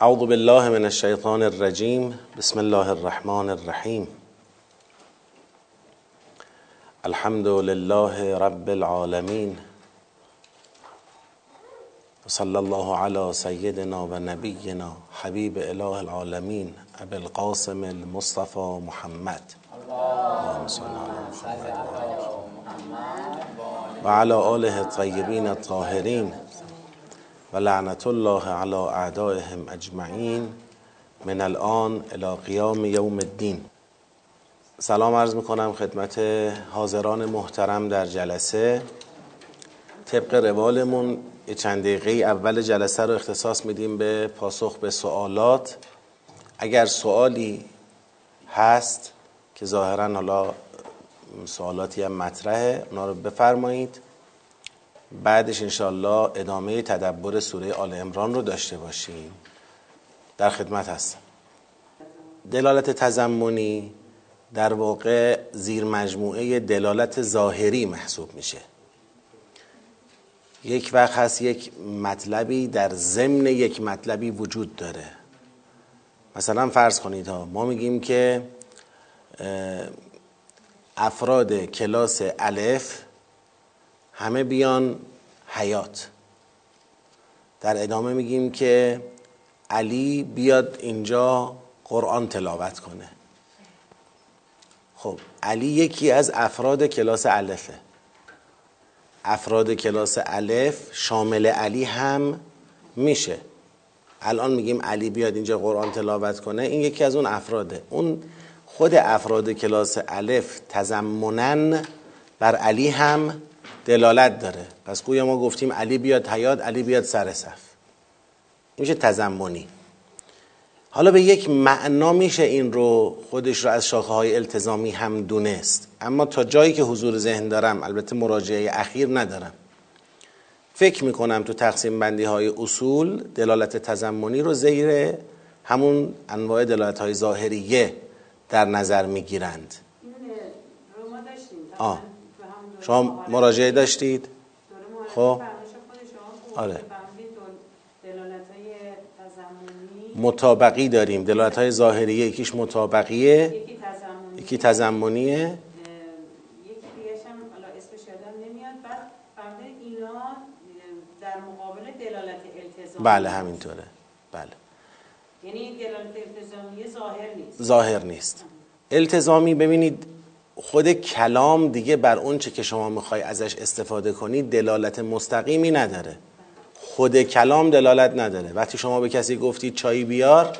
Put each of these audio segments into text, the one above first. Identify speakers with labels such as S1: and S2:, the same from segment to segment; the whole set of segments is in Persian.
S1: اعوذ بالله من الشیطان الرجیم بسم الله الرحمن الرحیم الحمد لله رب العالمین وصلى الله على سيدنا و نبینا حبیب اله العالمین ابی القاسم المصطفى محمد. اللهم صل على محمد و على آله الطیبین الطاهرین و لعنت الله على اعدائهم اجمعین من الان الى قیام یوم الدین. سلام عرض می‌کنم خدمت حاضران محترم در جلسه. طبق روالمون چند دقیقه اول جلسه رو اختصاص میدیم به پاسخ به سوالات. اگر سوالی هست که ظاهرا حالا سوالاتی هم مطرحه اونا رو بفرمایید. بعدش انشالله ادامه تدبر سوره آل امران رو داشته باشیم. در خدمت هستم. دلالت تزمونی در واقع زیر مجموعه دلالت ظاهری محسوب میشه. یک وقت هست یک مطلبی در ضمن یک مطلبی وجود داره. مثلا فرض کنید ها ما میگیم که افراد کلاس الف همه بیان حیات. در ادامه میگیم که علی بیاد اینجا قرآن تلاوت کنه. خب علی یکی از افراد کلاس الفه. افراد کلاس الف شامل علی هم میشه. الان میگیم علی بیاد اینجا قرآن تلاوت کنه این یکی از اون افراده. اون خود افراد کلاس الف تزمنن بر علی هم دلالت داره. پس گویا ما گفتیم علی بیاد حیات علی بیاد سر صف. این میشه تزمنی. حالا به یک معنا میشه این رو خودش رو از شاخه های التزامی هم دونست. اما تا جایی که حضور ذهن دارم البته مراجعه اخیر ندارم. فکر می‌کنم تو تقسیم بندی های اصول دلالت تزمنی رو زیر همون انواع دلالت های ظاهریه در نظر می‌گیرند. آه. شما مراجعه داشتید؟ خب. آره. مطابقی داریم. دلالت های ظاهریه یکیش مطابقیه یکی تزمونیه
S2: یکی دیگه هم حالا اسمش یادم نمیاد بعد فهمیده اینا در مقابل دلالت التزامی.
S1: بله همینطوره. بله.
S2: یعنی دلالت التزامی ظاهر نیست.
S1: ظاهر نیست. التزامی ببینید خود کلام دیگه بر اون چه که شما می‌خوای ازش استفاده کنید دلالت مستقیمی نداره. خود کلام دلالت نداره. وقتی شما به کسی گفتید چایی بیار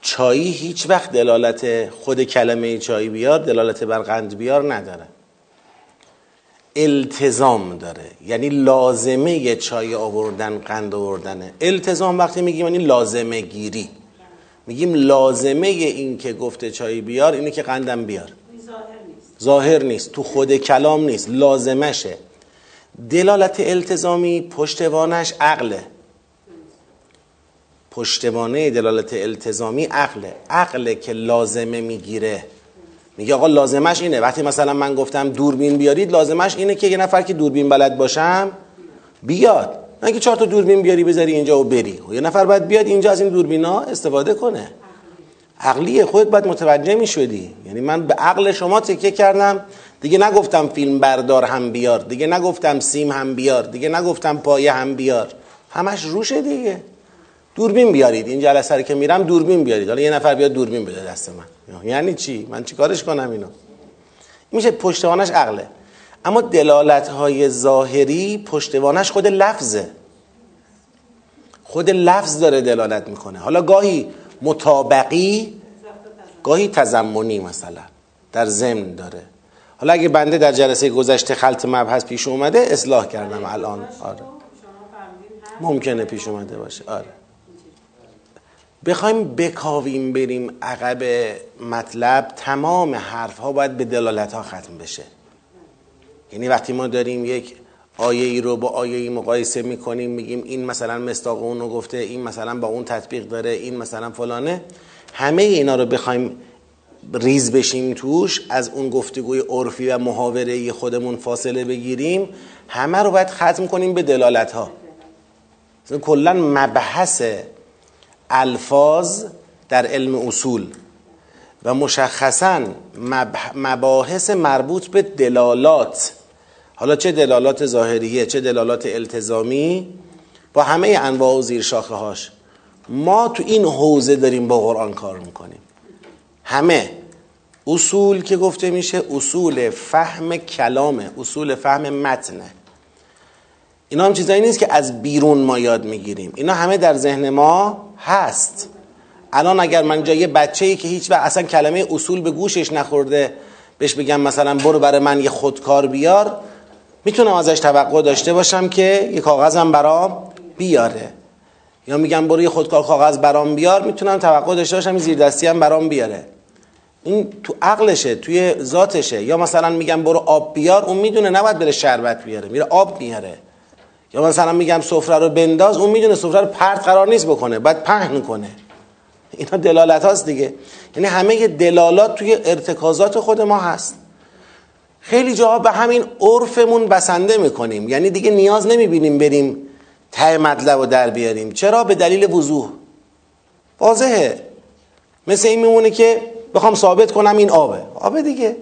S1: چایی هیچ وقت دلالت خود کلمه چایی بیار دلالت بر قند بیار نداره. التزام داره. یعنی لازمه چای آوردن قند آوردنه التزام وقتی میگیم یعنی لازمه گیری میگیم لازمه این که گفته چای بیار اینه که قندم بیار. ظاهر نیست تو خود کلام نیست لازمشه. دلالت التزامی پشتوانش عقله. پشتوانه دلالت التزامی عقله. عقله که لازمه می‌گیره. میگه آقا لازمش اینه. وقتی مثلا من گفتم دوربین بیارید لازمش اینه که یه نفر که دوربین بلد باشم بیاد. نه که چهار تا دوربین بیاری بذاری اینجا و بری. یه نفر باید بیاد اینجا از این دوربینا استفاده کنه. عقلیه خودت باید متوجه می شدی. یعنی من به عقل شما تکیه کردم. دیگه نگفتم فیلم بردار هم بیار. دیگه نگفتم سیم هم بیار. دیگه نگفتم پایه هم بیار. همش روشه دیگه. دوربین بیارید. این جلسه رو که میرم دوربین بیارید. حالا یه نفر بیاد دوربین بده دست من. یعنی چی؟ من چی کارش کنم اینو؟ میشه پشتوانش عقله. اما دلالت های ظاهری پشتوانش خود لفظه. خود لفظ داره دلالت می‌کنه. حالا گاهی مطابقی گاهی تزمونی مثلا در ضمن داره. حالا اگه بنده در جلسه گذشته خلط مبحث پیش اومده اصلاح کردم الان. آره. ممکنه پیش اومده باشه. آره. بخوایم بکاویم بریم عقب مطلب. تمام حرف ها باید به دلالت ها ختم بشه. یعنی وقتی ما داریم یک آیه ای رو با آیه ای مقایسه می‌کنیم میگیم این مثلا مستاق اون رو گفته این مثلا با اون تطبیق داره این مثلا فلانه. همه اینا رو بخوایم ریز بشیم توش از اون گفتگوی عرفی و محاوره خودمون فاصله بگیریم. همه رو باید ختم کنیم به دلالت ها کلا مبحث الفاظ در علم اصول و مشخصا مباحث مربوط به دلالات. حالا چه دلالات ظاهریه چه دلالات التزامی؟ با همه انواع و زیر شاخه هاش ما تو این حوزه داریم با قرآن کار می‌کنیم. همه. اصول که گفته میشه اصول فهم کلامه اصول فهم متنه. اینا هم چیزایی نیست که از بیرون ما یاد می‌گیریم. اینا همه در ذهن ما هست. الان اگر من جای بچه ای که هیچ وقت اصلا کلمه اصول به گوشش نخورده بهش بگم مثلا برو برای من یه خودکار بیار می‌تونم ازش توقع داشته باشم که یه کاغذم برام بیاره. یا میگم برو یه خودکار کاغذ برام بیار می‌تونم توقع داشته باشم زیر دستی هم برام بیاره. این تو عقلشه توی ذاتشه. یا مثلا میگم برو آب بیار اون می‌دونه نباید بره شربت بیاره میره آب میاره. یا مثلا میگم سفره رو بنداز اون می‌دونه سفره رو پرت قرار نیست بکنه باید پهن کنه. اینا دلالت هاست دیگه. یعنی همه دلالات توی ارتکازات خود ما هست. خیلی جاها به همین عرفمون بسنده می‌کنیم. یعنی دیگه نیاز نمی‌بینیم بریم ته مطلب رو در بیاریم. چرا؟ به دلیل وضوح. واضحه. مثل این میمونه که بخوام ثابت کنم این آبه. آبه دیگه.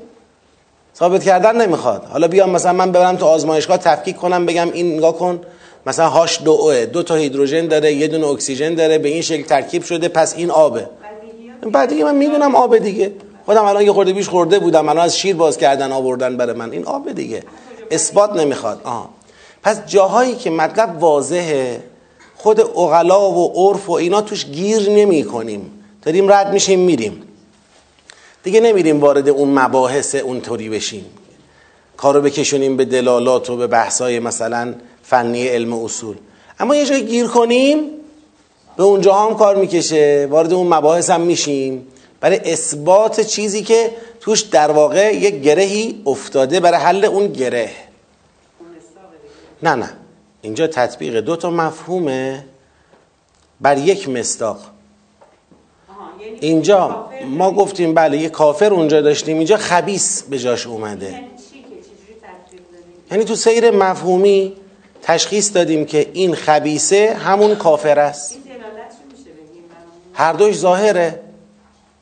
S1: ثابت کردن نمی‌خواد. حالا بیام مثلا من ببرم تو آزمایشگاه تفکیک کنم بگم این نگاه کن. مثلا هاش دو اوه دو تا هیدروژن داره یه دونه اکسیژن داره به این شکل ترکیب شده پس این آبه. بعد دیگه من می‌دونم آبه دیگه. خودم الان یه خورده بیش خورده بودم الان از شیر باز کردن آوردن برای من. این آبه دیگه. اثبات نمی‌خواد. آه. پس جاهایی که مطلب واضحه خود اغلا و عرف و اینا توش گیر نمی کنیم داریم رد میشیم میریم. دیگه نمیریم وارد اون مباحث اونطوری بشیم. کارو بکشونیم به دلالات و به بحثای مثلا فنی علم اصول. اما یه جای گیر کنیم به اونجا هم کار می‌کشه. وارد اون مباحث هم میشیم. برای اثبات چیزی که توش در واقع یک گرهی افتاده برای حل اون گره. نه نه. اینجا تطبیق دو تا مفهومه بر یک
S2: یعنی
S1: اینجا ما گفتیم بله یه کافر اونجا داشتیم اینجا خبیس به جاش اومده.
S2: یعنی
S1: یعنی تو سیر مفهومی تشخیص دادیم که این خبیسه همون کافر است. هر دوش ظاهره.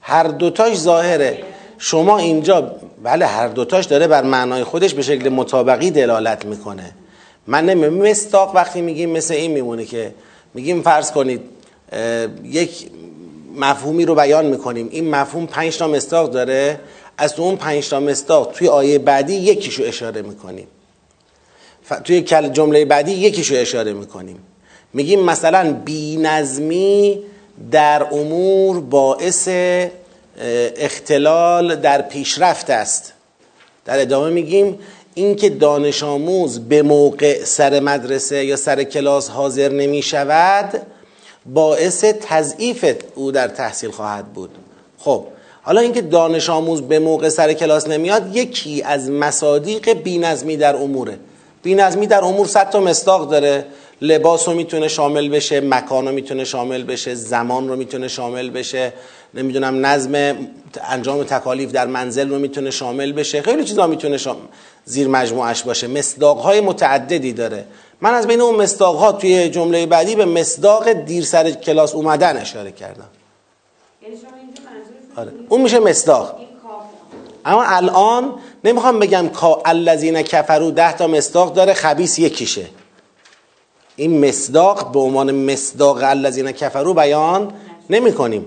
S1: هر دوتاش ظاهره. شما اینجا بله هر دوتاش داره بر معنای خودش به شکل مطابقی دلالت می‌کنه. من نمی مستاق وقتی میگیم مثل این میمونه که میگیم فرض کنید یک مفهومی رو بیان می‌کنیم. این مفهوم پنج تا مستاق داره. از تو اون پنج تا مستاق توی آیه بعدی یکیشو اشاره می‌کنیم. ف... توی جمله بعدی یکیشو اشاره می‌کنیم. میگیم مثلا بینظمی در امور باعث اختلال در پیشرفت است. در ادامه میگیم اینکه دانش آموز به موقع سر مدرسه یا سر کلاس حاضر نمی شود باعث تضعیف او در تحصیل خواهد بود. خب حالا اینکه دانش آموز به موقع سر کلاس نمیاد یکی از مصادیق بینظمی در اموره. بینظمی در امور صد تا مستاق داره. لباس رو می‌تونه شامل بشه مکان رو می‌تونه شامل بشه زمان رو می‌تونه شامل بشه نمی‌دونم نظم انجام تکالیف در منزل رو می‌تونه شامل بشه خیلی چیزا می‌تونه شام... زیر مجموعش باشه. مصداق های متعددی داره. من از بین اون مصداق ها توی جمله بعدی به مصداق دیر سر کلاس اومدن اشاره کردم.
S2: یعنی
S1: آره. اون میشه مصداق. اما الان نمی‌خوام بگم کا الذین کفرو ده تا مصداق داره خبیس یکیشه. این مصداق به عنوان مصداق الذین کفرو بیان نمی کنیم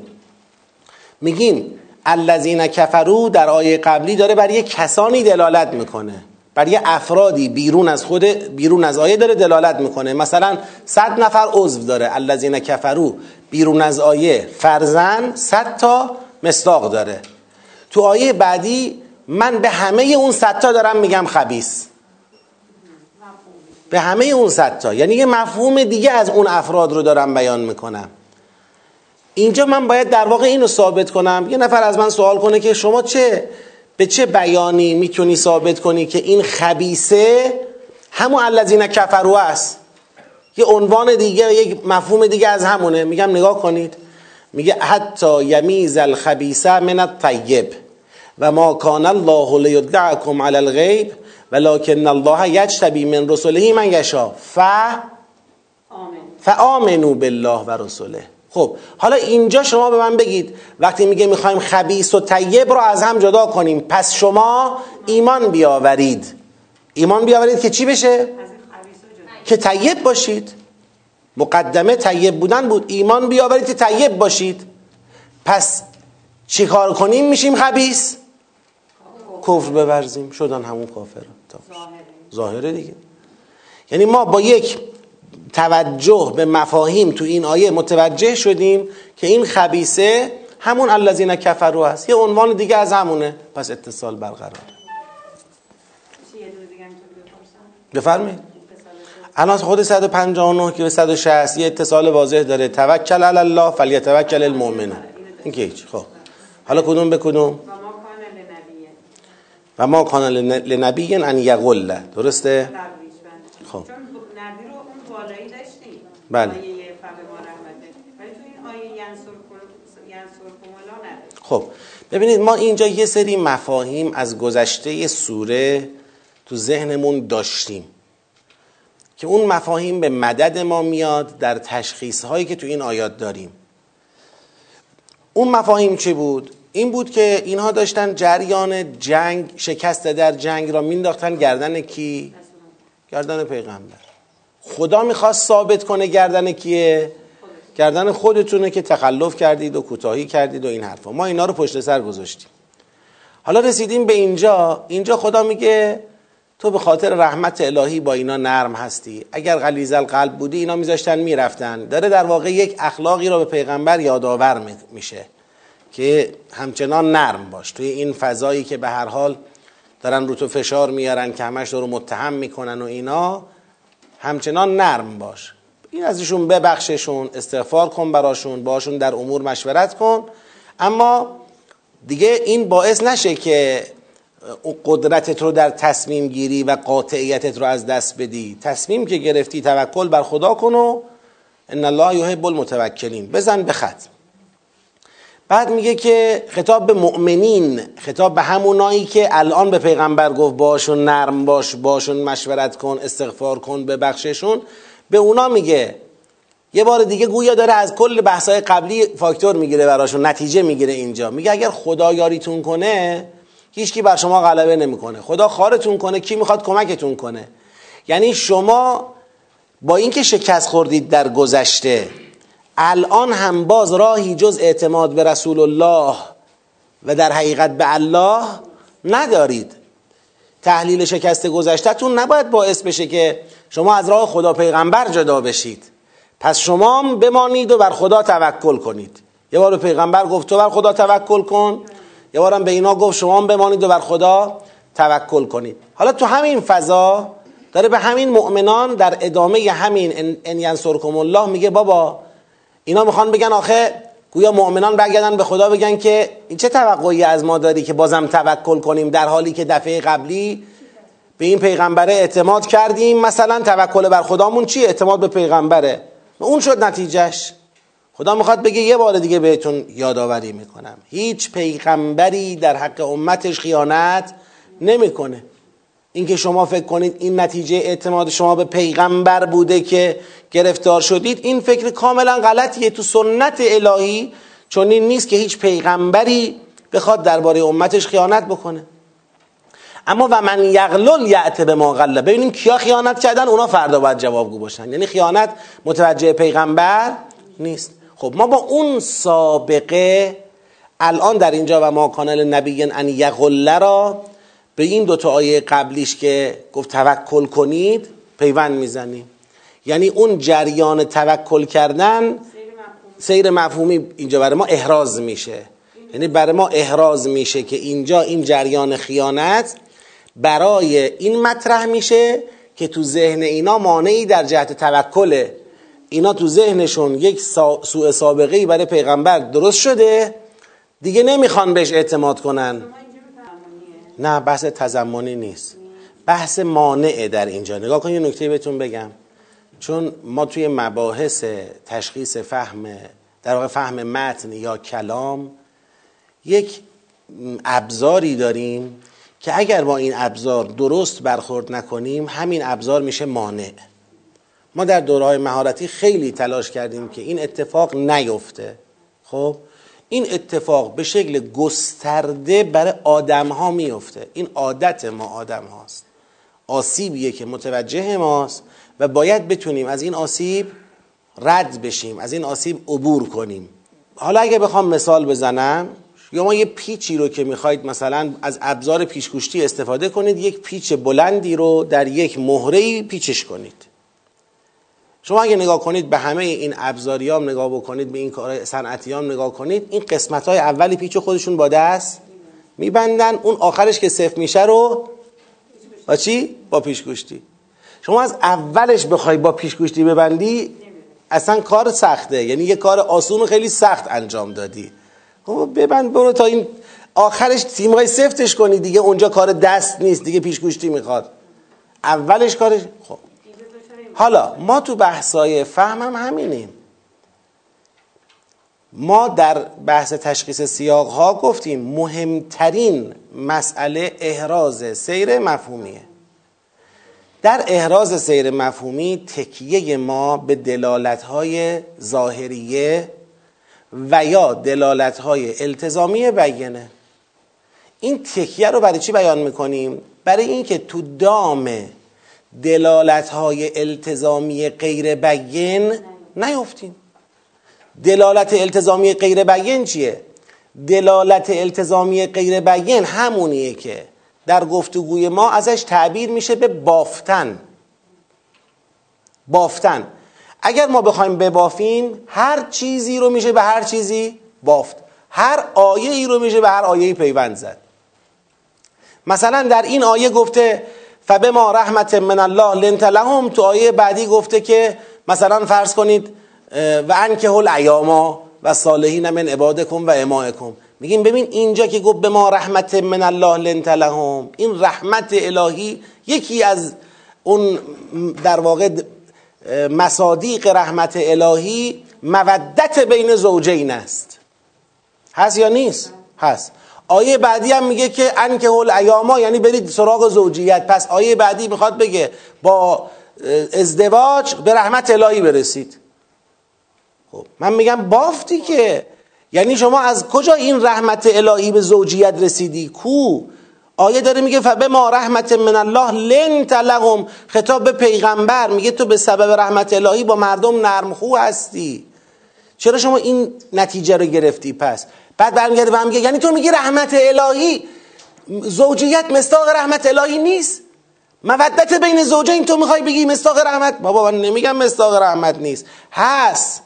S1: میگیم الذین کفرو در آیه قبلی داره بر یه کسانی دلالت می‌کنه بر یه افرادی بیرون از خود بیرون از آیه داره دلالت می‌کنه. مثلا صد نفر عضو داره الذین کفرو بیرون از آیه فرزن صد تا مصداق داره. تو آیه بعدی من به همه اون صد تا دارم میگم خبیس به همه اون صد تا. یعنی یه مفهوم دیگه از اون افراد رو دارم بیان می‌کنم. اینجا من باید در واقع اینو ثابت کنم. یه نفر از من سوال کنه که شما چه به چه بیانی می‌تونی ثابت کنی که این خبیسه همون الذین کفروا است. یه عنوان دیگه یک مفهوم دیگه از همونه. میگم نگاه کنید. میگه حتی یمیز الخبیثه من الطیب. و ما کان الله لیدعکم علی الغیب ولکن الله یجتبی من رسله من یشا ف
S2: آمن
S1: فآمنوا بالله و رسوله خب حالا اینجا شما به من بگید وقتی میگه می‌خوایم خبیس و طیب رو از هم جدا کنیم پس شما ایمان بیاورید. ایمان بیاورید که چی بشه؟ که طیب باشید. مقدمه طیب بودن بود. ایمان بیاورید که طیب باشید. پس چی کار کنیم؟ میشیم خبیس کفر بورزیم شدن همون کافر ظاهره. دیگه. یعنی ما با یک توجه به مفاهیم تو این آیه متوجه شدیم که این خبیسه همون الذین کفروا هست. یه عنوان دیگه از همونه. پس اتصال برقرار. بفرمایید. الان خود 159 که به 160 یه اتصال واضح داره. توکل علی الله فلیتوکل المؤمنون. این که هیچ خب. حالا کدوم به کدوم
S2: و ما کان لنبیه
S1: و ما کان لن- لنبی ان یغل. درسته؟ خب.
S2: چون نبی رو اون بالایی داشتیم.
S1: بله. خب. ببینید ما اینجا یه سری مفاهیم از گذشته سوره تو ذهنمون داشتیم که اون مفاهیم به مدد ما میاد در تشخیص هایی که تو این آیات داریم. اون مفاهیم چی بود؟ این بود که اینها داشتن جریان جنگ شکست در جنگ را مینداختن گردن کی؟ گردن پیغمبر. خدا می‌خواست ثابت کنه گردن کیه؟ گردن خودتونه که تخلف کردید و کوتاهی کردید و این حرفا. ما اینا رو پشت سر گذاشتیم. حالا رسیدیم به اینجا. اینجا خدا میگه تو به خاطر رحمت الهی با اینا نرم هستی. اگر غلیظ القلب بودی اینا میذاشتن می‌رفتن. داره در واقع یک اخلاقی رو به پیغمبر یادآور می- میشه. که همچنان نرم باش. توی این فضایی که به هر حال دارن رو تو فشار میارن که همش رو متهم می‌کنن و اینا همچنان نرم باش. این ازشون ببخششون استغفار کن براشون باشون در امور مشورت کن. اما دیگه این باعث نشه که قدرتت رو در تصمیم گیری و قاطعیتت رو از دست بدی. تصمیم که گرفتی توکل بر خدا کن و ان الله یحب المتوکلین. بزن به خط. بعد میگه که خطاب به مؤمنین خطاب به همونایی که الان به پیغمبر گفت باشون نرم باش باشون مشورت کن استغفار کن ببخششون به اونا میگه. یه بار دیگه گویا داره از کل بحثای قبلی فاکتور می‌گیره براشون نتیجه می‌گیره اینجا. میگه اگر خدا یاریتون کنه هیچکی بر شما غلبه نمی‌کنه. خدا خارتون کنه کی می‌خواد کمکتون کنه. یعنی شما با اینکه شکست خوردید در گذشته الان هم باز راهی جز اعتماد به رسول الله و در حقیقت به الله ندارید. تحلیل شکست گذشتهتون نباید باعث بشه که شما از راه خدا پیغمبر جدا بشید. پس شما بمانید و بر خدا توکل کنید. یه بار پیغمبر گفت تو بر خدا توکل کن. یه بارم به اینا گفت شما بمانید و بر خدا توکل کنید. حالا تو همین فضا داره به همین مؤمنان در ادامه همین ان ینصرکم الله میگه بابا اینا می‌خوان بگن آخه گویا مؤمنان برگردن به خدا بگن که این چه توقعی از ما داری که بازم توکل کنیم در حالی که دفعه قبلی به این پیغمبره اعتماد کردیم؟ مثلا توکل بر خدامون چیه؟ اعتماد به پیغمبره. اون شد نتیجهش. خدا می‌خواد بگه یه بار دیگه بهتون یادآوری می‌کنم. هیچ پیغمبری در حق امتش خیانت نمی‌کنه. اینکه شما فکر کنید این نتیجه اعتماد شما به پیغمبر بوده که گرفتار شدید این فکر کاملا غلطیه. تو سنت الهی چون این نیست که هیچ پیغمبری بخواد درباره امتش خیانت بکنه. اما و من یغلل یعت به ما غله. ببینیم کیا خیانت کردن؟ اونا فردا باید جوابگو باشن. یعنی خیانت متوجه پیغمبر نیست. خب ما با اون سابقه الان در اینجا و ما کانال نبی ان یغله را به این دوتا آیه قبلیش که گفت توکل کنید پیوند می‌زنیم یعنی اون جریان توکل کردن
S2: سیر مفهوم
S1: سیر مفهومی اینجا برای ما احراز میشه. یعنی برای ما احراز میشه که اینجا این جریان خیانت برای این مطرح میشه که تو ذهن اینا مانعی در جهت توکله. اینا تو ذهنشون یک سوء سابقه ای برای پیغمبر درست شده دیگه نمی‌خوان بهش اعتماد کنن. نه بحث تضمنی نیست. بحث مانعه در اینجا. نگاه کن یه نکته بهتون بگم. چون ما توی مباحث تشخیص فهم در واقع فهم متن یا کلام یک ابزاری داریم که اگر با این ابزار درست برخورد نکنیم همین ابزار میشه مانع. ما در دوره های مهارتی خیلی تلاش کردیم که این اتفاق نیفته. خب؟ این اتفاق به شکل گسترده برای آدم ها میفته این عادت ما آدم هاست آسیبیه که متوجه ماست و باید بتونیم از این آسیب رد بشیم از این آسیب عبور کنیم. حالا اگه بخوام مثال بزنم یا ما یه پیچی رو که می‌خواید مثلا از ابزار پیشگوشتی استفاده کنید یک پیچ بلندی رو در یک مهره پیچش کنید. شما اگه نگاه کنید به همه این ابزاریام نگاه بکنید به این کار صنعتیام نگاه کنید این قسمت های اولی پیچ خودشون با دست میبندن اون آخرش که صفر میشه رو با چی؟ با پیشگوشتی. شما از اولش بخوای با پیشگوشتی ببندی اصلا کار سخته. یعنی یه کار آسون و خیلی سخت انجام دادی. خب ببند برو تا این آخرش تیمای سفتش کنی دیگه اونجا کار دست نیست دیگه پیشگوشتی می‌خواد. اولش کارش خب. حالا ما تو بحثای فهم هم همینیم. ما در بحث تشخیص سیاق ها گفتیم مهمترین مسئله احراز سیر مفهومیه. در احراز سیر مفهومی تکیه ما به دلالت های ظاهریه و یا دلالت های التزامی بیانه. این تکیه رو برای چی بیان می‌کنیم؟ برای اینکه تو دام دلالت های التزامی غیر بیان نیفتیم دلالت التزامی غیر بیان چیه؟ دلالت التزامی غیر بیان همونیه که در گفتگوی ما ازش تعبیر میشه به بافتن. بافتن. اگر ما بخوایم ببافیم هر چیزی رو میشه به هر چیزی بافت. هر آیه ای رو میشه به هر آیه پیوند زد. مثلا در این آیه گفته فبما رحمت من الله لنت لهم تو آیه بعدی گفته که مثلا فرض کنید و انکه الایاما و صالحین من عبادکم و امائکم میگیم ببین اینجا که گفت به ما رحمت من الله لنت لهم این رحمت الهی یکی از اون در واقع مصادیق رحمت الهی مودت بین زوجین است. هست یا نیست؟ هست. آیه بعدی هم میگه که انکه هل ایاما یعنی برید سراغ زوجیت. پس آیه بعدی می‌خواد بگه با ازدواج به رحمت الهی برسید. خب من میگم بافتی که. یعنی شما از کجا این رحمت الهی به زوجیت رسیدی؟ کو؟ آیه داره میگه فبه ما رحمت من الله لن تلقم. خطاب به پیغمبر میگه تو به سبب رحمت الهی با مردم نرم خو هستی. چرا شما این نتیجه رو گرفتی؟ پس بعد برمیگرده به میگه یعنی تو میگی رحمت الهی زوجیت مستاق رحمت الهی نیست؟ مودت بین زوجین تو می‌خوای بگی مستاق رحمت؟ بابا من نمیگم مستاق رحمت نیست. هست.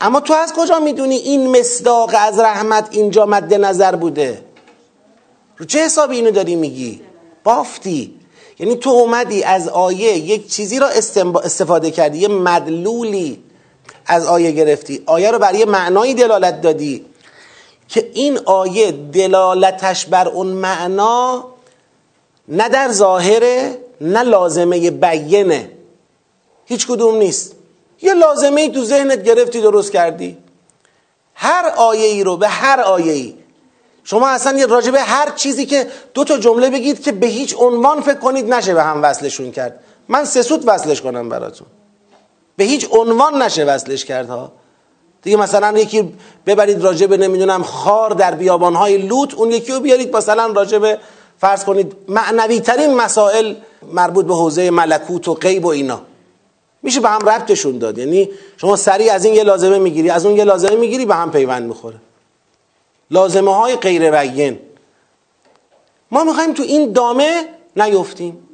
S1: اما تو از کجا می‌دونی این مصداق از رحمت اینجا مد نظر بوده؟ رو چه حسابی اینو داری میگی؟ بافتی. یعنی تو اومدی از آیه یک چیزی را استفاده کردی یه مدلولی از آیه گرفتی. آیه رو برای معنایی دلالت دادی. که این آیه دلالتش بر اون معنا نه در ظاهره نه لازمه بیینه. هیچ کدوم نیست. یه لازمه ای تو ذهنت گرفتی درست کردی. هر آیه ای رو به هر آیه ای شما اصلا یه راجبه هر چیزی که دو تا جمله بگید که به هیچ عنوان فکر کنید نشه به هم وصلشون کرد. من سه سوت وصلش کنم براتون. به هیچ عنوان نشه وصلش کرد ها. دیگه مثلا یکی ببرید راجبه نمی‌دونم خار در بیابانهای لوت اون یکی رو بیارید مثلا راجبه فرض کنید معنوی ترین مسائل مربوط به حوزه ملکوت و غیب و اینا. میشه به هم ربطشون داد. یعنی شما سریع از این یه لازمه می‌گیری از اون یه لازمه می‌گیری به هم پیوند می‌خوره. لازمه های غیر بیین ما می‌خوایم تو این دامه نیفتیم.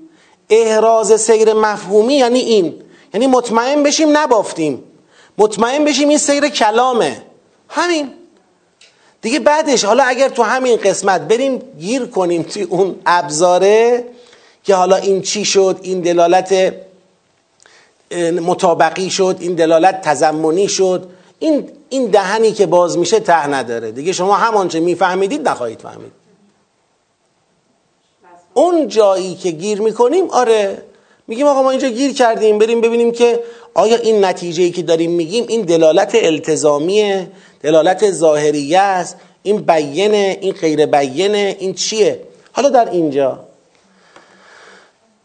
S1: احراز سیر مفهومی یعنی این. یعنی مطمئن بشیم نبافتیم. مطمئن بشیم این سیر کلامه. همین. دیگه بعدش حالا اگر تو همین قسمت بریم گیر کنیم توی اون ابزاره که حالا این چی شد این دلالت مطابقی شد این دلالت تزمونی شد این این دهنی که باز میشه ته نداره. دیگه شما همانچه میفهمیدید نخواهید فهمید. اون جایی که گیر می‌کنیم آره. میگیم آقا ما اینجا گیر کردیم بریم ببینیم که آیا این نتیجه ای که داریم میگیم این دلالت التزامیه دلالت ظاهریه است؟ این بیینه این غیر بیینه این چیه؟ حالا در اینجا.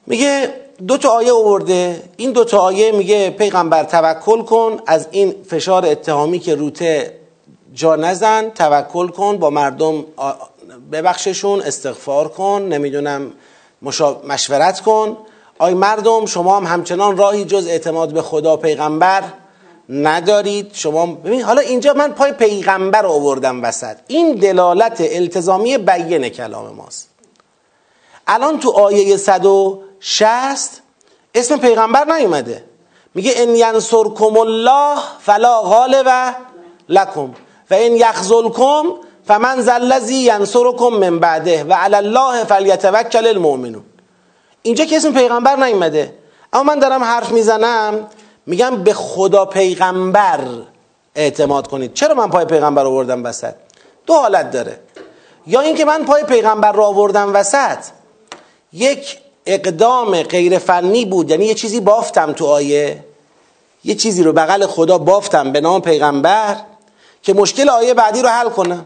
S1: میگه دو تا آیه آورده. این دو تا آیه میگه پیغمبر توکل کن از این فشار اتهامی که روته جا نزن توکل کن با مردم ببخششون استغفار کن نمی‌دونم مشورت کن. آی مردم شما هم همچنان راهی جز اعتماد به خدا پیغمبر ندارید. شما ببین حالا اینجا من پای پیغمبر آوردم وسط. این دلالت التزامی بیان کلام ماست. الان تو آیه 160 اسم پیغمبر نیومده. میگه ان ینصرکم الله فلا غالب لکم و ان یخذلکم فمن ذا الذی ینصرکم من بعده و علی الله فلیتوکل المؤمنون. اینجا که اسم پیغمبر نیومده. اما من دارم حرف می‌زنم میگم به خدا پیغمبر اعتماد کنید. چرا من پای پیغمبر آوردم وسط؟ دو حالت داره. یا اینکه من پای پیغمبر رو آوردم وسط یک اقدام غیر فنی بود یعنی یه چیزی بافتم تو آیه. یه چیزی رو بغل خدا بافتم به نام پیغمبر که مشکل آیه بعدی رو حل کنم.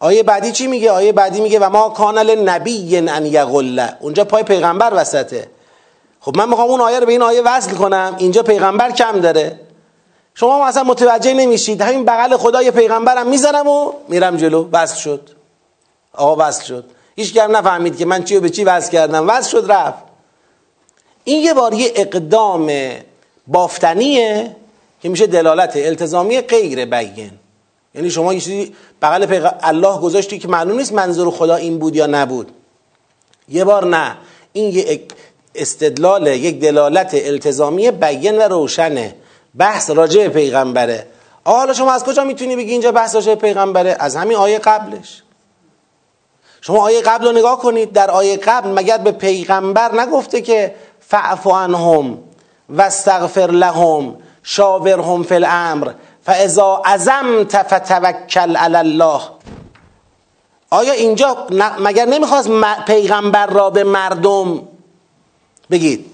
S1: آیه بعدی چی میگه؟ آیه بعدی میگه و ما کانل نبی ان یغله اونجا پای پیغمبر وسطه. خب من می‌خوام اون آیه رو به این آیه وصل کنم. اینجا پیغمبر کم داره. شما اصلا متوجه نمیشید. همین بغل خدا یه پیغمبرم می‌زنم و میرم جلو. وصل شد. آقا وصل شد. هیچ هم نفهمید که من چی و به چی وصل کردم. وصل شد رفت. این یه بار یه اقدام بافتنیه که میشه دلالت التزامی غیر بیان یعنی شما یه چیزی بغل. الله گذاشتی که معلوم نیست منظور خدا این بود یا نبود. یه بار نه. این یه استدلال یک دلالت التزامی بیان و روشنه. بحث راجع پیغمبره. حالا شما از کجا می‌تونی بگی اینجا بحث راجع پیغمبره؟ از همین آیه قبلش. شما آیه قبل رو نگاه کنید. در آیه قبل مگر به پیغمبر نگفته که فعفو عنهم و استغفر لهم شاورهم فی الامر. فاذا عزمت فتوکل علی الله. آیا اینجا مگر نمی‌خواست پیغمبر را به مردم بگید؟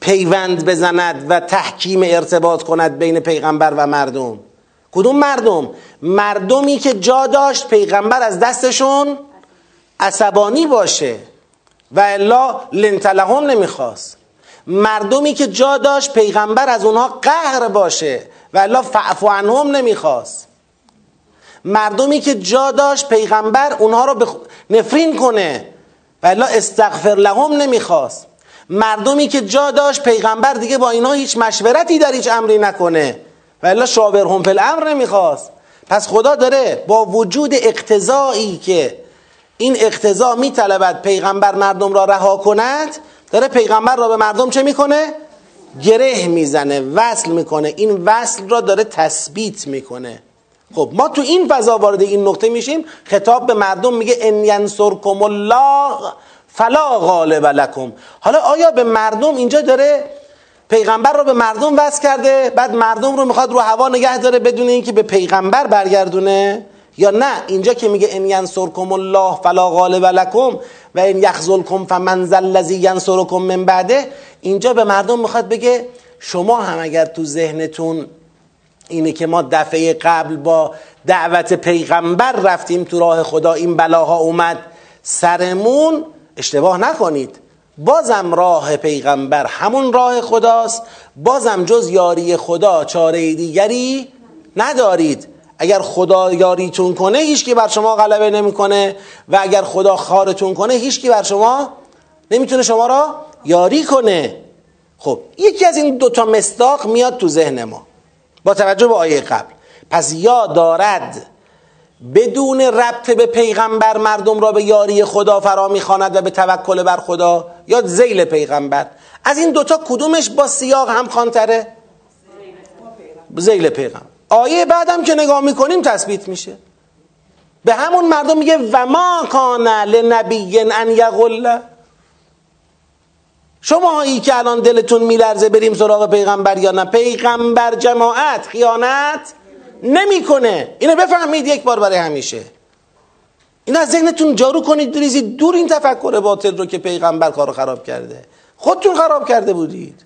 S1: پیوند بزند و تحکیم ارتباط کند بین پیغمبر و مردم. کدوم مردم؟ مردمی که جا داشت پیغمبر از دستشون عصبانی باشه و الا لنتلهم نمی‌خواست. مردمی که جا داشت پیغمبر از اونها قهر باشه و الا فعفو عنهم نمی‌خواست. مردمی که جا داشت پیغمبر اونها رو بخ... نفرین کنه و الا استغفر لهم نمی‌خواست. مردمی که جا داشت پیغمبر دیگه با اینا هیچ مشورتی در هیچ امری نکنه و الا شاورهم فی الامر نمی‌خواست. پس خدا داره با وجود اقتضایی که این اقتضا میطلبد پیغمبر مردم را رها کند داره پیغمبر را به مردم چه می‌کنه؟ گره می‌زنه وصل می‌کنه این وصل را داره تثبیت می‌کنه. خب ما تو این فضا وارد این نقطه میشیم خطاب به مردم میگه ان ینصرکم الله فلا غالب لکم. حالا آیا به مردم اینجا داره پیغمبر رو به مردم وصل کرده بعد مردم رو می‌خواد رو هوا نگه داره بدون اینکه به پیغمبر برگردونه؟ یا نه اینجا که میگه ان ینصرکم الله فلا غالب لکم و ان یخذلکم فمن ذا الذی ینصرکم من بعده اینجا به مردم می‌خواد بگه شما هم اگر تو ذهنتون اینه که ما دفعه قبل با دعوت پیغمبر رفتیم تو راه خدا این بلاها اومد سرمون اشتباه نکنید. بازم راه پیغمبر همون راه خداست بازم جز یاری خدا چاره دیگری ندارید. اگر خدا یاریتون کنه هیچکی بر شما غلبه نمی‌کنه. و اگر خدا خارتون کنه هیچکی بر شما نمی‌تونه شما را یاری کنه. خب یکی از این دوتا مستاق میاد تو ذهن ما. با توجه به آیه قبل. پس یا دارد بدون ربط به پیغمبر مردم را به یاری خدا فرا می‌خواند و به توکل بر خدا یا زیل پیغمبر. از این دوتا کدومش با سیاق هم خانتره؟ زیل پیغمبر. آیه بعدم که نگاه می‌کنیم تثبیت میشه. به همون مردم میگه و ما کان لنبی ان یغل شما هایی که الان دلتون میلرزه بریم سراغ پیغمبر یا نه؟ پیغمبر جماعت خیانت نمی‌کنه. اینو بفهمید یک بار برای همیشه. این از ذهنتون جارو کنید بریزید دور این تفکر باطل رو که پیغمبر کارو خراب کرده. خودتون خراب کرده بودید.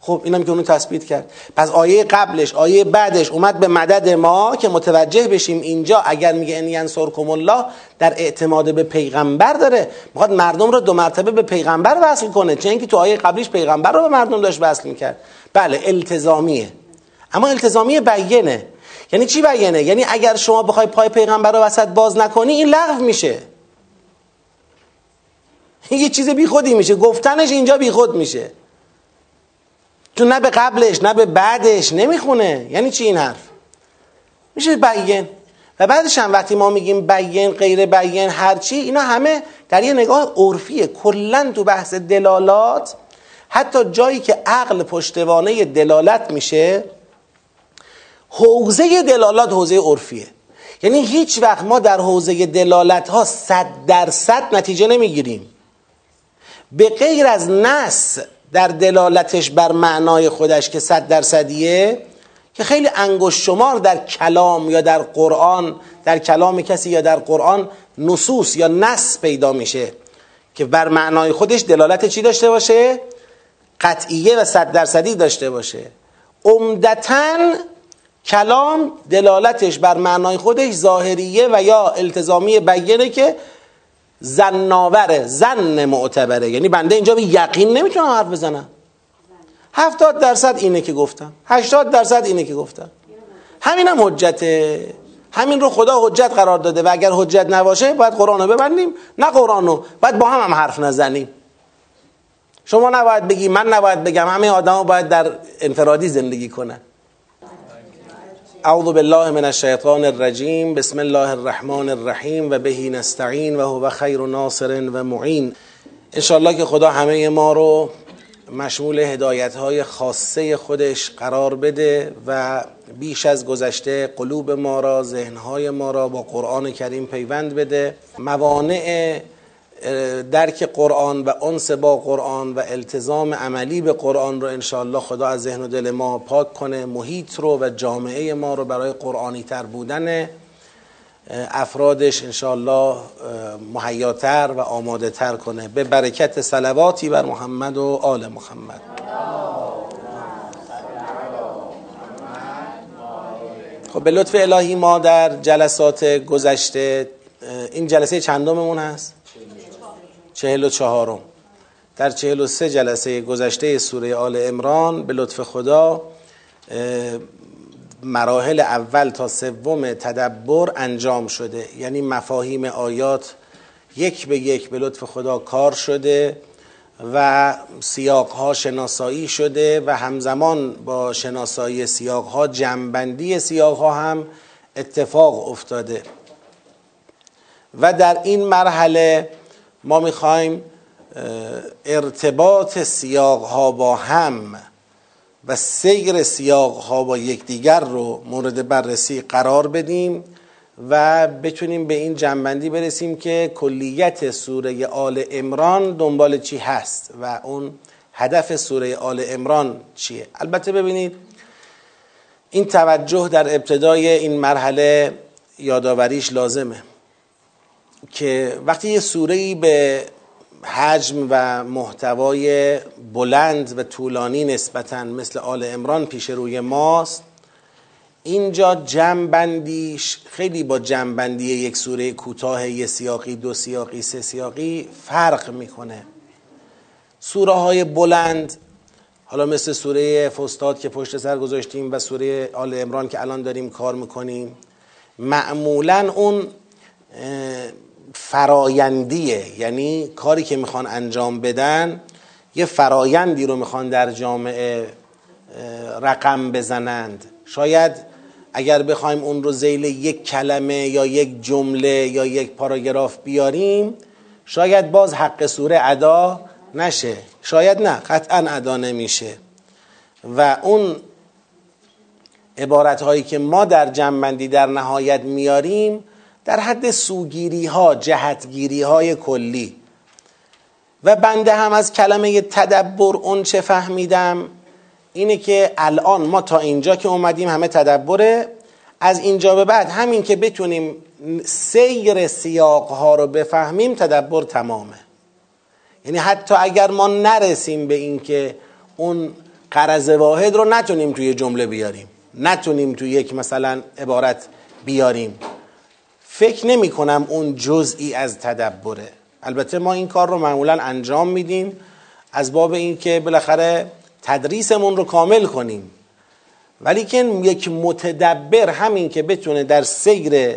S1: خب اینم که اونو تثبیت کرد. پس آیه قبلش آیه بعدش اومد به مدد ما که متوجه بشیم اینجا اگر میگه ان ینصرکم الله در اعتماد به پیغمبر داره. می‌خواد مردم رو دو مرتبه به پیغمبر وصل کنه چه اینکه تو آیه قبلیش پیغمبر رو به مردم داشت وصل می‌کرد. بله التزامیه. اما التزامی بیینه یعنی چی بیینه یعنی اگر شما بخوای پای پیغمبر رو وسط باز نکنی این لغو میشه. یه چیز بیخودی میشه. گفتنش اینجا بیخود میشه. چون نه به قبلش نه به بعدش نمی‌خونه. یعنی چی این حرف؟ میشه بیین و بعدش هم وقتی ما میگیم بیین غیر بیین هرچی اینا همه در یه نگاه عرفیه. کلا تو بحث دلالات حتی جایی که عقل پشتوانه دلالت میشه حوزه دلالات حوزه عرفیه. یعنی هیچ وقت ما در حوزه دلالت ها صد درصد نتیجه نمی‌گیریم. به غیر از نس در دلالتش بر معنای خودش که صد درصدیه که خیلی انگشت شمار در کلام یا در قرآن در کلام کسی یا در قرآن نصوص یا نص پیدا میشه که بر معنای خودش دلالت چی داشته باشه؟ قطعیه و صد درصدی داشته باشه. عمدتا کلام دلالتش بر معنای خودش ظاهریه و یا التزامی بیانه که زناوره زن معتبره. یعنی بنده اینجا به یقین نمی‌تونم حرف بزنم. هفتاد درصد اینه که گفتم. هشتاد درصد اینه که گفتم. همینم حجته. همین رو خدا حجت قرار داده و اگر حجت نباشه باید قرآن رو ببندیم. نه قرآن رو باید با هم هم حرف نزنیم. شما نباید بگی من نباید بگم. همه آدم باید در انفرادی زندگی کنن. اعوذ بالله من الشیطان الرجیم بسم الله الرحمن الرحیم و بهی نستعین و هو خیر ناصر و معین. انشاءالله که خدا همه ما رو مشمول هدایت های خاصه خودش قرار بده و بیش از گذشته قلوب ما را ذهنهای ما را با قرآن کریم پیوند بده. موانع درک قرآن و انس با قرآن و التزام عملی به قرآن رو انشاءالله خدا از ذهن و دل ما پاک کنه محیط رو و جامعه ما رو برای قرآنی تر بودن افرادش انشاءالله محیاتر و آماده تر کنه. به برکت سلواتی بر محمد و آل محمد. خب به لطف الهی ما در جلسات گذشته این جلسه چندممون هست؟ چهل و چهارم. در چهل و سه جلسه گذشته سوره آل امران به لطف خدا مراحل اول تا سوم تدبر انجام شده. یعنی مفاهیم آیات یک به یک به لطف خدا کار شده و سیاقها شناسایی شده و همزمان با شناسایی سیاقها جمعبندی سیاقها هم اتفاق افتاده. و در این مرحله ما می‌خوایم ارتباط سیاق ها با هم و سیر سیاق ها با یکدیگر رو مورد بررسی قرار بدیم و بتونیم به این جنبندی برسیم که کلیت سوره آل امران دنبال چی هست و اون هدف سوره آل امران چیه. البته ببینید این توجه در ابتدای این مرحله یادآوریش لازمه. که وقتی یه سوره به حجم و محتوای بلند و طولانی نسبتا مثل آل امران پیش روی ماست اینجا جمعبندیش خیلی با جمعبندی یک سوره کوتاه یه سیاقی دو سیاقی سه سیاقی فرق می‌کنه. سوره های بلند حالا مثل سوره فستاد که پشت سر گذاشتیم و سوره آل امران که الان داریم کار می‌کنیم معمولا اون فرایندیه. یعنی کاری که می‌خوان انجام بدن یه فرایندی رو می‌خوان در جامعه رقم بزنند. شاید اگر بخوایم اون رو زیل یک کلمه یا یک جمله یا یک پاراگراف بیاریم شاید باز حق سوره ادا نشه. شاید نه قطعا ادا نمیشه. و اون عبارت هایی که ما در جنبندی در نهایت میاریم در حد سوگیری ها جهتگیری های کلی. و بنده هم از کلمه تدبر اون چه فهمیدم اینه که الان ما تا اینجا که اومدیم همه تدبره. از اینجا به بعد همین که بتونیم سیر سیاق ها رو بفهمیم تدبر تمامه. یعنی حتی اگر ما نرسیم به اینکه اون قرض واحد رو نتونیم توی جمله بیاریم. نتونیم توی یک مثلا عبارت بیاریم. فکر نمی کنم اون جزئی از تدبره. البته ما این کار رو معمولا انجام میدیم از باب اینکه بالاخره تدریسمون رو کامل کنیم. ولی که یک متدبر همین که بتونه در سیر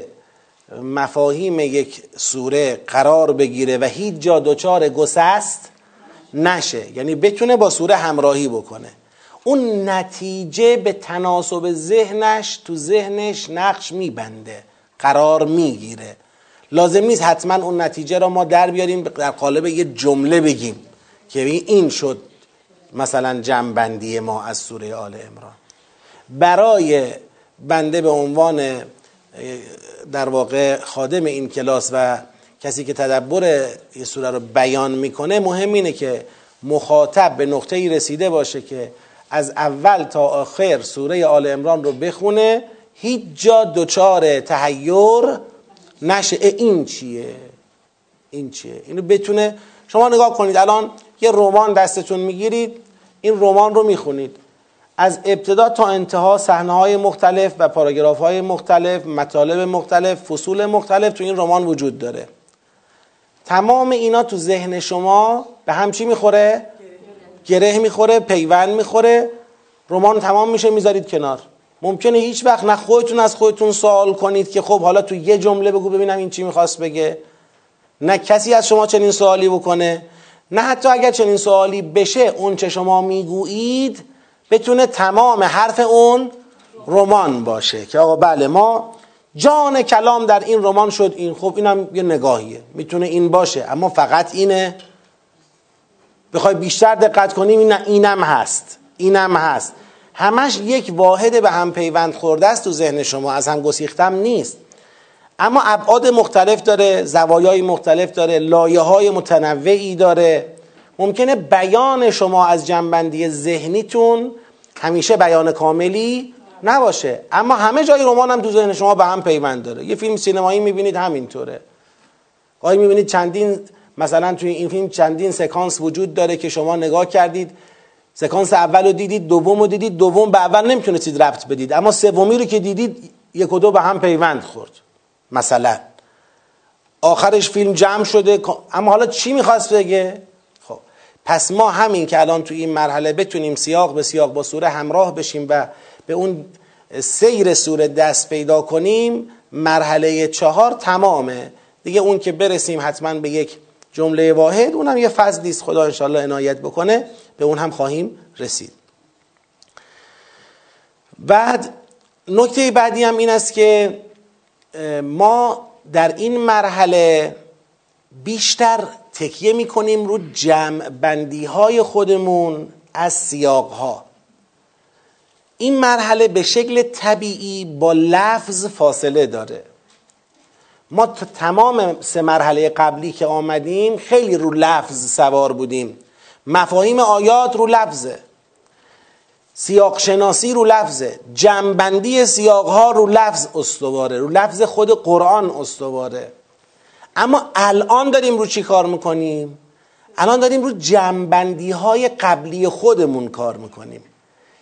S1: مفاهیم یک سوره قرار بگیره و هیچ جا دچار گسست نشه. یعنی بتونه با سوره همراهی بکنه. اون نتیجه به تناسب ذهنش تو ذهنش نقش میبنده. قرار می‌گیره. لازم نیست حتما اون نتیجه را ما در بیاریم در قالب یه جمله بگیم که این شد مثلا جمعبندی ما از سوره آل امران برای بنده به عنوان در واقع خادم این کلاس و کسی که تدبر این سوره رو بیان می‌کنه مهم اینه که مخاطب به نقطه ای رسیده باشه که از اول تا آخر سوره آل امران رو بخونه هیچ جا دچار تحیر نشه. این چیه؟ این چیه؟ اینو بتونه شما نگاه کنید. الان یه رمان دستتون می‌گیرید. این رمان رو می‌خونید. از ابتدا تا انتها صحنه های مختلف و پاراگراف های مختلف مطالب مختلف فصول مختلف تو این رمان وجود داره. تمام اینا تو ذهن شما به هم چی می‌خوره؟ گره می‌خوره پیوند می‌خوره. رمان تمام میشه می‌ذارید کنار. ممکنه هیچ وقت نه خودتون از خودتون سوال کنید که خب حالا تو یه جمله بگو ببینم این چی می‌خواست بگه. نه کسی از شما چنین سوالی بکنه نه حتی اگر چنین سوالی بشه اون چه شما می‌گویید بتونه تمام حرف اون رمان باشه که آقا بله ما جان کلام در این رمان شد این خب اینم یه نگاهیه می‌تونه این باشه اما فقط اینه بخوای بیشتر دقت کنیم این اینم هست اینم هست. همش یک واحد به هم پیوند خورده است تو ذهن شما از هم گسیختم نیست. اما ابعاد مختلف داره زوایای مختلف داره لایه های متنوعی داره. ممکنه بیان شما از جنبندی ذهنیتون همیشه بیان کاملی نباشه. اما همه جای رمان هم تو ذهن شما به هم پیوند داره. یه فیلم سینمایی می‌بینید همینطوره. گاهی می‌بینید چندین مثلا توی این فیلم چندین سکانس وجود داره که شما نگاه کردید. سکانس اول رو دیدید دوم رو دیدید دوم به اول نمی‌تونستید رفت بدید. اما سومی رو که دیدید یک و دو به هم پیوند خورد. مثلا. آخرش فیلم جمع شده اما حالا چی می‌خواست بگه؟ خب پس ما همین که الان تو این مرحله بتونیم سیاق به سیاق با سوره همراه بشیم و به اون سیر سوره دست پیدا کنیم مرحله چهار تمامه. دیگه اون که برسیم حتما به یک جمله واحد اونم یه فضلی است خدا انشالله عنایت بکنه. به اون هم خواهیم رسید. بعد نکته بعدی هم این است که ما در این مرحله بیشتر تکیه می کنیم رو جمع بندی های خودمون از سیاق ها این مرحله به شکل طبیعی با لفظ فاصله داره. ما تمام سه مرحله قبلی که آمدیم خیلی رو لفظ سوار بودیم. مفاهیم آیات رو لفظه. سیاق شناسی رو لفظه. جمعبندی سیاق ها رو لفظ استواره رو لفظ خود قرآن استواره. اما الان داریم رو چی کار می‌کنیم؟ الان داریم رو جمعبندی های قبلی خودمون کار می‌کنیم.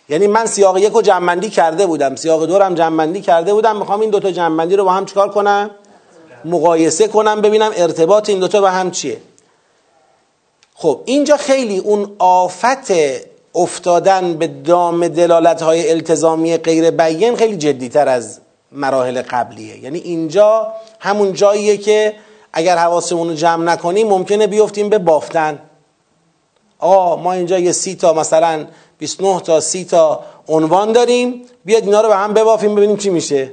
S1: یعنی من سیاق یک رو جمعبندی کرده بودم سیاق دو هم جمعبندی کرده بودم می‌خوام این دوتا جمعبندی رو با هم چیکار کنم؟ مقایسه کنم ببینم ارتباط این دوتا با هم چیه. خب اینجا خیلی اون آفت افتادن به دام دلالت های التزامی غیر بیین خیلی جدیتر از مراحل قبلیه. یعنی اینجا همون جاییه که اگر حواسمون رو جمع نکنیم ممکنه بیفتیم به بافتن. آقا ما اینجا یه سی تا مثلا 29 تا سی تا عنوان داریم. بیاد اینا رو به هم ببافیم ببینیم چی میشه.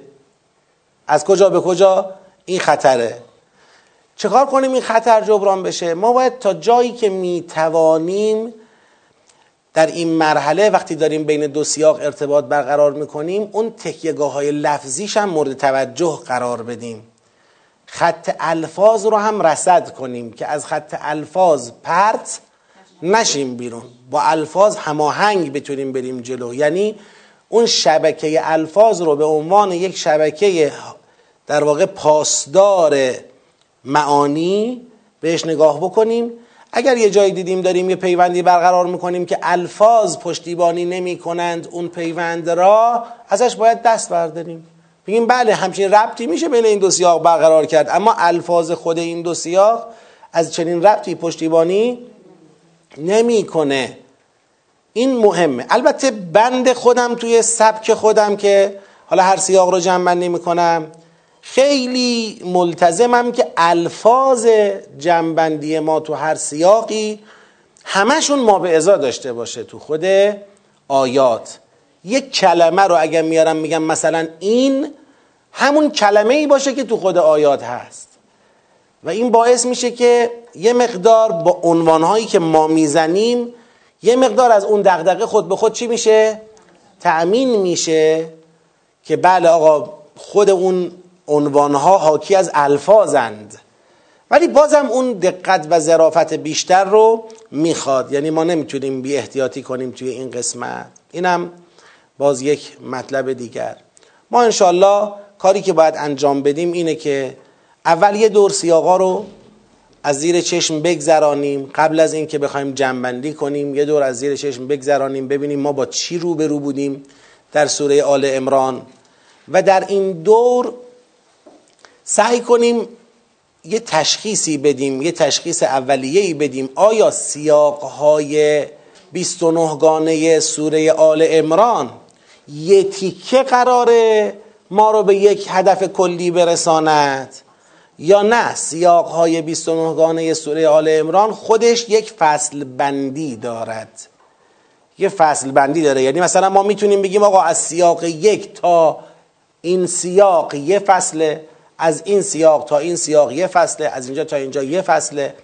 S1: از کجا به کجا؟ این خطره. چکار کنیم این خطر جبران بشه؟ ما باید تا جایی که می‌توانیم در این مرحله وقتی داریم بین دو سیاق ارتباط برقرار می‌کنیم اون تکیهگاه های لفظیش هم مورد توجه قرار بدیم. خط الفاظ رو هم رسد کنیم که از خط الفاظ پرت نشیم بیرون. با الفاظ هماهنگ بتونیم بریم جلو. یعنی اون شبکه الفاظ رو به عنوان یک شبکه در واقع پاسدار معانی بهش نگاه بکنیم. اگر یه جایی دیدیم داریم یه پیوندی برقرار می‌کنیم که الفاظ پشتیبانی نمی کنند اون پیوند را ازش باید دست برداریم. بگیم بله همچین ربطی میشه بین این دو سیاق برقرار کرد اما الفاظ خود این دو سیاق از چنین ربطی پشتیبانی نمی‌کنه. این مهمه. البته بند خودم توی سبک خودم که حالا هر سیاق رو جمع بندی می‌کنم خیلی ملتزمم که الفاظ جنبندی ما تو هر سیاقی همشون ما به ازا داشته باشه تو خود آیات یک کلمه رو اگر میارم میگم مثلا این همون کلمه ای باشه که تو خود آیات هست و این باعث میشه که یه مقدار با عنوانهایی که ما می‌زنیم یه مقدار از اون دغدغه خود به خود چی میشه؟ تأمین میشه که بله آقا خود اون عنوانها حاکی از الفاظند. ولی بازم اون دقت و ظرافت بیشتر رو می‌خواد. یعنی ما نمی‌تونیم بی احتیاطی کنیم توی این قسمت. اینم باز یک مطلب دیگر. ما انشالله کاری که باید انجام بدیم اینه که اول یه دور سیاقا رو از زیر چشم بگذرانیم. قبل از اینکه بخوایم جنبندی کنیم یه دور از زیر چشم بگذرانیم ببینیم ما با چی روبرو بودیم در سوره آل امران و در این دور سعی کنیم یه تشخیصی بدیم یه تشخیص اولیه‌ای بدیم. آیا سیاقهای 29 گانه سوره آل امران یه تیکه قراره ما رو به یک هدف کلی برساند یا نه؟ سیاقهای 29 گانه سوره آل امران خودش یک فصل بندی دارد. یه فصل بندی داره. یعنی مثلا ما می‌تونیم بگیم آقا از سیاق یک تا این سیاق یه فصله. از این سیاق تا این سیاق یه فصله از اینجا تا اینجا یه فصله.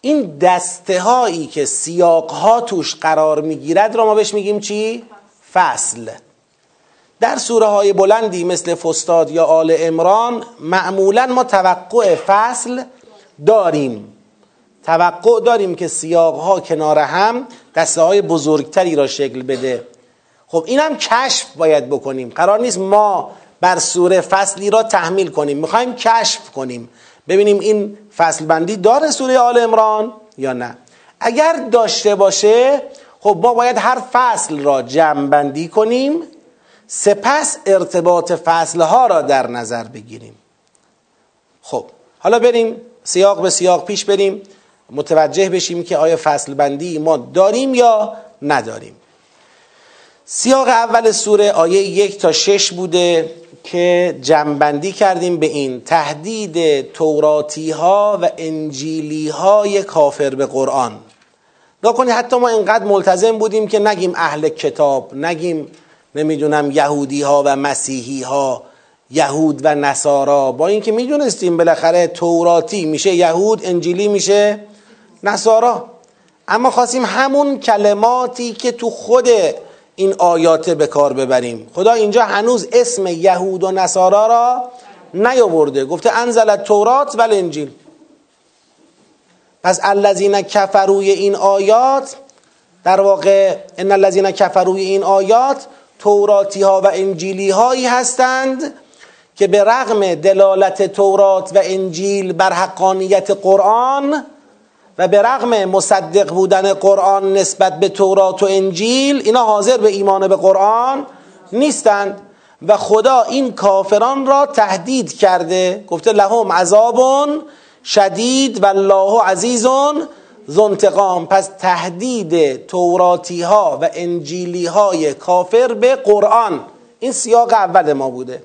S1: این دسته هایی که سیاق ها توش قرار می‌گیرد را ما بهش میگیم چی؟ فصل. در سوره های بلندی مثل فستاد یا آل امران معمولا ما توقع فصل داریم. توقع داریم که سیاق ها کنار هم دسته های بزرگتری را شکل بده. خب اینم کشف باید بکنیم. قرار نیست ما بر سوره فصلی را تحمیل کنیم. می‌خوایم کشف کنیم. ببینیم این فصل بندی داره سوره آل امران یا نه. اگر داشته باشه خب ما باید هر فصل را جمع بندی کنیم سپس ارتباط فصلها را در نظر بگیریم. خب حالا بریم سیاق به سیاق پیش بریم متوجه بشیم که آیا فصل بندی ما داریم یا نداریم. سیاق اول سوره آیه یک تا شش بوده. که جمعبندی کردیم به این تهدید توراتی ها و انجیلی های کافر به قرآن. کنید حتی ما اینقدر ملتزم بودیم که نگیم اهل کتاب نگیم نمی‌دونم یهودی ها و مسیحی ها یهود و نصارا. با اینکه می‌دونستیم بالاخره توراتی میشه یهود انجیلی میشه نصارا. اما خواستیم همون کلماتی که تو خود این آیات به کار ببریم. خدا اینجا هنوز اسم یهود و نصارا را نیاورده. گفته انزل تورات و انجیل پس الذین کفروی این آیات در واقع ان الذین کفروی این آیات توراتی ها و انجیلی هایی هستند که به رغم دلالت تورات و انجیل بر حقانیت قرآن و به رغم مصدق بودن قرآن نسبت به تورات و انجیل اینا حاضر به ایمان به قرآن نیستند. و خدا این کافران را تهدید کرده. گفته لهم عذاب شدید و الله عزیز زنتقام پس تهدید توراتی ها و انجیلی های کافر به قرآن. این سیاق اول ما بوده.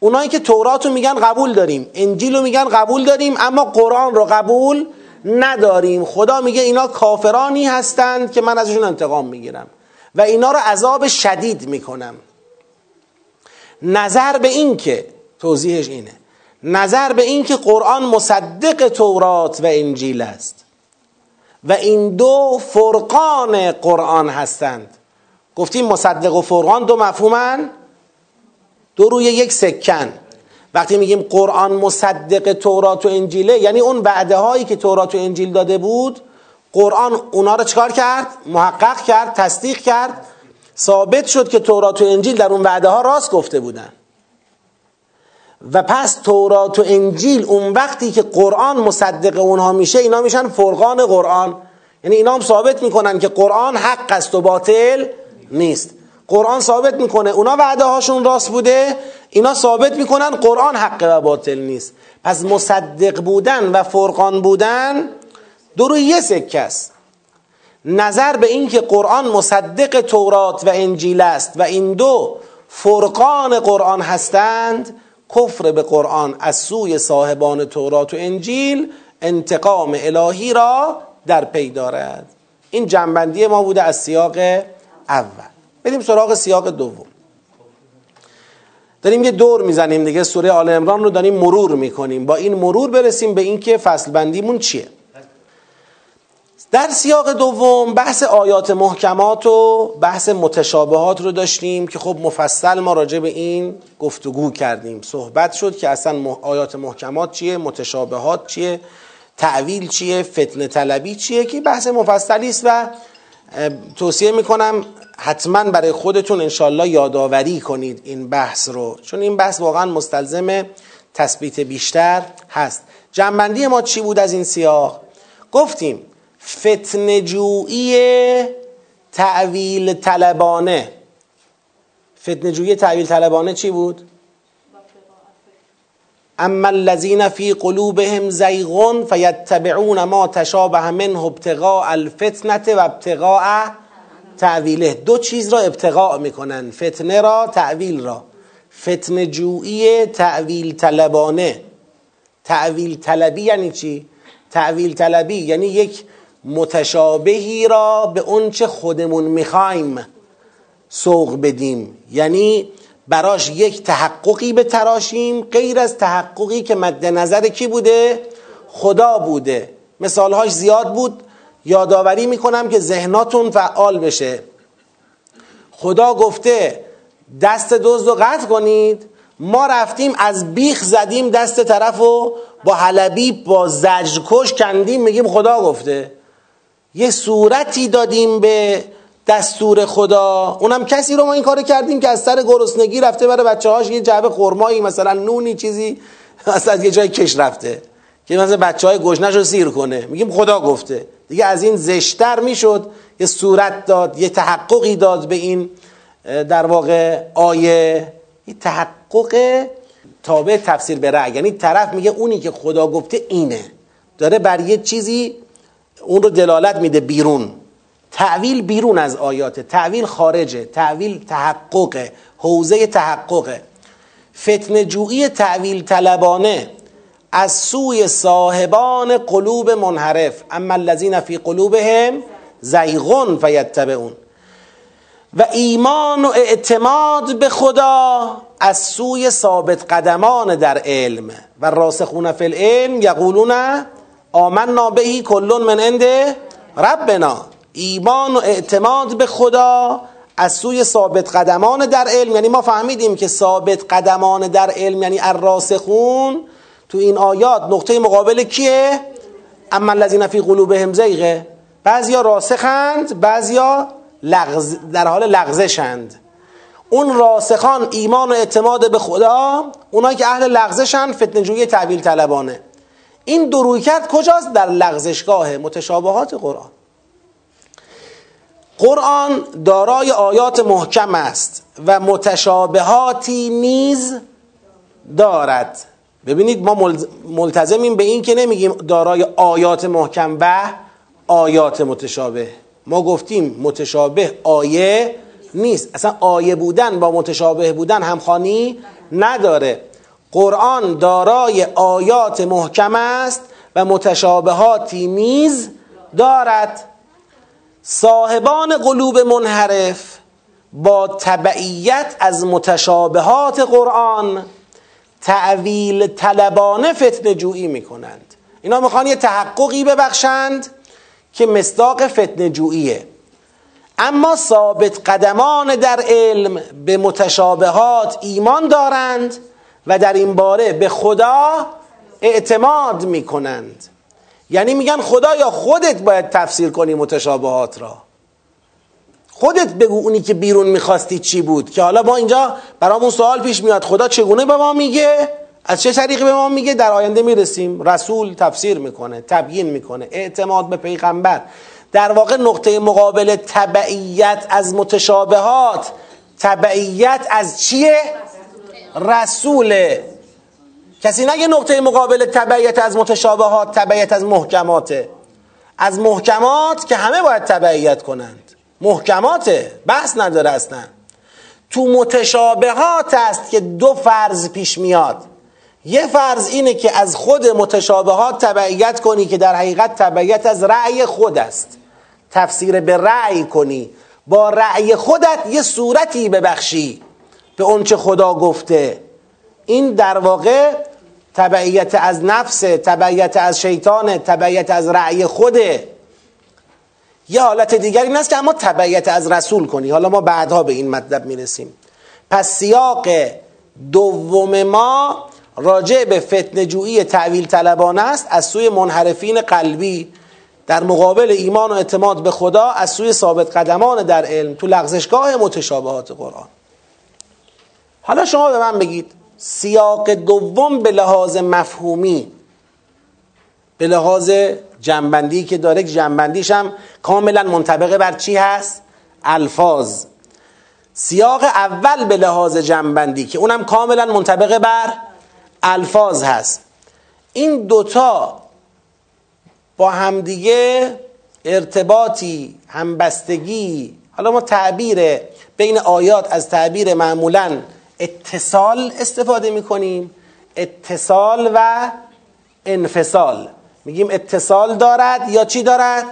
S1: اونایی که تورات رو میگن قبول داریم انجیل رو میگن قبول داریم اما قرآن رو قبول نداریم. خدا میگه اینا کافرانی هستند که من ازشون انتقام می‌گیرم و اینا رو عذاب شدید می‌کنم. نظر به این که توضیحش اینه. نظر به این که قرآن مصدق تورات و انجیل است و این دو فرقان قرآن هستند. گفتیم مصدق و فرقان دو مفهومن. دو روی یک سکن. وقتی میگیم قرآن مصدق تورات و انجیله یعنی اون وعده هایی که تورات و انجیل داده بود قرآن اونا رو چکار کرد؟ محقق کرد، تصدیق کرد. ثابت شد که تورات و انجیل در اون وعده ها راست گفته بودن. و پس تورات و انجیل اون وقتی که قرآن مصدق اونها میشه اینا میشن فرقان قرآن. یعنی اینا هم ثابت می‌کنن که قرآن حق است و باطل نیست. قرآن ثابت می‌کنه. اونا وعده هاشون راست بوده. اینا ثابت می‌کنن قرآن حق و باطل نیست. پس مصدق بودن و فرقان بودن دو روی یه سکه است. نظر به اینکه قرآن مصدق تورات و انجیل است و این دو فرقان قرآن هستند کفر به قرآن از سوی صاحبان تورات و انجیل انتقام الهی را در پی دارد. این جنبندی ما بوده از سیاق اول. بریم سراغ سیاق دوم. داریم یه دور می‌زنیم دیگه سوره آل عمران رو داریم مرور می‌کنیم. با این مرور برسیم به اینکه فصل بندیمون چیه؟ در سیاق دوم بحث آیات محکمات و بحث متشابهات رو داشتیم که خب مفصل ما راجع به این گفتگو کردیم. صحبت شد که اصلا آیات محکمات چیه متشابهات چیه تعویل چیه فتنه طلبی چیه که بحث مفصلی است و توصیه می‌کنم حتما برای خودتون انشالله یادآوری کنید این بحث رو. چون این بحث واقعا مستلزم تثبیت بیشتر هست. جنبندی ما چی بود از این سیاق؟ گفتیم فتنجویی تعویل طلبانه. فتنجویی تعویل طلبانه چی بود؟ اما الذين في قلوبهم زيغ فيتبعون ما تشابه منه ابتغاء الفتنه و ابتغاء تعویله دو چیز را ابتغاء می‌کنن. فتنه را تعویل را. فتنه جویی تعویل طلبانه. تعویل طلبی یعنی چی؟ تعویل طلبی یعنی یک متشابهی را به اون چه خودمون می‌خوایم سوق بدیم. یعنی براش یک تحققی به تراشیم غیر از تحققی که مد نظر کی بوده؟ خدا بوده. مثالهاش زیاد بود. یادآوری می‌کنم که ذهناتون فعال بشه. خدا گفته دست دزد رو قطع کنید. ما رفتیم از بیخ زدیم دست طرف و با حلبی با زجرکش کندیم میگیم خدا گفته. یه صورتی دادیم به دستور خدا. اونم کسی رو ما این کارو کردیم که از سر گرسنگی رفته برای بچه هاش یه جعبه خرمایی مثلا نونی چیزی از یه جای کش رفته. که مثلا بچه های گشنش رو سیر کنه. میگیم خدا گفته. دیگه از این زشتر می‌شد. یه صورت داد یه تحققی داد به این در واقع آیه. یه تحقق تابع تفسیر به رأی. یعنی طرف میگه اونی که خدا گفته اینه. داره بر یه چیزی اون رو دلالت میده بیرون. تعویل بیرون از آیات. تعویل خارجه. تعویل تحقق حوزه تحقق فتن جویی تعویل طلبانه. از سوی صاحبان قلوب منحرف. اما الذین فی قلوبهم زیغون فیتبعون. و ایمان و اعتماد به خدا از سوی ثابت قدمان در علم. و راسخون فی العلم یقولون آمنا بهی کلون من عند ربنا. ایمان و اعتماد به خدا از سوی ثابت قدمان در علم. یعنی ما فهمیدیم که ثابت قدمان در علم یعنی الراسخون تو این آیات نقطه مقابل کیه؟ اما الذین فی قلوبهم زیغه. بعضیا راسخند بعضیا لغز در حال لغزشند. اون راسخان ایمان و اعتماد به خدا اونایی که اهل لغزشند فتنجوی تعبیل طلبانه. این کرد کجاست؟ در لغزشگاه متشابهات قرآن. قرآن دارای آیات محکم است و متشابهاتی نیز دارد. ببینید ما ملتزمیم به این که نمیگیم دارای آیات محکم و آیات متشابه. ما گفتیم متشابه آیه نیست. اصلا آیه بودن با متشابه بودن همخانی نداره. قرآن دارای آیات محکم است و متشابهاتی نیز دارد. صاحبان قلوب منحرف با تبعیت از متشابهات قرآن تعویل طلبانه فتن جویی می‌کنند. اینا می‌خوان یه تحققی ببخشند که مصداق فتن جوییه. اما ثابت قدمان در علم به متشابهات ایمان دارند و در این باره به خدا اعتماد می‌کنند. یعنی میگن خدا یا خودت باید تفسیر کنی متشابهات را. خودت بگو اونی که بیرون می‌خواستی چی بود. که حالا ما اینجا برامون سوال پیش میاد. خدا چگونه به ما میگه؟ از چه طریقی به ما میگه؟ در آینده می‌رسیم. رسول تفسیر می‌کنه تبیین می‌کنه اعتماد به پیغمبر. در واقع نقطه مقابل تبعیت از متشابهات. تبعیت از چیه؟ رسوله. کسی نگه نقطه مقابل تبعیت از متشابهات تبعیت از محکماته. از محکمات که همه باید تبعیت کنند. محکماته بحث نداره اصلا. تو متشابهات است که دو فرض پیش میاد. یه فرض اینه که از خود متشابهات تبعیت کنی که در حقیقت تبعیت از رأی خود است. تفسیر به رأی کنی. با رأی خودت یه صورتی ببخشی به اونچه خدا گفته. این در واقع تبعیت از نفس تبعیت از شیطان تبعیت از رأی خوده. یه حالت دیگر این است که اما تبعیت از رسول کنی. حالا ما بعدها به این مطلب می‌رسیم. پس سیاق دوم ما راجع به فتنجویی تعویل طلبانه است. از سوی منحرفین قلبی در مقابل ایمان و اعتماد به خدا از سوی ثابت قدمان در علم تو لغزشگاه متشابهات قرآن. حالا شما به من بگید سیاق دوم به لحاظ مفهومی به لحاظ جنبندی که داره جنبندیش هم کاملا منطبقه بر چی هست؟ الفاظ. سیاق اول به لحاظ جنبندی که اونم کاملا منطبقه بر الفاظ هست. این دوتا با همدیگه ارتباطی همبستگی حالا ما تعبیر بین آیات از تعبیر معمولا اتصال استفاده می‌کنیم. اتصال و انفصال. میگیم اتصال دارد یا چی دارد؟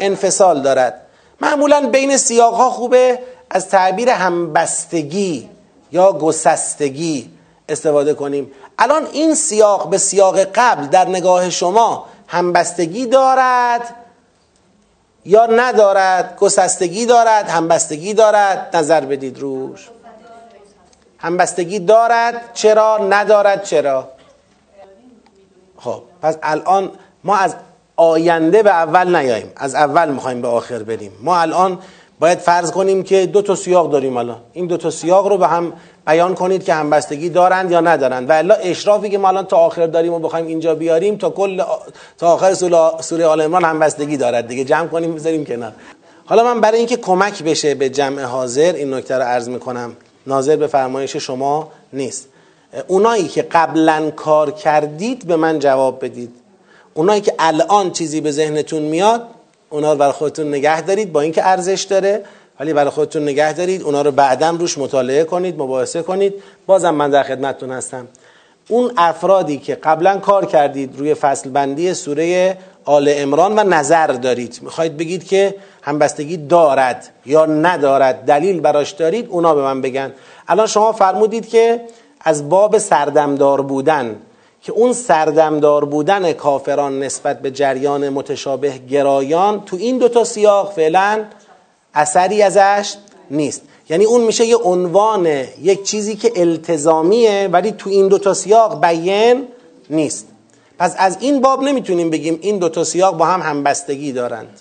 S1: انفصال دارد. معمولا بین سیاق ها خوبه از تعبیر همبستگی یا گسستگی استفاده کنیم. الان این سیاق به سیاق قبل در نگاه شما همبستگی دارد یا ندارد؟ گسستگی دارد همبستگی دارد؟ نظر بدید روش. همبستگی دارد چرا؟ ندارد چرا؟ خب پس الان ما از آینده به اول نیاییم. از اول می‌خوایم به آخر بریم. ما الان باید فرض کنیم که دو تا سیاق داریم الان. این دو تا سیاق رو به هم بیان کنید که همبستگی دارند یا ندارند. و الا اشرافی که ما الان تا آخر داریم و بخوایم اینجا بیاریم تا کل تا آخر سوره آل عمران همبستگی دارد دیگه. جمع کنیم بذاریم کنار. حالا من برای اینکه کمک بشه به جمع حاضر این نکته رو عرض می‌کنم. ناظر به فرمایش شما نیست. اونایی که قبلا کار کردید به من جواب بدید. اونایی که الان چیزی به ذهنتون میاد اونا رو برای خودتون نگه دارید با اینکه ارزش داره. ولی برای خودتون نگه دارید اونا رو بعدا روش مطالعه کنید مباحثه کنید. بازم من در خدمتتون هستم. اون افرادی که قبلا کار کردید روی فصل بندی سوره آل امران و نظر دارید. می‌خواید بگید که همبستگی دارد یا ندارد دلیل براش دارید اونا به من بگن. الان شما فرمودید که از باب سردمدار بودن که اون سردمدار بودن کافران نسبت به جریان متشابه گرایان تو این دوتا سیاق فعلا اثری ازش نیست. یعنی اون میشه یه عنوان یک چیزی که التزامیه ولی تو این دوتا سیاق بیان نیست. پس از این باب نمی‌تونیم بگیم این دوتا سیاق با هم همبستگی دارند.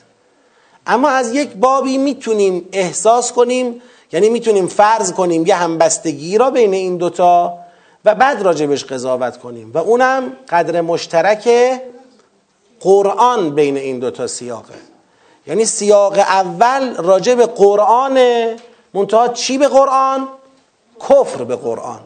S1: اما از یک بابی می‌تونیم احساس کنیم یعنی می‌تونیم فرض کنیم یه همبستگی را بین این دوتا و بعد راجبش قضاوت کنیم. و اونم قدر مشترک قرآن بین این دوتا سیاقه. یعنی سیاق اول راجع به قرآن منتها چی به قرآن؟ کفر به قرآن.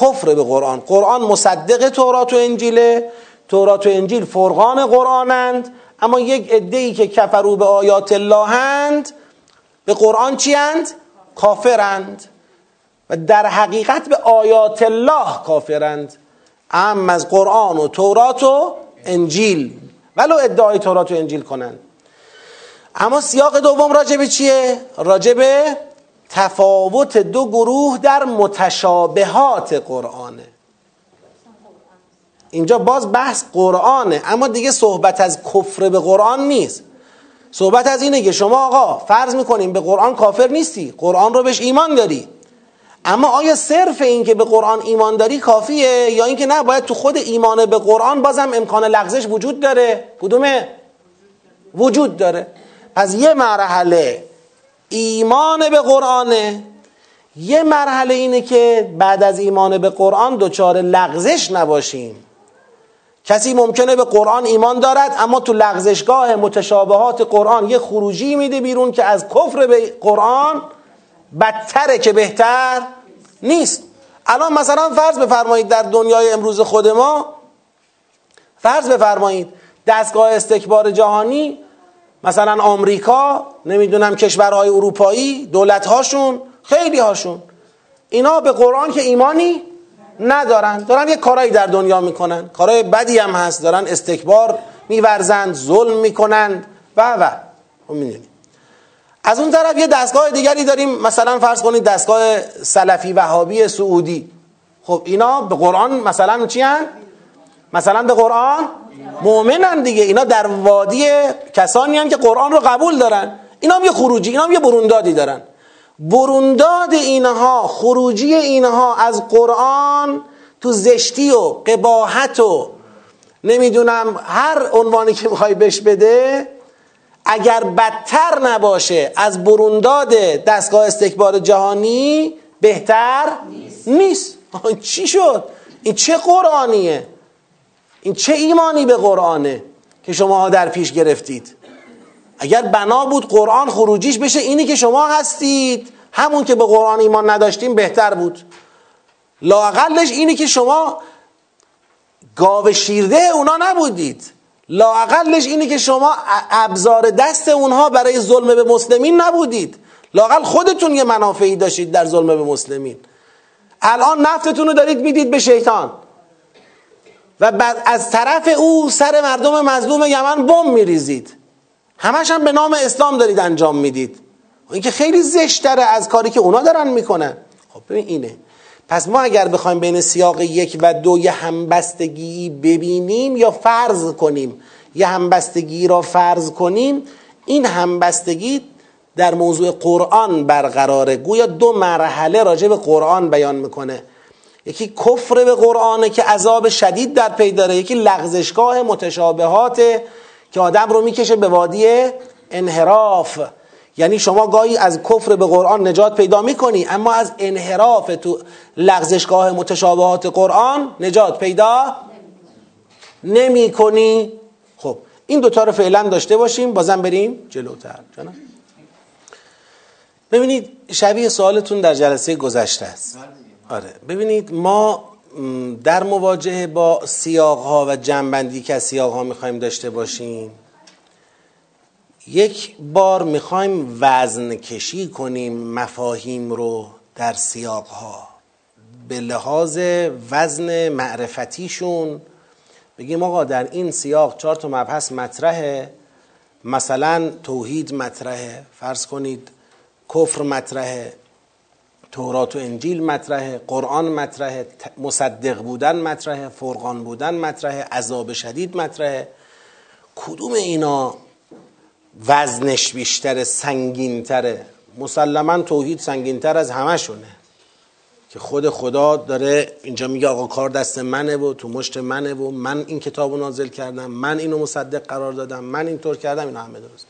S1: کفر به قرآن. قرآن مصدق تورات و انجیله. تورات و انجیل فرقان قرآنند. اما یک عده‌ای که کفرو به آیات اللهند به قرآن چی اند؟ کافرند. و در حقیقت به آیات الله کافرند. ام از قرآن و تورات و انجیل. ولو ادعای تورات و انجیل کنند اما سیاق دوم راجبه چیه؟ راجبه تفاوت دو گروه در متشابهات قرآنه. اینجا باز بحث قرآنه اما دیگه صحبت از کفر به قرآن نیست. صحبت از اینه که شما آقا فرض می‌کنیم به قرآن کافر نیستی قرآن رو بهش ایمان داری. اما آیا صرف این که به قرآن ایمان داری کافیه؟ یا اینکه نه باید تو خود ایمان به قرآن بازم امکان لغزش وجود داره؟ کدومه؟ وجود داره. پس یه مرحله ایمان به قرآنه. یه مرحله اینه که بعد از ایمان به قرآن دچار لغزش نباشیم. کسی ممکنه به قرآن ایمان دارد اما تو لغزشگاه متشابهات قرآن یه خروجی میده بیرون که از کفر به قرآن بدتره که بهتر نیست. الان مثلا فرض بفرمایید در دنیای امروز خود ما فرض بفرمایید دستگاه استکبار جهانی مثلا آمریکا نمی‌دونم کشورهای اروپایی دولتهاشون خیلی هاشون اینا به قرآن که ایمانی ندارن. دارن یه کارایی در دنیا می‌کنن. کارهای بدی هم هست. دارن استکبار میورزند ظلم می‌کنند و و. خب از اون طرف یه دستگاه دیگری داریم. مثلا فرض کنید دستگاه سلفی وهابی سعودی. خب اینا به قرآن مثلا چی هن؟ مثلا به قرآن مؤمنن دیگه. اینا در وادی کسانی هن که قرآن رو قبول دارن. اینا هم یه خروجی اینا هم یه بروندادی دارن. برونداد اینها خروجی اینها از قرآن تو زشتی و قباحت و نمی‌دونم هر عنوانی که می‌خوای بش بده اگر بدتر نباشه از برونداد دستگاه استکبار جهانی بهتر نیست, نیست. چی شد؟ این چه قرآنیه؟ این چه ایمانی به قرآنه که شما در پیش گرفتید اگر بنا بود قرآن خروجیش بشه اینی که شما هستید همون که به قرآن ایمان نداشتیم بهتر بود لاقلش اینی که شما گاو شیرده اونا نبودید لاقلش اینی که شما ابزار دست اونها برای ظلم به مسلمین نبودید. لاقل خودتون یه منافعی داشتید در ظلم به مسلمین. الان نفتتون رو دارید می‌دید به شیطان. و بعد از طرف او سر مردم مظلوم یمن بم میریزید. همش هم به نام اسلام دارید انجام می‌دید. این که خیلی زشتره از کاری که اونا دارن می‌کنن. خب ببین اینه. پس ما اگر بخوایم بین سیاق یک و دو یه همبستگی ببینیم یا فرض کنیم یه همبستگی را فرض کنیم این همبستگی در موضوع قرآن برقراره. گویا دو مرحله راجع به قرآن بیان می‌کنه. یکی کفر به قرآنه که عذاب شدید در پی داره یکی لغزشگاه متشابهات که آدم رو می‌کشه به وادی انحراف. یعنی شما گاهی از کفر به قرآن نجات پیدا می‌کنی اما از انحراف تو لغزشگاه متشابهات قرآن نجات پیدا نمی کنی خب این دوتا رو فعلا داشته باشیم بازم بریم جلوتر. جانم ببینید شبیه سوالتون در جلسه گذشته است. آره. ببینید ما در مواجهه با سیاق ها و جنبندی که از سیاق ها می‌خوایم داشته باشیم یک بار می‌خوایم وزن کشی کنیم مفاهیم رو در سیاق ها به لحاظ وزن معرفتیشون بگیم آقا در این سیاق چهار تا مبحث مطرحه. مثلا توحید مطرحه. فرض کنید کفر مطرحه تورات و انجیل مطرحه قرآن مطرحه مصدق بودن مطرحه فرقان بودن مطرحه عذاب شدید مطرحه. کدوم اینا؟ وزنش بیشتر سنگینتره مسلما توحید سنگینتر از همشونه که خود خدا داره اینجا میگه آقا کار دست منه و تو مشت منه و من این کتاب نازل کردم من اینو مصدق قرار دادم من اینطور کردم اینا همه درست.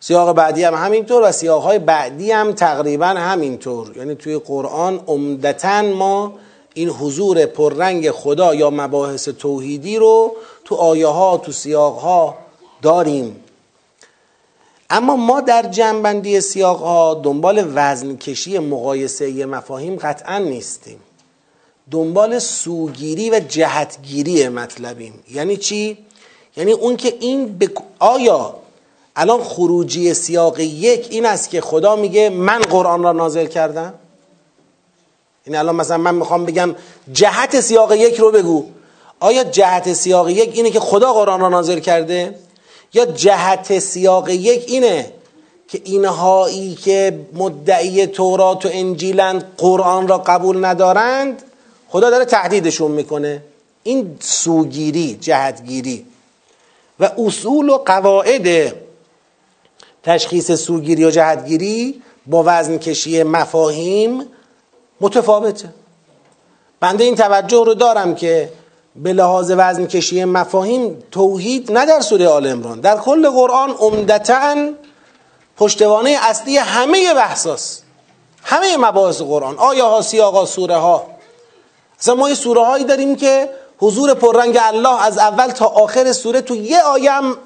S1: سیاق بعدی هم همینطور و سیاق های بعدی هم تقریبا همینطور. یعنی توی قرآن عمدتا ما این حضور پررنگ خدا یا مباحث توحیدی رو تو آیه ها تو سیاق ها داریم. اما ما در جنبندی سیاق ها دنبال وزن کشی مقایسه مفاهیم قطعا نیستیم. دنبال سوگیری و جهتگیری مطلبیم. یعنی چی؟ یعنی اون که این بک... آیا الان خروجی سیاق یک این است که خدا میگه من قرآن را نازل کردم؟ این الان مثلا من می‌خوام بگم جهت سیاق یک رو بگو. آیا جهت سیاق یک اینه که خدا قرآن را نازل کرده؟ یا جهت سیاق یک اینه که اینهایی که مدعی تورات و انجیلند قرآن را قبول ندارند خدا داره تهدیدشون می‌کنه. این سوگیری جهتگیری. و اصول و قواعد تشخیص سوگیری و جهتگیری با وزن کشی مفاهیم متفاوته. بنده این توجه رو دارم که به لحاظ وزن کشی مفاهیم توحید نه در سوره آل امران در کل قرآن عمدتا پشتوانه اصلی همه بحثاست همه مباحث قرآن. آیه ها سیاقا سوره ها اصلا ما یه سوره هایی داریم که حضور پررنگ الله از اول تا آخر سوره تو یه آیه هم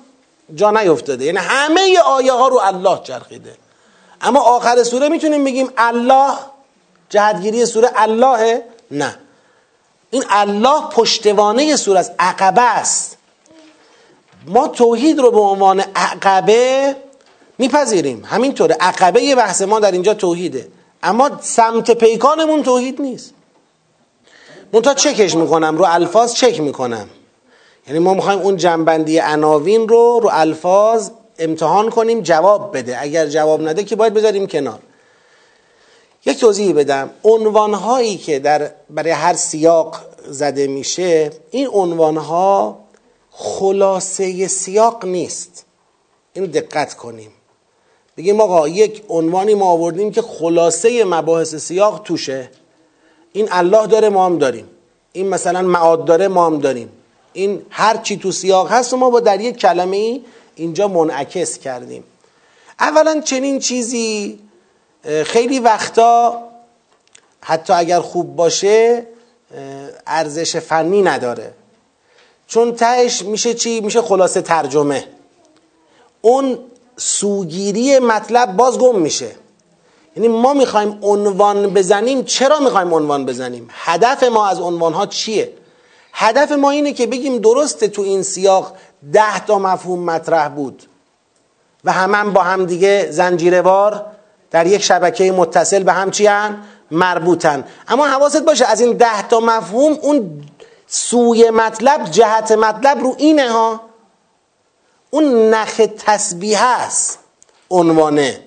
S1: جا نیفتاده. یعنی همه آیه ها رو الله چرخیده. اما آخر سوره می‌تونیم بگیم الله جهتگیری سوره الله نه. این الله پشتوانه سوره است عقبه است. ما توحید رو به عنوان عقبه میپذیریم. همینطوره. عقبه یه بحث ما در اینجا توحیده. اما سمت پیکانمون توحید نیست. منتها چکش می‌کنم؟ رو الفاظ چک می‌کنم. یعنی ما می‌خوایم اون جنبندی عناوین رو رو الفاظ امتحان کنیم جواب بده. اگر جواب نده که باید بذاریم کنار. یک توضیح بدم. عنوان هایی که در برای هر سیاق زده میشه این عنوان ها خلاصه سیاق نیست. اینو دقت کنیم. بگیم آقا یک عنوانی ما آوردیم که خلاصه مباحث سیاق توشه. این الله داره ما هم داریم. این مثلا معاد داره ما هم داریم. این هر چی تو سیاق هست و ما با در یک کلمه ای اینجا منعکس کردیم. اولا چنین چیزی خیلی وقتا حتی اگر خوب باشه ارزش فنی نداره. چون تهش میشه چی؟ میشه خلاصه ترجمه. اون سوگیری مطلب باز گم میشه. یعنی ما می‌خوایم عنوان بزنیم چرا می‌خوایم عنوان بزنیم؟ هدف ما از عنوان ها چیه؟ هدف ما اینه که بگیم درسته تو این سیاق ده تا مفهوم مطرح بود و همه هم با هم دیگه زنجیروار در یک شبکه متصل به هم چی مربوطن. اما حواست باشه از این ده تا مفهوم اون سوی مطلب جهت مطلب رو اینه ها. اون نخ تسبیح است عنوانه.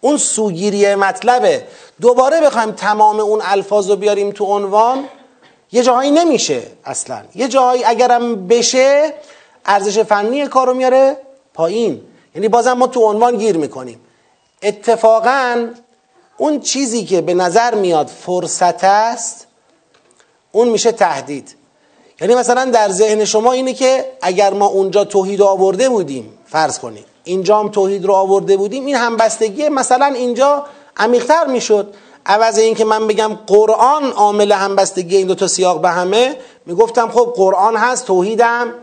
S1: اون سوگیری مطلبه. دوباره بخوایم تمام اون الفاظ رو بیاریم تو عنوان. یه جاهایی نمیشه اصلا. یه جاهایی اگرم بشه ارزش فنی کار رو میاره پایین. یعنی بازم ما تو عنوان گیر می‌کنیم. اتفاقا اون چیزی که به نظر میاد فرصت است اون میشه تهدید. یعنی مثلا در ذهن شما اینه که اگر ما اونجا توحید آورده بودیم فرض کنیم اینجا هم توحید رو آورده بودیم این همبستگی مثلا اینجا عمیقتر می‌شد. عوض این که من بگم قرآن عامل همبستگی این دو تا سیاق به همه می‌گفتم خب قرآن هست توحیدم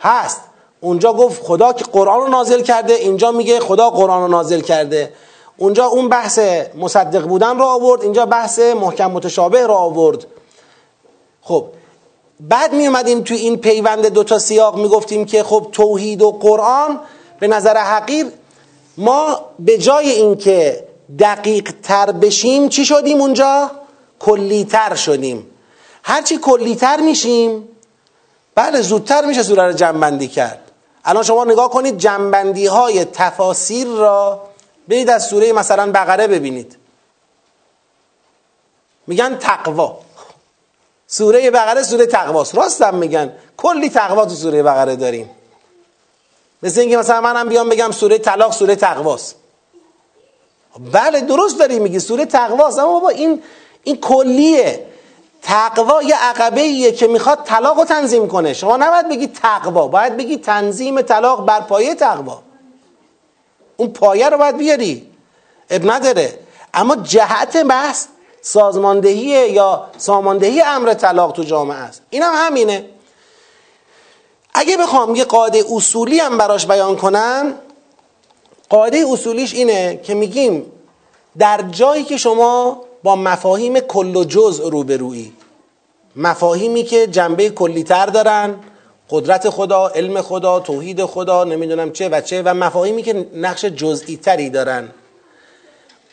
S1: هست. اونجا گفت خدا که قرآن رو نازل کرده اینجا میگه خدا قرآن رو نازل کرده. اونجا اون بحث مصدق بودن رو آورد اینجا بحث محکم متشابه رو آورد. خب بعد می اومدیم تو این پیوند دوتا سیاق می‌گفتیم که خب توحید و قرآن به نظر حقیر. ما به جای اینکه دقیق تر بشیم چی شدیم اونجا؟ کلی تر شدیم. هرچی کلی تر میشیم بله زودتر میشه سوره رو جنبندی کرد. الان شما نگاه کنید جنبندی های تفاسیر را برید از سوره مثلا بقره ببینید. میگن تقوا. سوره بقره سوره تقواست. راستم میگن. کلی تقوا تو سوره بقره داریم. مثل اینکه مثلا منم بیام بگم سوره طلاق سوره تقواست. بله درست داری میگی. سوره تقواست. اما بابا این این کلیه. تقوا یه عقبه ایه که می‌خواد طلاق رو تنظیم کنه. شما نباید بگی تقوا باید بگی تنظیم طلاق بر پایه تقوا. اون پایه رو باید بیاری. اب نداره. اما جهت بحث سازماندهی یا ساماندهی امر طلاق تو جامعه است. این هم همینه. اگه بخوام یه قاعده اصولی هم براش بیان کنم قاعده اصولیش اینه که میگیم در جایی که شما با مفاهیم کل و جزء روبرویی. مفاهیمی که جنبه کلیتر دارن قدرت خدا، علم خدا، توحید خدا، نمی‌دونم چه و چه و مفاهیمی که نقش جزئی تری دارن.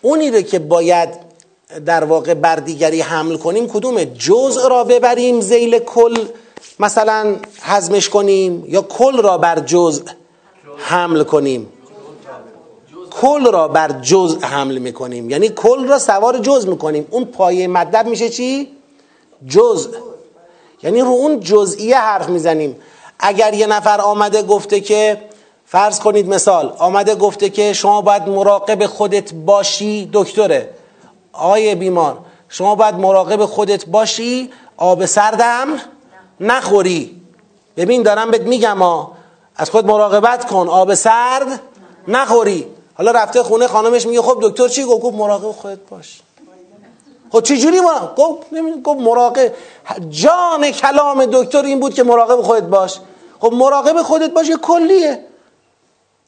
S1: اونی رو که باید در واقع بر دیگری حمل کنیم کدوم؟ جزء را ببریم زیل کل مثلا حزمش کنیم یا کل را بر جزء حمل کنیم. کل را بر جزء حمل می‌کنیم. یعنی کل را سوار جزء می‌کنیم. اون پایه مطلب میشه چی؟ جزء یعنی رو اون جزئیه حرف می‌زنیم. اگر یه نفر آمده گفته که فرض کنید مثال آمده گفته که شما باید مراقب خودت باشی دکتره. آقای بیمار شما باید مراقب خودت باشی آب سردم نخوری. ببین دارم بهت میگم ها. از خود مراقبت کن. آب سرد نخوری. حالا رفته خونه خانمش میگه خب دکتر چی؟ گفت مراقب خودت باش. خب چجوری مراقب؟ گفت گفت مراقب. جان کلام دکتر این بود که مراقب خودت باش. خب مراقب خودت باش یه کلیه.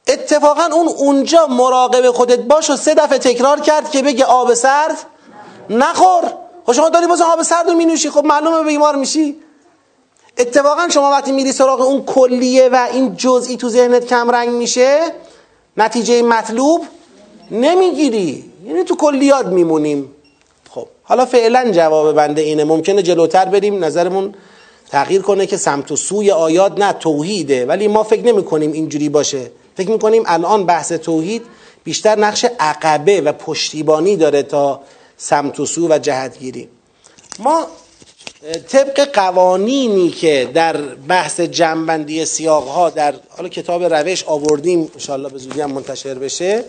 S1: اتفاقا اون اونجا مراقب خودت باش و سه دفعه تکرار کرد که بگه آب سرد نخور. خب شما داری باز آب سرد رو مینوشی. خب معلومه بیمار میشی. اتفاقا شما وقتی میری سراغ اون کلیه و این جزئی تو ذهنت کم رنگ میشه نتیجه مطلوب نمی‌گیری. یعنی تو کلیات میمونیم. خب حالا فعلا جواب بنده اینه. ممکنه جلوتر بریم نظرمون تغییر کنه که سمت و سوی آیات نه توحیده. ولی ما فکر نمی کنیم اینجوری باشه. فکر می کنیم الان بحث توحید بیشتر نقش عقبه و پشتیبانی داره تا سمت و سو و جهتگیری. ما طبق قوانینی که در بحث جنبندی سیاق ها در حالا کتاب روش آوردیم انشاءالله به زودی هم منتشر بشه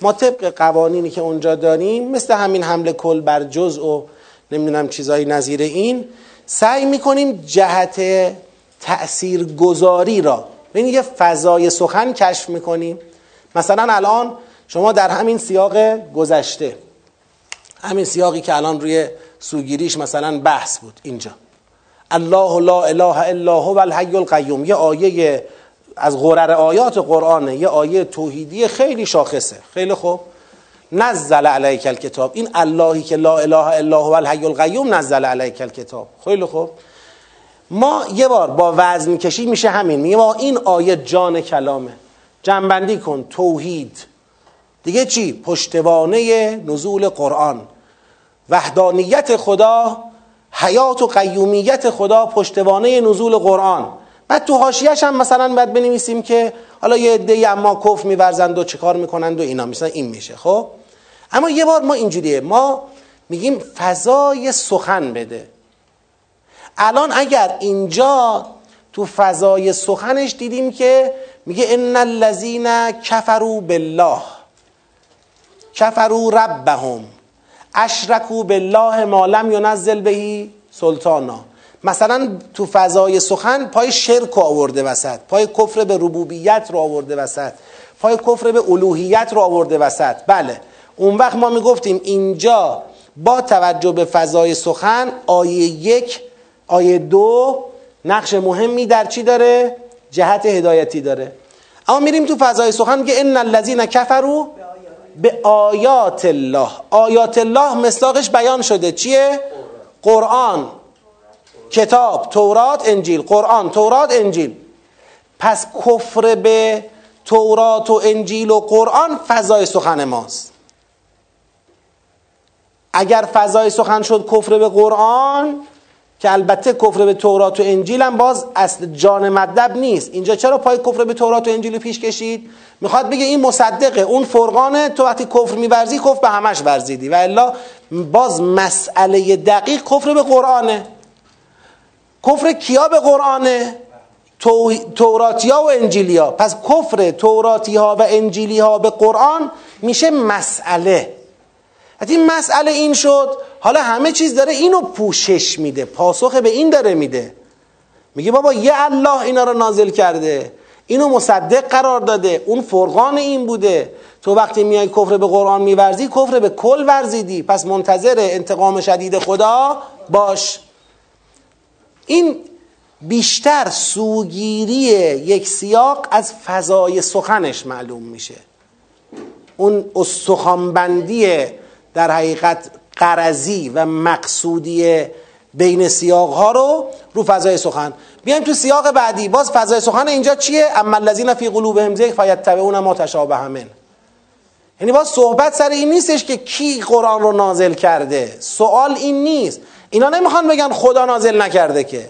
S1: ما طبق قوانینی که اونجا داریم مثل همین حمله کل بر جزء و نمی‌دونم چیزایی نظیر این سعی می‌کنیم جهت تأثیر گذاری را ببینید یه فضای سخن کشف می‌کنیم. مثلا الان شما در همین سیاق گذشته همین سیاقی که الان روی سوگیریش مثلا بحث بود اینجا. الله لا اله الا هو الحی القیوم. یه آیه از غرر آیات قرآنه. یه آیه توحیدی خیلی شاخصه. خیلی خوب. نزل علیک الکتاب. این اللهی که لا اله الا هو الحی القیوم نزل علیک الکتاب. خیلی خوب. ما یه بار با وزن کشی میشه همین. میگه ما این آیه جان کلامه. جنبندی کن. توحید. دیگه چی؟ پشتوانه نزول قرآن. وحدانیت خدا حیات و قیومیت خدا پشتوانه نزول قرآن. بعد تو حاشیهش هم مثلا باید بنویسیم که حالا یه عده اما کف میورزند و چیکار می‌کنند و اینا. مثلا این میشه خب؟ اما یه بار ما اینجوریه. ما میگیم فضای سخن بده. الان اگر اینجا تو فضای سخنش دیدیم که میگه ان الذین کفروا بالله کفروا ربهم. اشرکوا بالله ما لم ینزل بهی سلطانا. مثلا تو فضای سخن پای شرک رو آورده وسط پای کفر به ربوبیت رو آورده وسط پای کفر به الوهیت رو آورده وسط. بله اون وقت ما می‌گفتیم اینجا با توجه به فضای سخن آیه یک آیه دو نقش مهمی در چی داره؟ جهت هدایتی داره. اما میریم تو فضای سخن میگه ان الذین کفروا به آیات الله آیات الله مصداقش بیان شده چیه؟ قرآن کتاب تورات انجیل. قرآن تورات انجیل. پس کفر به تورات و انجیل و قرآن فضای سخن ماست. اگر فضای سخن شد کفر به قرآن که البته کفر به تورات و انجیل هم باز اصل جان مدب نیست. اینجا چرا پای کفر به تورات و انجیل پیش کشید؟ می‌خواد بگه این مصدقه اون فرقانه. تو وقتی کفر میورزی کفر به همش ورزیدی. و الا باز مسئله دقیق کفر به قرآنه. کفر کیا به قرآنه؟ توراتیا و انجیلیا. پس کفر توراتی ها و انجیلی ها به قرآن میشه مسئله. این مسئله این شد. حالا همه چیز داره اینو پوشش میده پاسخ به این داره میده. میگه بابا یه الله اینا رو نازل کرده اینو مصدق قرار داده اون فرقان این بوده. تو وقتی میای کفر به قرآن میورزی کفر به کل ورزیدی. پس منتظر انتقام شدید خدا باش. این بیشتر سوگیری یک سیاق از فضای سخنش معلوم میشه. اون استخوانبندی در حقیقت قرضی و مقصودی بین سیاق ها رو رو فضای سخن. بیایم تو سیاق بعدی. باز فضای سخن اینجا چیه؟ اما الذین فی قلوبهم زیغ فیتبعون ما تشابه من. یعنی باز صحبت سر این نیستش که کی قرآن رو نازل کرده. سوال این نیست. اینا نمی‌خوان بگن خدا نازل نکرده که.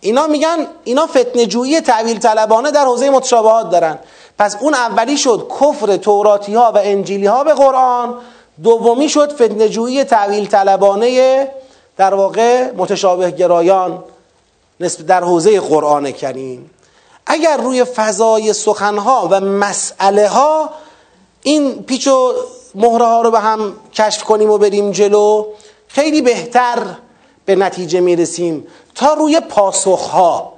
S1: اینا میگن اینا فتنه جویی تعویل طلبانه در حوزه متشابهات دارن. پس اون اولی شد کفر توراتی ها و انجیلی ها به قرآن. دومی شد فتنه جویی تعویل طلبانه در واقع متشابه گرایان در حوزه قرآن کریم. اگر روی فضای سخنها و مسئله ها این پیچ و مهره ها رو به هم کشف کنیم و بریم جلو خیلی بهتر به نتیجه می‌رسیم. تا روی پاسخها.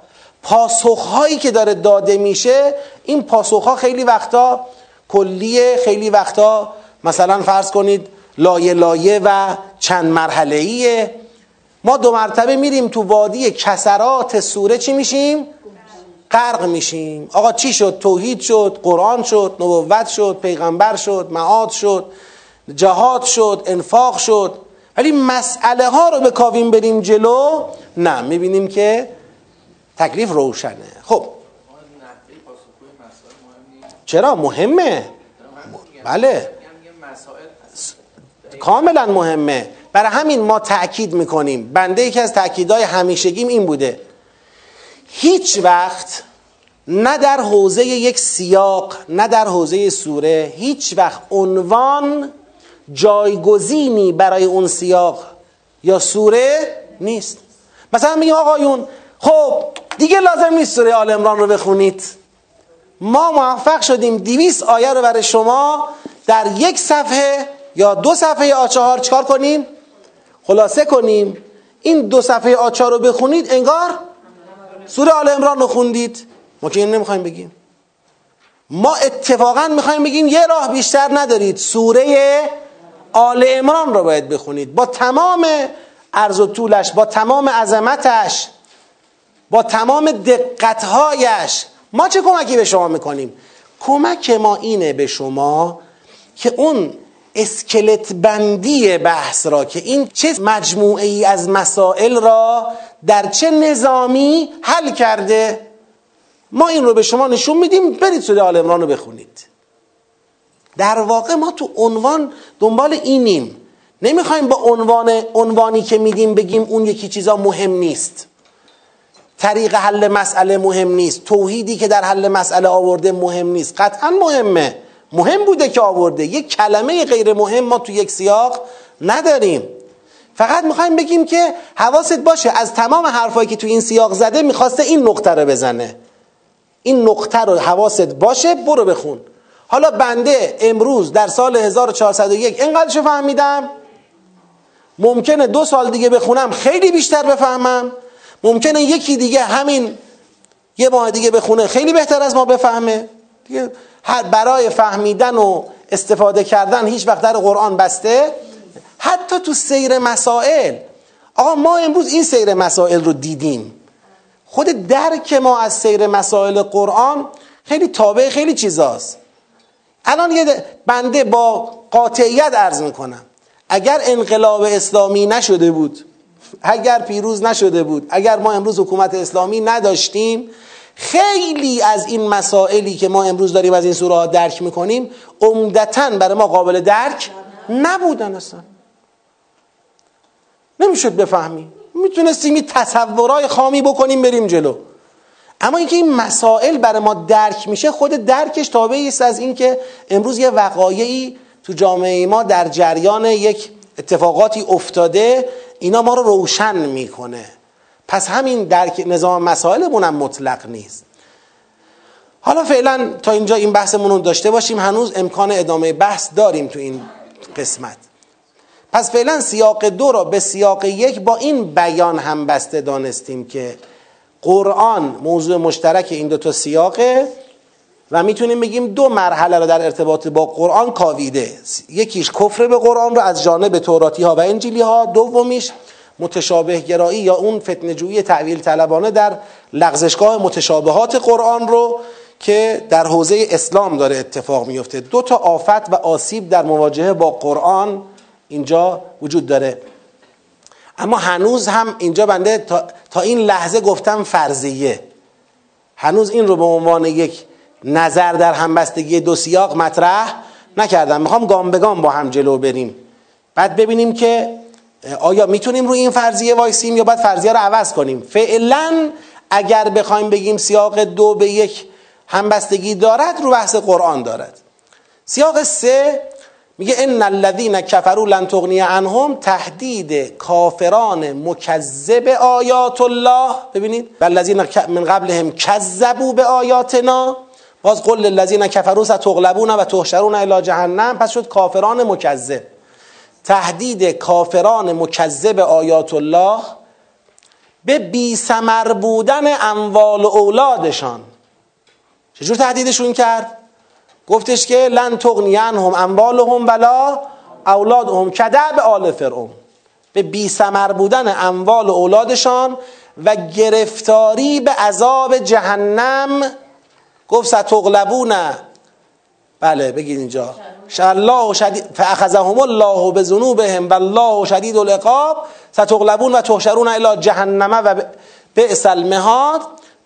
S1: پاسخهایی که داره داده میشه این پاسخها خیلی وقتا کلیه خیلی وقتا مثلا فرض کنید لایه لایه و چند مرحله ایه ما دو مرتبه میریم تو وادی کسرات سوره چی میشیم؟ غرق میشیم آقا چی شد؟ توحید شد قرآن شد نبوت شد پیغمبر شد معاد شد جهاد شد انفاق شد ولی مسئله ها رو بکاویم بریم جلو نه می‌بینیم که تکلیف روشنه. خب. چرا؟ مهمه. بله. کاملا مهمه. برای همین ما تأکید می‌کنیم. بنده یکی از تأکیدهای همیشگیم این بوده. هیچ وقت نه در حوزه یک سیاق نه در حوزه سوره هیچ وقت عنوان جایگزینی برای اون سیاق یا سوره نیست. مثلا میگیم آقایون خب دیگه لازم نیست سوره آل امران رو بخونید. ما موفق شدیم دیویس آیه رو برای شما در یک صفحه یا دو صفحه آچهار چکار کنیم؟ خلاصه کنیم. این دو صفحه آچار رو بخونید انگار سوره آل امران رو خوندید. ما که این نمی‌خوایم بگیم. ما اتفاقا می‌خوایم بگیم یه راه بیشتر ندارید. سوره آل امران رو باید بخونید. با تمام عرض و طولش با تمام عظمتش با تمام دقتهایش. ما چه کمکی به شما می‌کنیم؟ کمک ما اینه به شما که اون اسکلت بندی بحث را که این چه مجموعه ای از مسائل را در چه نظامی حل کرده ما این رو به شما نشون میدیم. برید سوره آل عمران رو بخونید. در واقع ما تو عنوان دنبال اینیم. نمی‌خوایم با عنوان عنوانی که میدیم بگیم اون یکی چیزا مهم نیست. طریق حل مسئله مهم نیست. توحیدی که در حل مسئله آورده مهم نیست. قطعا مهمه. مهم بوده که آورده. یک کلمه غیر مهم ما تو یک سیاق نداریم. فقط می‌خوایم بگیم که حواست باشه از تمام حرفایی که تو این سیاق زده می‌خواسته این نقطه رو بزنه. این نقطه رو حواست باشه برو بخون. حالا بنده امروز در سال 1401 اینقدرشو فهمیدم؟ ممکنه دو سال دیگه بخونم خیلی بیشتر بفهمم. ممکنه یکی دیگه همین یه ماه دیگه بخونه. خیلی بهتر از ما بفهمه. دیگه هر برای فهمیدن و استفاده کردن هیچ وقت در قرآن بسته. حتی تو سیر مسائل. آقا ما امروز این سیر مسائل رو دیدیم. خود درک ما از سیر مسائل قرآن خیلی تابع خیلی چیزاست. الان یه بنده با قاطعیت عرض می‌کنم. اگر انقلاب اسلامی نشده بود اگر پیروز نشده بود اگر ما امروز حکومت اسلامی نداشتیم خیلی از این مسائلی که ما امروز داریم از این سوره ها درک می‌کنیم عمدتا برای ما قابل درک نبودن اصلا. نمی‌شد بفهمیم. می‌تونستیم این تصورای خامی بکنیم بریم جلو. اما اینکه این مسائل برای ما درک میشه خود درکش تابعی است از اینکه امروز یه وقایعی تو جامعه ما در جریان یک اتفاقاتی افتاده اینا ما رو روشن می‌کنه. پس همین درک نظام مسائلمون هم مطلق نیست. حالا فعلا تا اینجا این بحثمون رو داشته باشیم هنوز امکان ادامه بحث داریم تو این قسمت. پس فعلا سیاق دو را به سیاق یک با این بیان هم بسته دانستیم که قرآن موضوع مشترک این دو تا سیاقه. و می‌تونیم بگیم دو مرحله رو در ارتباط با قرآن کاویده. یکیش کفر به قرآن رو از جانب توراتی ها و انجیلی ها دومیش متشابه گرایی یا اون فتنجویی تعویل طلبانه در لغزشگاه متشابهات قرآن رو که در حوزه اسلام داره اتفاق میفته. دو تا آفت و آسیب در مواجهه با قرآن اینجا وجود داره. اما هنوز هم اینجا بنده تا, تا این لحظه گفتم فرضیه. هنوز این رو به عنوان یک نظر در همبستگی دو سیاق مطرح نکردم. می‌خوام گام به گام با هم جلو بریم. بعد ببینیم که آیا می‌تونیم روی این فرضیه وایسیم یا باید فرضیه رو عوض کنیم. فعلا اگر بخوایم بگیم سیاق دو به یک همبستگی دارد رو بحث قرآن دارد. سیاق سه میگه ان الذين كفروا لن تغنی عنهم تهدید کافران مکذب آیات الله. ببینید. والذین من قبلهم کذبوا به آیاتنا باز قل للذین کفروا ستغلبون و تحشرون الی جهنم. پس شد کافران مکذب. تهدید کافران مکذب آیات الله به بی سمر بودن اموال و اولادشان. چجور تهدیدشون کرد؟ گفتش که لن تغنی عنهم اموالهم ولا اولادهم. کدب آل فرعون. به بی سمر بودن اموال و اولادشان و گرفتاری به عذاب جهنم گفت ستغلبون. بله بگید اینجا. الله شدید فاخذهم الله بذنوبهم والله شدید العقاب. ستغلبون و تحشرون الی جهنم و بئس المهاد.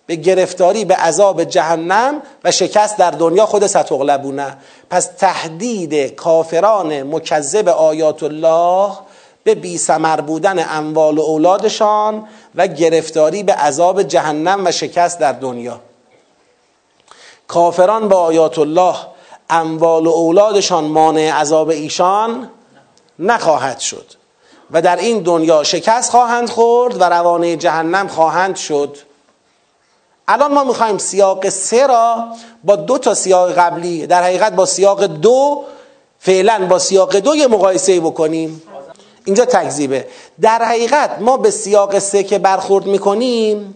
S1: به گرفتاری به عذاب جهنم و شکست در دنیا خود ستغلبونه پس تهدید کافران مکذب آیات الله به بی سمر بودن اموال و اولادشان و گرفتاری به عذاب جهنم و شکست در دنیا. کافران با آیات الله اموال و اولادشان مانع عذاب ایشان نخواهد شد و در این دنیا شکست خواهند خورد و روانه جهنم خواهند شد. الان ما می‌خوایم سیاق سه را با دو تا سیاق قبلی در حقیقت با سیاق دو فعلا با سیاق دو یه مقایسه بکنیم. اینجا تکذیبه. در حقیقت ما به سیاق سه که برخورد می‌کنیم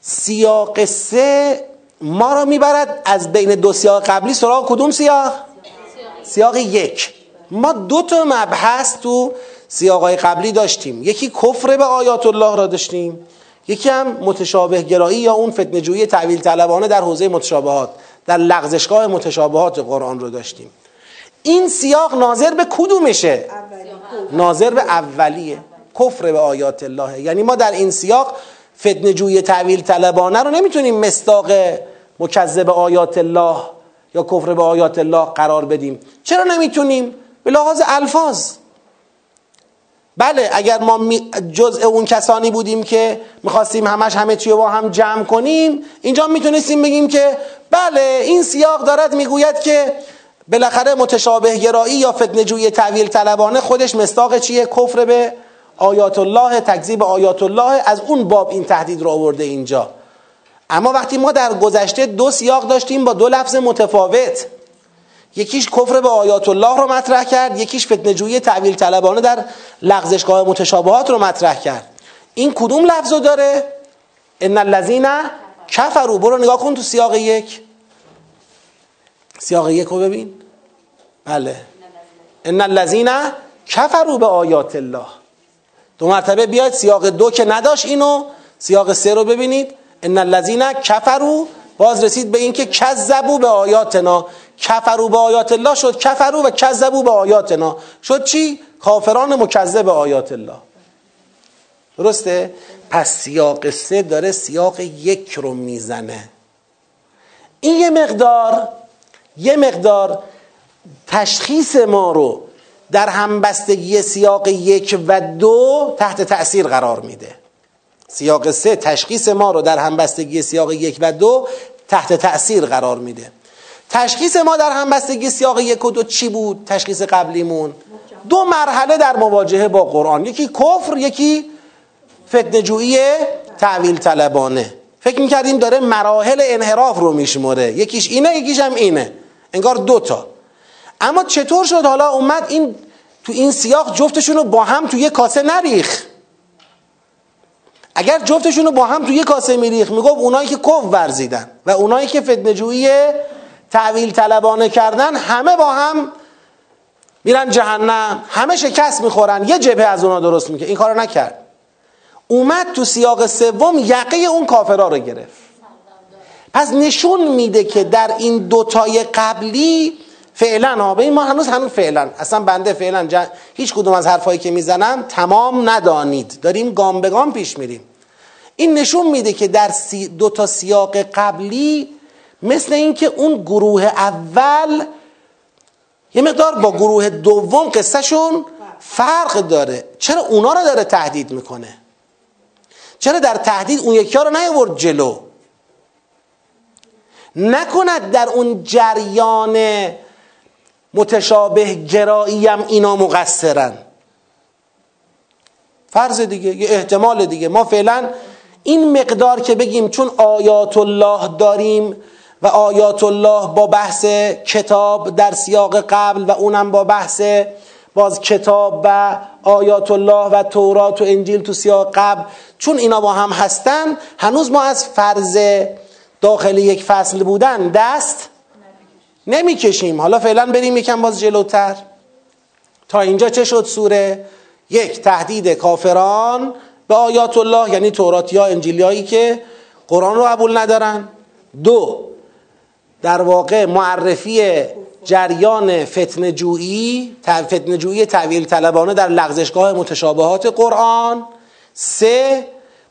S1: سیاق سه ما را می‌برد از بین دو سیاق قبلی سراغ کدوم سیاق؟ سیاق یک. ما دو تا مبحث تو سیاقای قبلی داشتیم. یکی کفر به آیات الله را داشتیم. یکی هم متشابه گرایی یا اون فتنجویی تعویل طلبانه در حوزه متشابهات در لغزشگاه متشابهات قرآن رو داشتیم. این سیاق ناظر به کدومشه؟ ناظر به اولیه. کفر به آیات الله یعنی ما در این سیاق فتنجوی تعویل طلبانه رو نمی‌تونیم مستاق مکذب آیات الله یا کفر به آیات الله قرار بدیم. چرا نمی‌تونیم؟ به لحاظ الفاظ. بله اگر ما جزء اون کسانی بودیم که می‌خواستیم همش همه چی با هم جمع کنیم اینجا می‌تونستیم بگیم که بله این سیاق دارد می‌گوید که بالاخره متشابه گرایی یا فتنجوی تعویل طلبانه خودش مستاق چیه؟ کفر به آیات الله تکذیب آیات الله از اون باب این تهدید رو آورده اینجا. اما وقتی ما در گذشته دو سیاق داشتیم با دو لفظ متفاوت یکیش کفر به آیات الله رو مطرح کرد یکیش فتنجوی تعویل طلبانه در لغزشگاه متشابهات رو مطرح کرد. این کدوم لفظ رو داره؟ ان الذین کفروا. برو نگاه کن تو سیاق یک. سیاق یک رو ببین. بله. ان الذین کفروا به آیات الله. دو مرتبه بیاید سیاق دو که نداشت اینو سیاق سه رو ببینید. ان الذین کفروا باز رسید به اینکه کذبوا به آیاتنا. کفروا به آیات الله شد کفروا و کذبوا به آیاتنا. شد چی؟ کافران مکذب آیات الله. درسته؟ پس سیاق سه داره سیاق یک رو می‌زنه. این یه مقدار یه مقدار تشخیص ما رو در همبستگی سیاق یک و دو تحت تأثیر قرار میده. سیاق سه تشخیص ما رو در همبستگی سیاق یک و دو تحت تأثیر قرار میده. تشخیص ما در همبستگی سیاق یک و دو چی بود؟ تشخیص قبلیمون. دو مرحله در مواجهه با قرآن. یکی کفر یکی فتنجویی تعویل طلبانه. فکر می‌کردیم داره مراحل انحراف رو میشمره یکیش اینه یکیش هم اینه. انگار دوتا اما چطور شد حالا اومد این تو این سیاق جفتشون رو با هم تو یه کاسه نریخ؟ اگر جفتشون رو با هم تو یه کاسه میریخ می‌گفت اونایی که کف ورزیدن و اونایی که فتنجویی تعویل طلبانه کردن همه با هم میرن جهنم همه شکست می‌خورن. یه جبهه از اونا درست می‌کنه این کارو نکرد. اومد تو سیاق سوم یقه اون کافرا رو گرفت. پس نشون میده که در این دوتای قبلی فعلا ها. به این ما هنوز هنوز فعلا. اصلا بنده فعلا هیچ کدوم از حرفایی که می‌زنم تمام ندانید. داریم گام به گام پیش میریم. این نشون میده که در سی دو تا سیاق قبلی مثل اینکه اون گروه اول یه مقدار با گروه دوم قصهشون فرق داره. چرا اونا رو داره تهدید می‌کنه؟ چرا در تهدید اون یکی ها رو نیورد جلو؟ نکند در اون جریان متشابه گرایی هم اینا مقصرن. فرض دیگه یه احتمال دیگه. ما فعلا این مقدار که بگیم چون آیات الله داریم و آیات الله با بحث کتاب در سیاق قبل و اونم با بحث باز کتاب و آیات الله و تورات و انجیل تو سیاق قبل چون اینا با هم هستن هنوز ما از فرض داخل یک فصل بودن دست نمی‌کشیم. حالا فعلا بریم یکم باز جلوتر. تا اینجا چه شد سوره؟ یک تهدید کافران به آیات الله یعنی تورات ها انجیلیایی که قرآن رو قبول ندارن. دو در واقع معرفی جریان فتن جویی فتن جویی تعویل طلبانه در لغزشگاه متشابهات قرآن. سه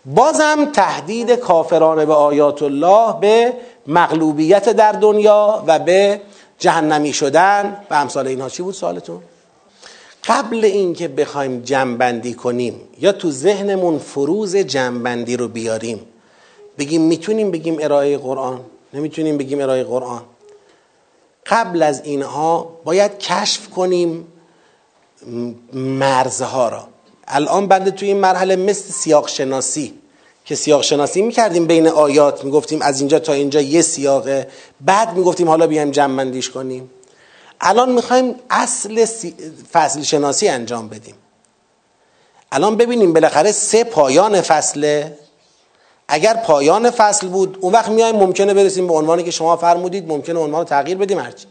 S1: بازم تهدید کافرانه به آیات الله به مغلوبیت در دنیا و به جهنمی شدن و امثال اینها. چی بود سوالتون؟ قبل اینکه بخوایم جمعبندی کنیم یا تو ذهنمون فروز جمعبندی رو بیاریم بگیم می‌تونیم بگیم ارائه قرآن؟ نمی‌تونیم بگیم ارائه قرآن. قبل از اینها باید کشف کنیم مرزها را. الان بنده توی این مرحله مثل سیاق شناسی که سیاق شناسی می‌کردیم بین آیات می‌گفتیم از اینجا تا اینجا یه سیاقه بعد می‌گفتیم حالا بیایم جمع کنیم. الان می‌خوایم اصل فصل شناسی انجام بدیم. الان ببینیم بالاخره سه پایان فصله. اگر پایان فصل بود اون وقت میایم ممکنه برسیم به عنوانی که شما فرمودید ممکنه عنوان رو تغییر بدیم هرچی.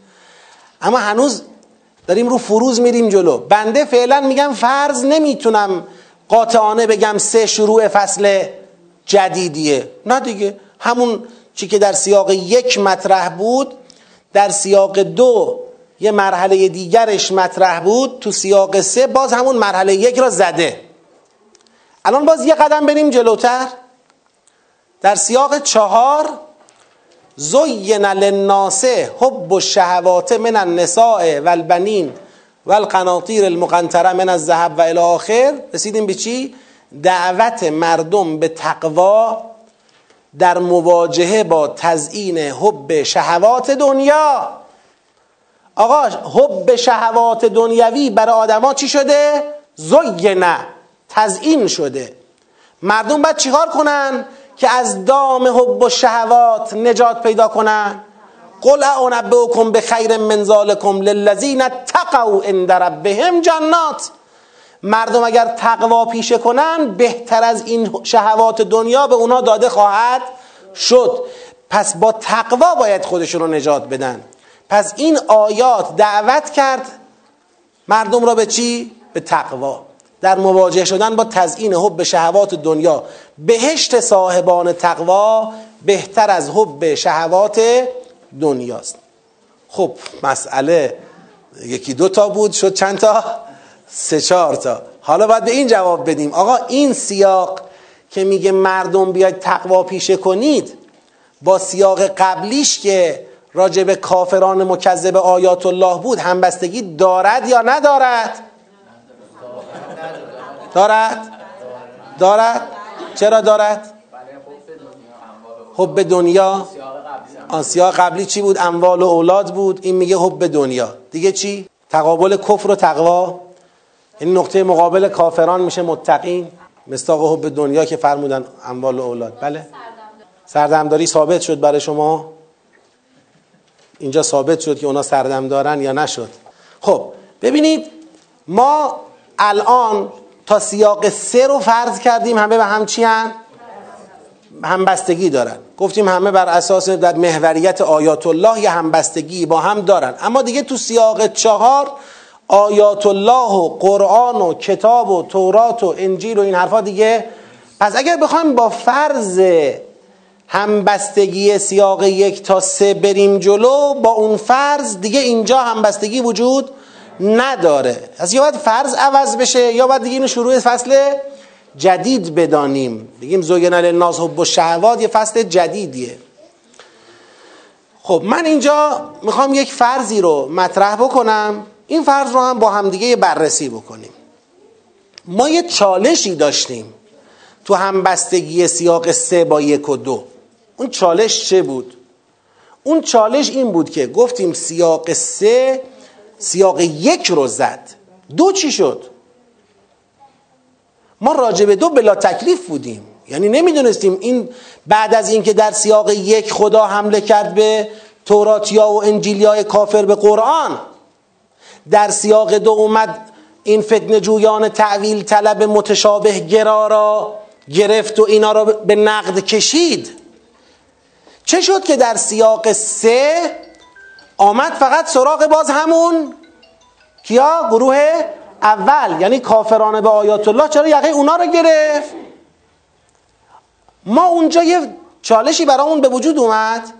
S1: اما هنوز داریم رو فروز میریم جلو. بنده فعلا میگم فرض نمی‌تونم قاطعانه بگم سه شروع فصل جدیدیه. نه دیگه. همون چی که در سیاق یک مطرح بود در سیاق دو یه مرحله دیگرش مطرح بود تو سیاق سه باز همون مرحله یک را زده. الان باز یه قدم بریم جلوتر. در سیاق چهار زین للناس حب الشهوات من النساء والبنین والقناطیر المقنطره من الذهب و الی آخر رسیدیم به چی؟ دعوت مردم به تقوا در مواجهه با تزیین حب شهوات دنیا. آقا حب شهوات دنیوی برای آدما چی شده؟ زینه تزیین شده. مردم باید چیکار کنن که از دام حب و شهوات نجات پیدا کنن؟ قل اعنبئکم به خیر من ذالکم للذین تقوا عند ربهم جنات. مردم اگر تقوا پیشه کنن بهتر از این شهوات دنیا به اونا داده خواهد شد. پس با تقوا باید خودشون رو نجات بدن. پس این آیات دعوت کرد مردم را به چی؟ به تقوا. در مواجه شدن با تزیین حب شهوات دنیا. بهشت صاحبان تقوا بهتر از حب شهوات دنیاست. خب مسئله یکی دو تا بود شد چند تا؟ سه چهار تا. حالا باید به این جواب بدیم. آقا این سیاق که میگه مردم بیاید تقوا پیشه کنید با سیاق قبلیش که راجب کافران مکذب آیات الله بود همبستگی دارد یا ندارد؟ دارد. دارد. چرا دارد؟ حب دنیا. آن سیاق قبلی چی بود؟ اموال و اولاد بود. این میگه حب دنیا. دیگه چی؟ تقابل کفر و تقوا. این نقطه مقابل کافران میشه متقین. مستاق حب دنیا که فرمودن اموال و اولاد. بله. سردمداری ثابت شد برای شما؟ اینجا ثابت شد که اونا سردم دارن یا نشد. خب ببینید ما الان تا سیاق سه رو فرض کردیم همه به هم چی هم؟ همبستگی دارن. گفتیم همه بر اساس در محوریت آیات الله یه همبستگی با هم دارن. اما دیگه تو سیاق چهار آیات الله و قرآن و کتاب و تورات و انجیل و این حرفا دیگه. پس اگر بخوایم با فرض همبستگی سیاق یک تا سه بریم جلو با اون فرض دیگه اینجا همبستگی وجود نداره. از یا باید فرض عوض بشه یا باید دیگه اینو شروع فصل جدید بدانیم. بگیم زوگن للناس حب و شهوات یه فصل جدیدیه. خب من اینجا می‌خوام یک فرضی رو مطرح بکنم. این فرض رو هم با همدیگه بررسی بکنیم. ما یه چالشی داشتیم تو همبستگی سیاق سه با یک و دو. اون چالش چه بود؟ اون چالش این بود که گفتیم سیاق سه سیاق یک رو زد. دو چی شد؟ ما راجع به دو بلا تکلیف بودیم. یعنی نمی‌دونستیم این بعد از اینکه در سیاق یک خدا حمله کرد به توراتیا و انجیلیای کافر به قرآن. در سیاق دو اومد این فتن جویان تعویل طلب متشابه گرا را گرفت و اینا را به نقد کشید. چه شد که در سیاق سه آمد فقط سراغ باز همون؟ کیا؟ گروه اول یعنی کافران به آیات الله. چرا یقه اونا رو گرفت؟ ما اونجا یه چالشی برامون به وجود اومد.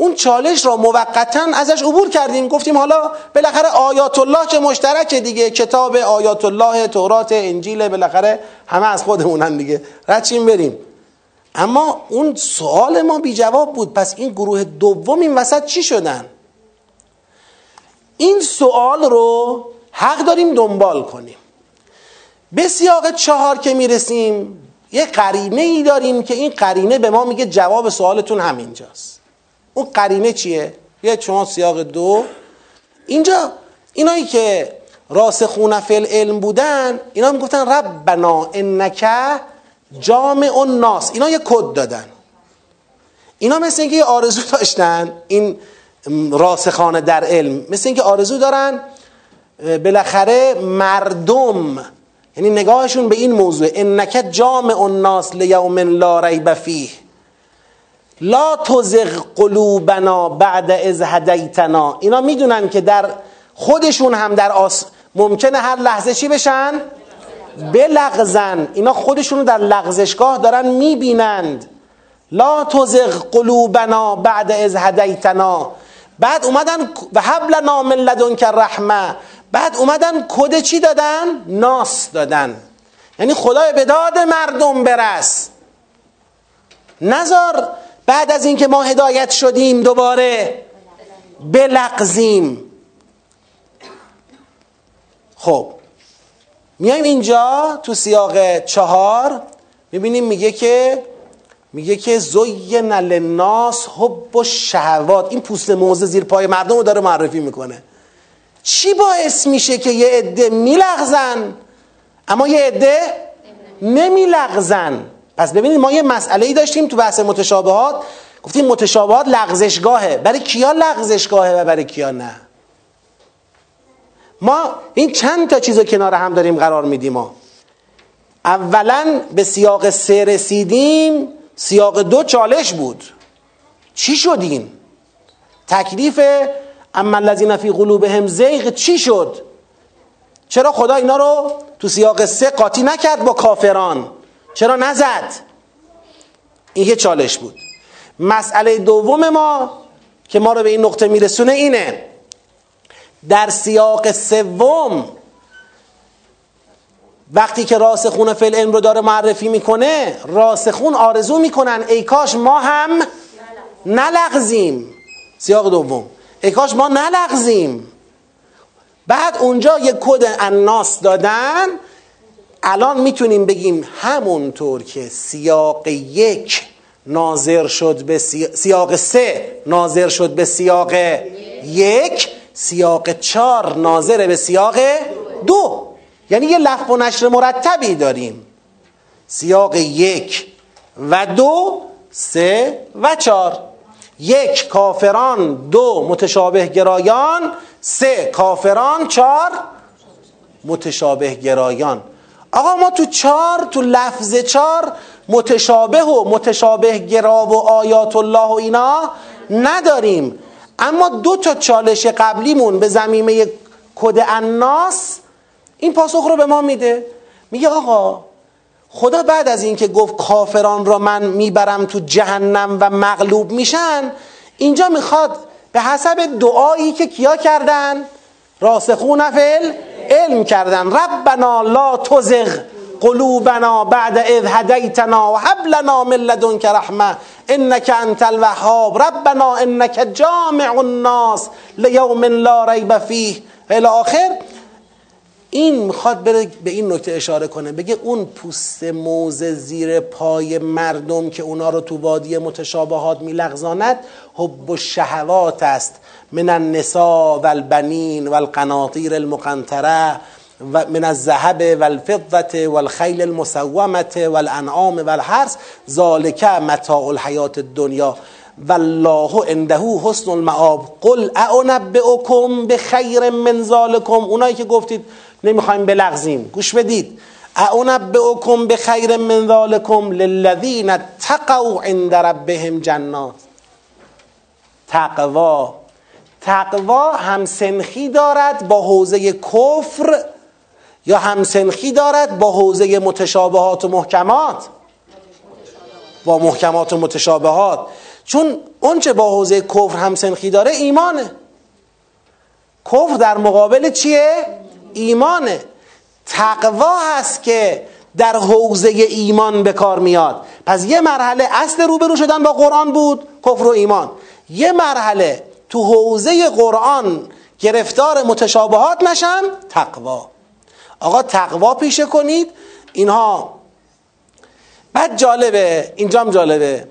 S1: اون چالش را موقتا ازش عبور کردیم. گفتیم حالا بالاخره آیات الله که مشترکه دیگه. کتاب آیات الله تورات انجیل بالاخره همه از خودمونن دیگه. رچیم بریم. اما اون سوال ما بی جواب بود. پس این گروه دوم این وسط چی شدن؟ این سوال رو حق داریم دنبال کنیم. به سیاق چهار که می‌رسیم یه قرینه ای داریم که این قرینه به ما میگه جواب سوالتون همینجاست. اون قرینه چیه؟ یه شما سیاق دو. اینجا اینایی که راسخون فی علم بودن اینا می‌گفتن ربنا انک جامع الناس. اینا یه کد دادن. اینا مثل اینکه یه آرزو داشتن این راسخانه در علم. مثل اینکه آرزو دارن بالاخره مردم یعنی نگاهشون به این موضوع. انک جامع الناس لیوم لا ریب فیه. لا تزغ قلوبنا بعد از هدیتنا. اینا می‌دونن که در خودشون هم در آس ممکنه هر لحظه چی بشن؟ بلغزن. اینا خودشون رو در لغزشگاه دارن می‌بینند. لا تزغ قلوبنا بعد از هدیتنا. بعد اومدن و حبلنا من لدنک رحمه بعد اومدن کد چی دادن؟ ناس دادن. یعنی خدای به داد مردم برس. نزار بعد از اینکه ما هدایت شدیم دوباره بلغزیم. خب میایم اینجا تو سیاق چهار می‌بینیم میگه که میگه که زین للناس حب و شهوات این پوست موزه زیر پای مردم رو داره معرفی می‌کنه. چی باعث میشه که یه عده میلغزن؟ اما یه عده نمیلغزن. پس ببینید ما یه مسئله ای داشتیم تو بحث متشابهات گفتیم متشابهات لغزشگاهه. برای کیا لغزشگاهه و برای کیا نه؟ ما این چند تا چیز رو کنار هم داریم قرار میدیم ما. اولا به سیاق سه رسیدیم سیاق دو چالش بود. چی شدین؟ تکلیف اما الذین فی قلوبهم زیغ چی شد؟ چرا خدا اینا رو تو سیاق سه قاطی نکرد با کافران؟ چرا نزد؟ این یه چالش بود. مسئله دوم ما که ما رو به این نقطه میرسونه اینه. در سیاق سوم وقتی که راسخون فی العلم رو داره معرفی می‌کنه راسخون آرزو می‌کنن ای کاش ما هم نلغزیم. سیاق دوم. ای کاش ما نلغزیم. بعد اونجا یک کد اناس دادن الان می‌تونیم بگیم همونطور که سیاق یک ناظر شد به سیاق سه ناظر شد به سیاق یک سیاق چار ناظر به سیاق دو. یعنی یه لفظ و نشر مرتبی داریم. سیاق یک و دو سه و چار یک کافران دو متشابه گرایان سه کافران چار متشابه گرایان. آقا ما تو چار تو لفظ چار متشابه و متشابه گرا و آیات الله و اینا نداریم. اما دو تا چالش قبلیمون به زمینه کد الناس این پاسخ رو به ما میده. میگه آقا خدا بعد از اینکه گفت کافران را من می‌برم تو جهنم و مغلوب میشن اینجا می‌خواد به حسب دعایی که کیا کردن؟ راسخون فل علم کردن. ربنا لا تزغ قلوبنا بعد اذ هدیتنا و هب لنا من رحمه انك انت الوهاب. ربنا انك جامع الناس لیوم لا ریب فیه. و آخر. این می‌خواد بره به این نکته اشاره کنه. بگه اون پوست موزه زیر پای مردم که اونا رو تو وادی متشابهات میلغزاند حب و شهوات است. من النساء و البنین و القناطیر المقنطره و من الذهب والفضة والخیل المسومة والانعام والحرس ذالک متاع الحیات الدنیا. والله عنده حسن المعاب قل اعنبئکم بخیر من ذالکم اونایی که گفتید نمی‌خوایم بلغزیم. گوش بدید. اعنبئکم بخیر من ذالکم للذین تقوا عند ربهم جنات. تقوا تقوا همسنخی دارد با حوزه کفر یا همسنخی دارد با حوزه متشابهات و محکمات؟ با محکمات و متشابهات. چون اونچه با حوزه کفر همسنخی داره ایمانه. کفر در مقابل چیه؟ ایمانه. تقوا هست که در حوزه ایمان به کار میاد. پس یه مرحله اصل روبرو شدن با قرآن بود کفر و ایمان. یه مرحله تو حوزه قرآن گرفتار متشابهات نشن تقوا. آقا تقوا پیشه کنید. اینها بعد جالبه اینجام جالبه.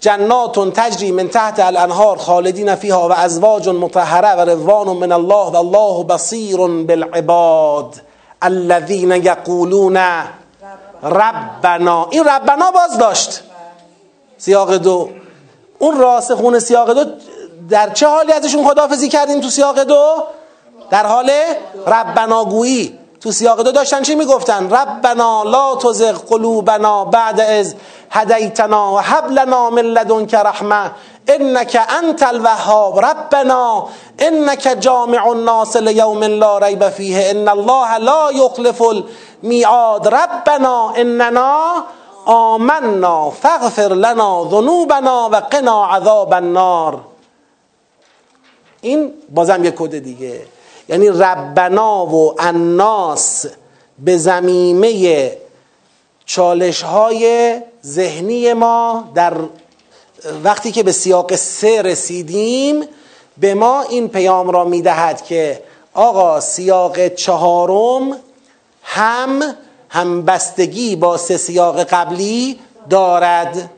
S1: جنات تجری من تحت الانهار خالدین فیها و ازواج مطهره و روان من الله و الله بصیر بالعباد الذین یقولون ربنا. این ربنا باز داشت. سیاق دو. اون راسخون سیاق دو در چه حالی ازشون خدافزی کردیم تو سیاق دو؟ در حال ربناگویی تو سیاق دو داشتن چی می‌گفتن؟ ربنا لا تزغ قلوبنا بعد از هدیتنا و هب لنا من لدنک رحمه انك انت الوهاب. ربنا انك جامع الناس لیوم لا ریب فیه. ان الله لا یخلف المیعاد. ربنا اننا آمنا فاغفر لنا ذنوبنا و قنا عذاب النار. این بازم یک کد دیگه. یعنی ربنا و الناس به زمیمه چالش های ذهنی ما در وقتی که به سیاق سه رسیدیم به ما این پیام را می‌دهد که آقا سیاق چهارم هم همبستگی با سه سیاق قبلی دارد.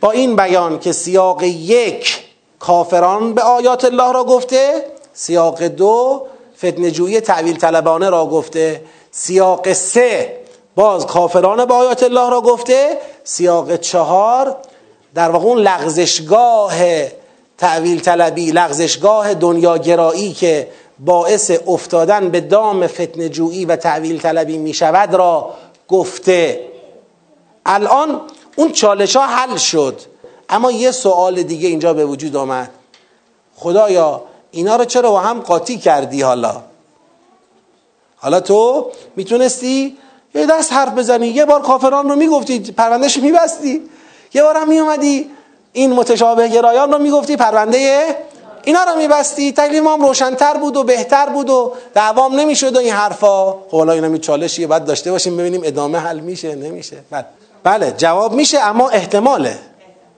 S1: با این بیان که سیاق یک کافران به آیات الله را گفته سیاق دو فتنجوی تعویل طلبانه را گفته. سیاق سه باز کافران به آیات الله را گفته. سیاق چهار در واقع اون لغزشگاه تعویل طلبی لغزشگاه دنیاگرایی که باعث افتادن به دام فتنجویی و تعویل طلبی می شود را گفته. الان اون چالش ها حل شد. اما یه سوال دیگه اینجا به وجود آمد. خدایا اینا رو چرا با هم قاطی کردی حالا؟ حالا تو می‌تونستی یه دست حرف بزنی یه بار کافران رو می‌گفتی پروندهش میبستی. یه بار هم میومدی این متشابه گرایان رو می‌گفتی پرونده اینا رو میبستی. تکلیف هم روشنتر بود و بهتر بود و دعوام نمی‌شد و این حرفا. خب حالا اینا می چالشیه بعد داشته باشیم ببینیم ادامه حل میشه نمیشه. بله. بله جواب میشه اما احتماله.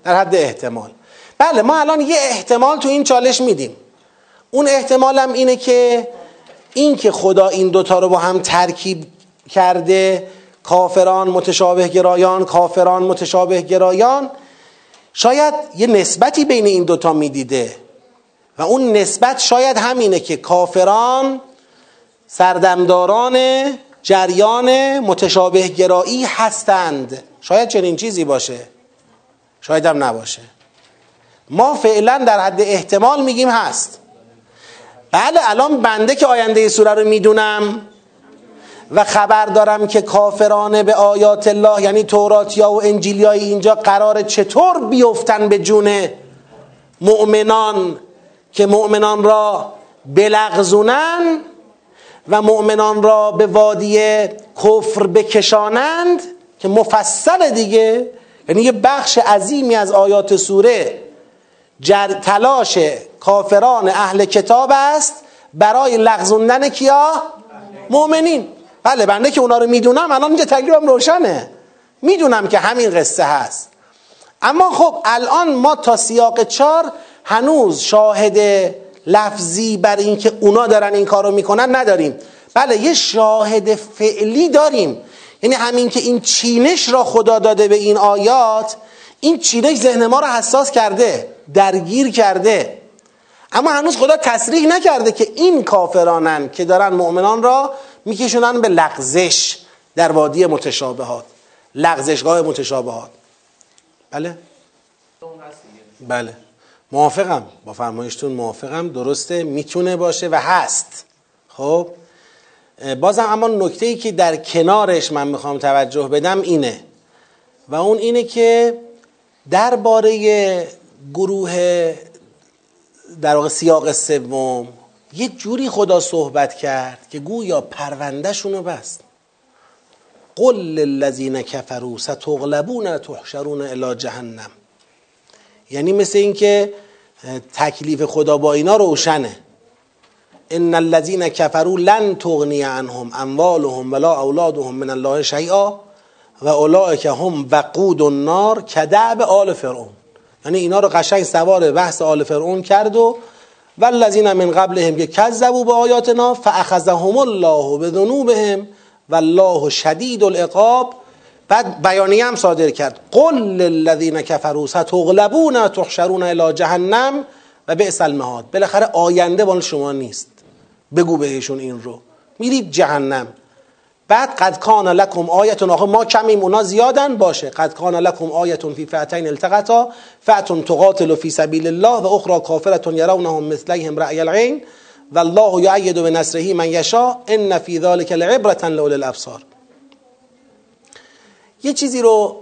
S1: در حد احتمال. بله ما الان یه احتمال تو این چالش میدیم. اون احتمالم اینه که این که خدا این دوتا رو با هم ترکیب کرده کافران متشابه گرایان کافران متشابه گرایان شاید یه نسبتی بین این دوتا می‌دیده. و اون نسبت شاید همینه که کافران سردمداران جریان متشابه گرایی هستند. شاید چنین چیزی باشه. شاید هم نباشه. ما فعلا در حد احتمال میگیم هست. بله الان بنده که آینده سوره رو می‌دونم و خبر دارم که کافرانه به آیات الله یعنی توراتیا و انجیلیای اینجا قرار چطور بیفتن به جون مؤمنان که مؤمنان را بلغزونن و مؤمنان را به وادی کفر بکشانند که مفصل دیگه یعنی یه بخش عظیمی از آیات سوره جر تلاش کافران اهل کتاب است برای لغزوندن کیا؟ مؤمنین. بله بنده که اونا رو می‌دونم الان اینجا تکلیفم روشنه. می‌دونم که همین قصه هست. اما خب الان ما تا سیاق چار هنوز شاهد لفظی بر اینکه اونا دارن این کارو می‌کنن نداریم. بله یه شاهد فعلی داریم. یعنی همین که این چینش را خدا داده به این آیات این چینش ذهن ما را حساس کرده درگیر کرده. اما هنوز خدا تصریح نکرده که این کافرانن که دارن مؤمنان را میکشونن به لغزش در وادی متشابهات لغزشگاه متشابهات. بله؟ بله. موافقم. با فرمایشتون موافقم. درسته می‌تونه باشه و هست. خب؟ بازم اما نکته ای که در کنارش من می‌خوام توجه بدم اینه. و اون اینه که درباره گروه در واقع سیاق سوم یه جوری خدا صحبت کرد که گویا پروندهشون رو بست. قل للذین کفروا ستغلبون تحشرون الی جهنم. یعنی مثل اینکه تکلیف خدا با اینا روشنه. ان الذين كفروا لن تغنی عنهم اموالهم ولا اولادهم من الله شیئا و اولئک هم وقود النار کدعب آل فرعون یعنی اینا رو قشنگ سوار بحث آل فرعون کرد و والذین من قبلهم که کذبوا به آیاتنا فاخذهم الله بذنوبهم والله شدید العقاب. بعد بیانیه هم صادر کرد قل للذین کفروا ستغلبون تحشرون الی جهنم و بئس المهاد. بالاخره آینده مال شما نیست. بگو بهشون این رو. میرید جهنم. بعد قد کان لکم آیتون. آخه ما کمیم اونا زیادن. باشه. قد کان لکم آیتون فی فعتین التقطا. فعتون تقاتل فی سبیل الله و اخرى کافرتون یرونهم مثلیهم رأی العین. والله یعید به نصره من یشا ان فی ذلک لعبرة لأولی الابصار. یه چیزی رو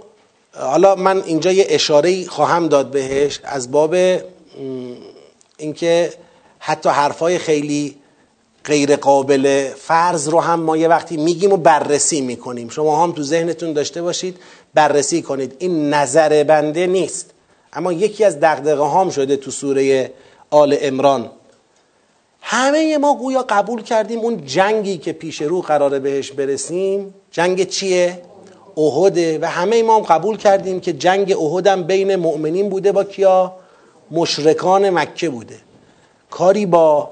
S1: حالا من اینجا یه اشاره خواهم داد بهش از باب اینکه حتی حرفای خیلی غیر قابل فرض رو هم ما یه وقتی میگیم و بررسی می‌کنیم. شما هم تو ذهنتون داشته باشید بررسی کنید. این نظر بنده نیست. اما یکی از دقدقه هام شده تو سوره آل امران همه ما گویا قبول کردیم اون جنگی که پیش رو قراره بهش برسیم. جنگ چیه؟ احده. و همه ما هم قبول کردیم که جنگ احد بین مؤمنین بوده با کیا؟ مشرکان مکه بوده. کاری با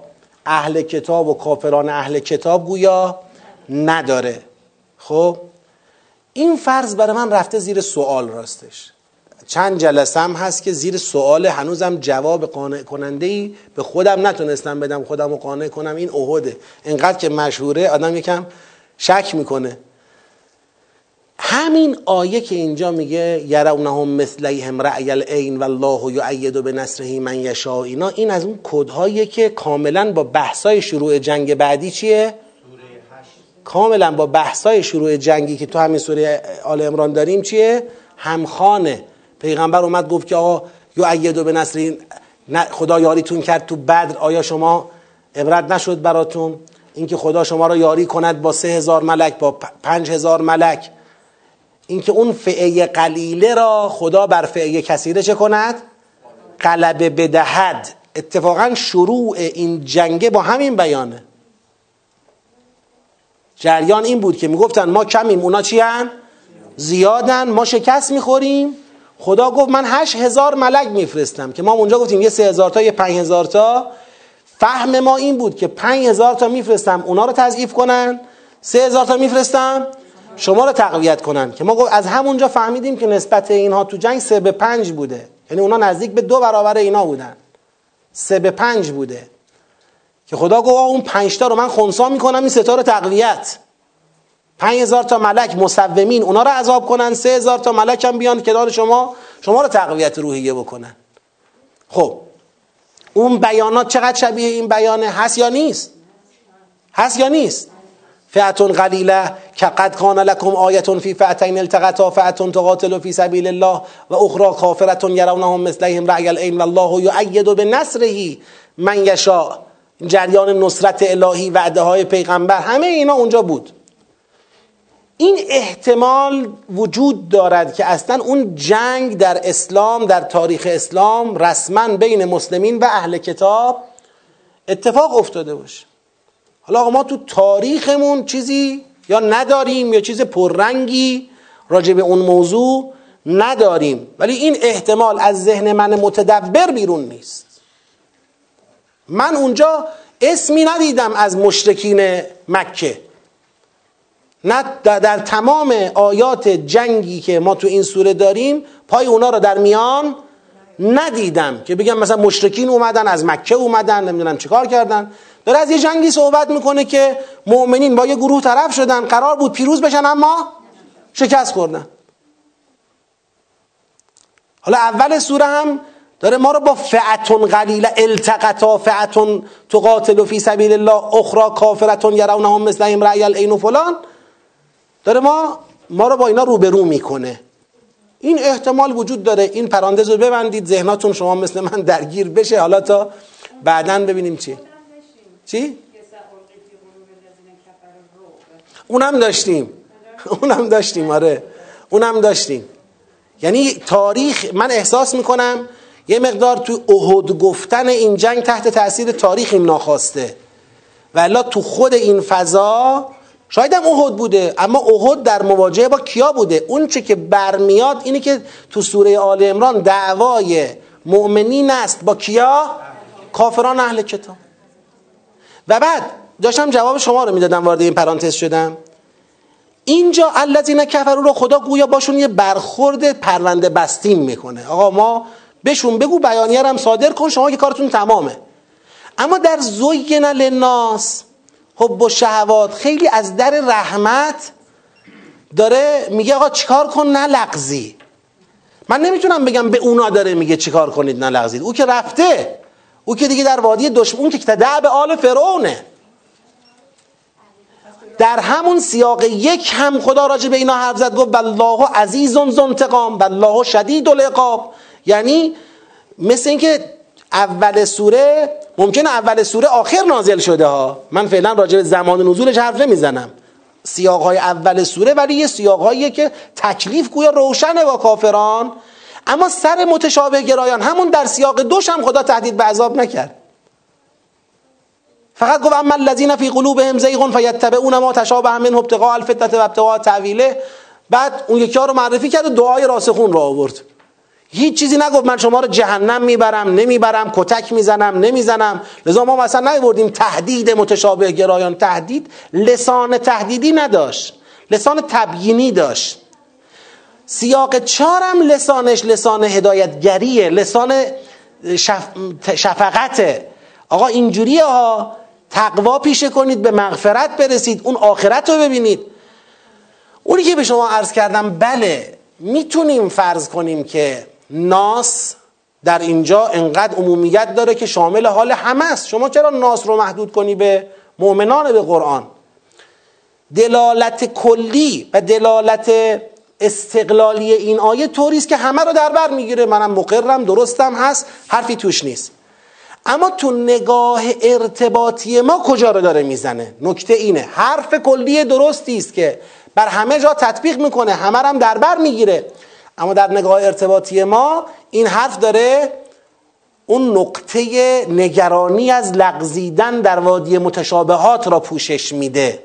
S1: اهل کتاب و کافران اهل کتاب گویا نداره. خب؟ این فرض برای من رفته زیر سوال راستش. چند جلسه هم هست که زیر سوال هنوزم جواب قانع کننده ای به خودم نتونستم بدم خودم رو قانع کنم. این احده انقدر که مشهوره آدم یکم شک می‌کنه. همین آیه که اینجا میگه یرونهم مثلیهم رأی العین والله یعید به نصره من یشاء اینا این از اون کدهایی که کاملا با بحثای شروع جنگ بعدی چیه؟ کاملا با بحثای شروع جنگی که تو همین سوره آل عمران داریم چیه؟ همخانه. پیغمبر اومد گفت که آقا یعید به نصره خدا یاریتون کرد تو بدر آیا شما عبرت نشد براتون؟ اینکه خدا شما را یاری کند با سه هزار ملک با پنج هزار ملک. اینکه اون فعه قلیله را خدا بر فعه کثیره چه کند؟ غلبه بدهد. اتفاقا شروع این جنگه با همین بیانه. جریان این بود که می‌گفتن ما کمیم اونا چی هن؟ زیادن. ما شکست می‌خوریم. خدا گفت من هشت هزار ملک میفرستم که ما اونجا گفتیم یه سه هزار تا یه پنج هزار تا. فهم ما این بود که پنج هزار تا میفرستم اونا رو تضعیف کنن. سه هزار تا میفرستم. شما رو تقویت کنن که ما از همونجا فهمیدیم که نسبت اینها تو جنگ سه به پنج بوده. یعنی اونا نزدیک به دو برابر اینا بودن. سه به پنج بوده. که خدا گفت اون پنج تا رو من خونسا می‌کنم این ستا رو تقویت. پنج هزار تا ملک مصومین اونا رو عذاب کنن. سه هزار تا ملک هم بیان کنار شما شما رو تقویت روحیه بکنن. خب اون بیانات چقدر شبیه این بیانه؟ هست یا نیست؟ هست یا نیست؟ فئتون قلیله که قد کان لکم آیتون فی فئتین التقطا فئتون تقاتل فی سبیل الله و اخرى کافرتون یرونهم مثلهم رأی العین والله یؤید بنصره من یشاء. جریان نصرت الهی وعده های پیغمبر همه اینا اونجا بود. این احتمال وجود دارد که اصلا اون جنگ در اسلام در تاریخ اسلام رسما بین مسلمین و اهل کتاب اتفاق افتاده باشه. حالا ما تو تاریخمون چیزی یا نداریم یا چیز پررنگی راجع به اون موضوع نداریم. ولی این احتمال از ذهن من متدبر بیرون نیست. من اونجا اسمی ندیدم از مشرکین مکه. نه در تمام آیات جنگی که ما تو این سوره داریم پای اونا رو در میان ندیدم که بگم مثلا مشرکین اومدن از مکه اومدن نمی‌دونم چیکار کردن. داره از یه جنگی صحبت می‌کنه که مؤمنین با یه گروه طرف شدن. قرار بود پیروز بشن اما شکست خوردن. حالا اول سوره هم داره ما رو با فعتون قلیله التقطا فعتون تقاتل فی سبیل الله اخرى کافرتون یرونهم مثلهم رأی العین و فلان. داره ما ما رو با اینا روبرو می‌کنه. این احتمال وجود داره. این پراندز رو ببندید ذهناتون شما مثل من درگیر بشه. حالا تا بعدا ببینیم چی چی؟ اونم داشتیم. اونم داشتیم آره. اونم داشتیم. یعنی تاریخ من احساس می‌کنم یه مقدار تو احد گفتن این جنگ تحت تاثیر تاریخ این ناخواسته. ولی تو خود این فضا شاید هم احد بوده اما احد در مواجهه با کیا بوده؟ اون چه که برمیاد اینه که تو سوره آل عمران دعوای مؤمنین است. با کیا؟ کافران اهل کتاب. و بعد داشتم جواب شما رو می‌دادم وارد این پرانتز شدم. اینجا الذین کفرو رو خدا گویا باشون یه برخورد پرونده بستیم می‌کنه. آقا ما بهشون بگو بیانیه هم صادر کن شما که کارتون تمامه. اما در زوین للناس حب و شهوات خیلی از در رحمت داره میگه آقا چیکار کن نلغزی من نمی‌تونم بگم به اونا داره میگه چیکار کنید نلغزید او که رفته. او که دیگه در وادی دشمن اون که تدعب آل فرعونه. در همون سیاق یک هم خدا راجع به اینا حرف زد گفت والله عزیز زنتقام والله شدید العقاب. یعنی مثل اینکه اول سوره ممکنه اول سوره آخر نازل شده ها. من فعلا راجع به زمان نزولش حرف نمی‌زنم. سیاقهای اول سوره ولی یه سیاقهاییه که تکلیف گویا روشنه با کافران. اما سر متشابه گرایان همون در سیاق دوش هم خدا تهدید به عذاب نکرد. فقط گفت اما الذین فی قلوبهم زیغ فیتبعون ما تشابه منه ابتغاء الفتنه و ابتغاء تعویله بعد اون یکی ها رو معرفی کرد و دعای راسخون رو آورد. هیچ چیزی نگفت من شما رو جهنم می‌برم نمی‌برم کتک می‌زنم نمی‌زنم. لذا ما مثلا نیوردیم تهدید متشابه گرایان تهدید لسان تهدیدی نداشت لسان تبیینی داشت. سیاق چارم لسانش لسان هدایتگریه لسان شف... شفقته آقا اینجوریه ها. تقوا پیشه کنید به مغفرت برسید اون آخرت رو ببینید. اونی که به شما عرض کردم بله می‌تونیم فرض کنیم که ناس در اینجا انقدر عمومیت داره که شامل حال همه است. شما چرا ناس رو محدود کنی به مؤمنان به قرآن؟ دلالت کلی و دلالت استقلالی این آیه طوری است که همه رو در بر می‌گیره. منم مقرم درستم هست حرفی توش نیست. اما تو نگاه ارتباطی ما کجا رو داره می‌زنه؟ نکته اینه. حرف کلی درستی است که بر همه جا تطبیق می‌کنه همه هم در بر می‌گیره. اما در نگاه ارتباطی ما این حرف داره اون نقطه نگرانی از لغزیدن در وادی متشابهات را پوشش میده.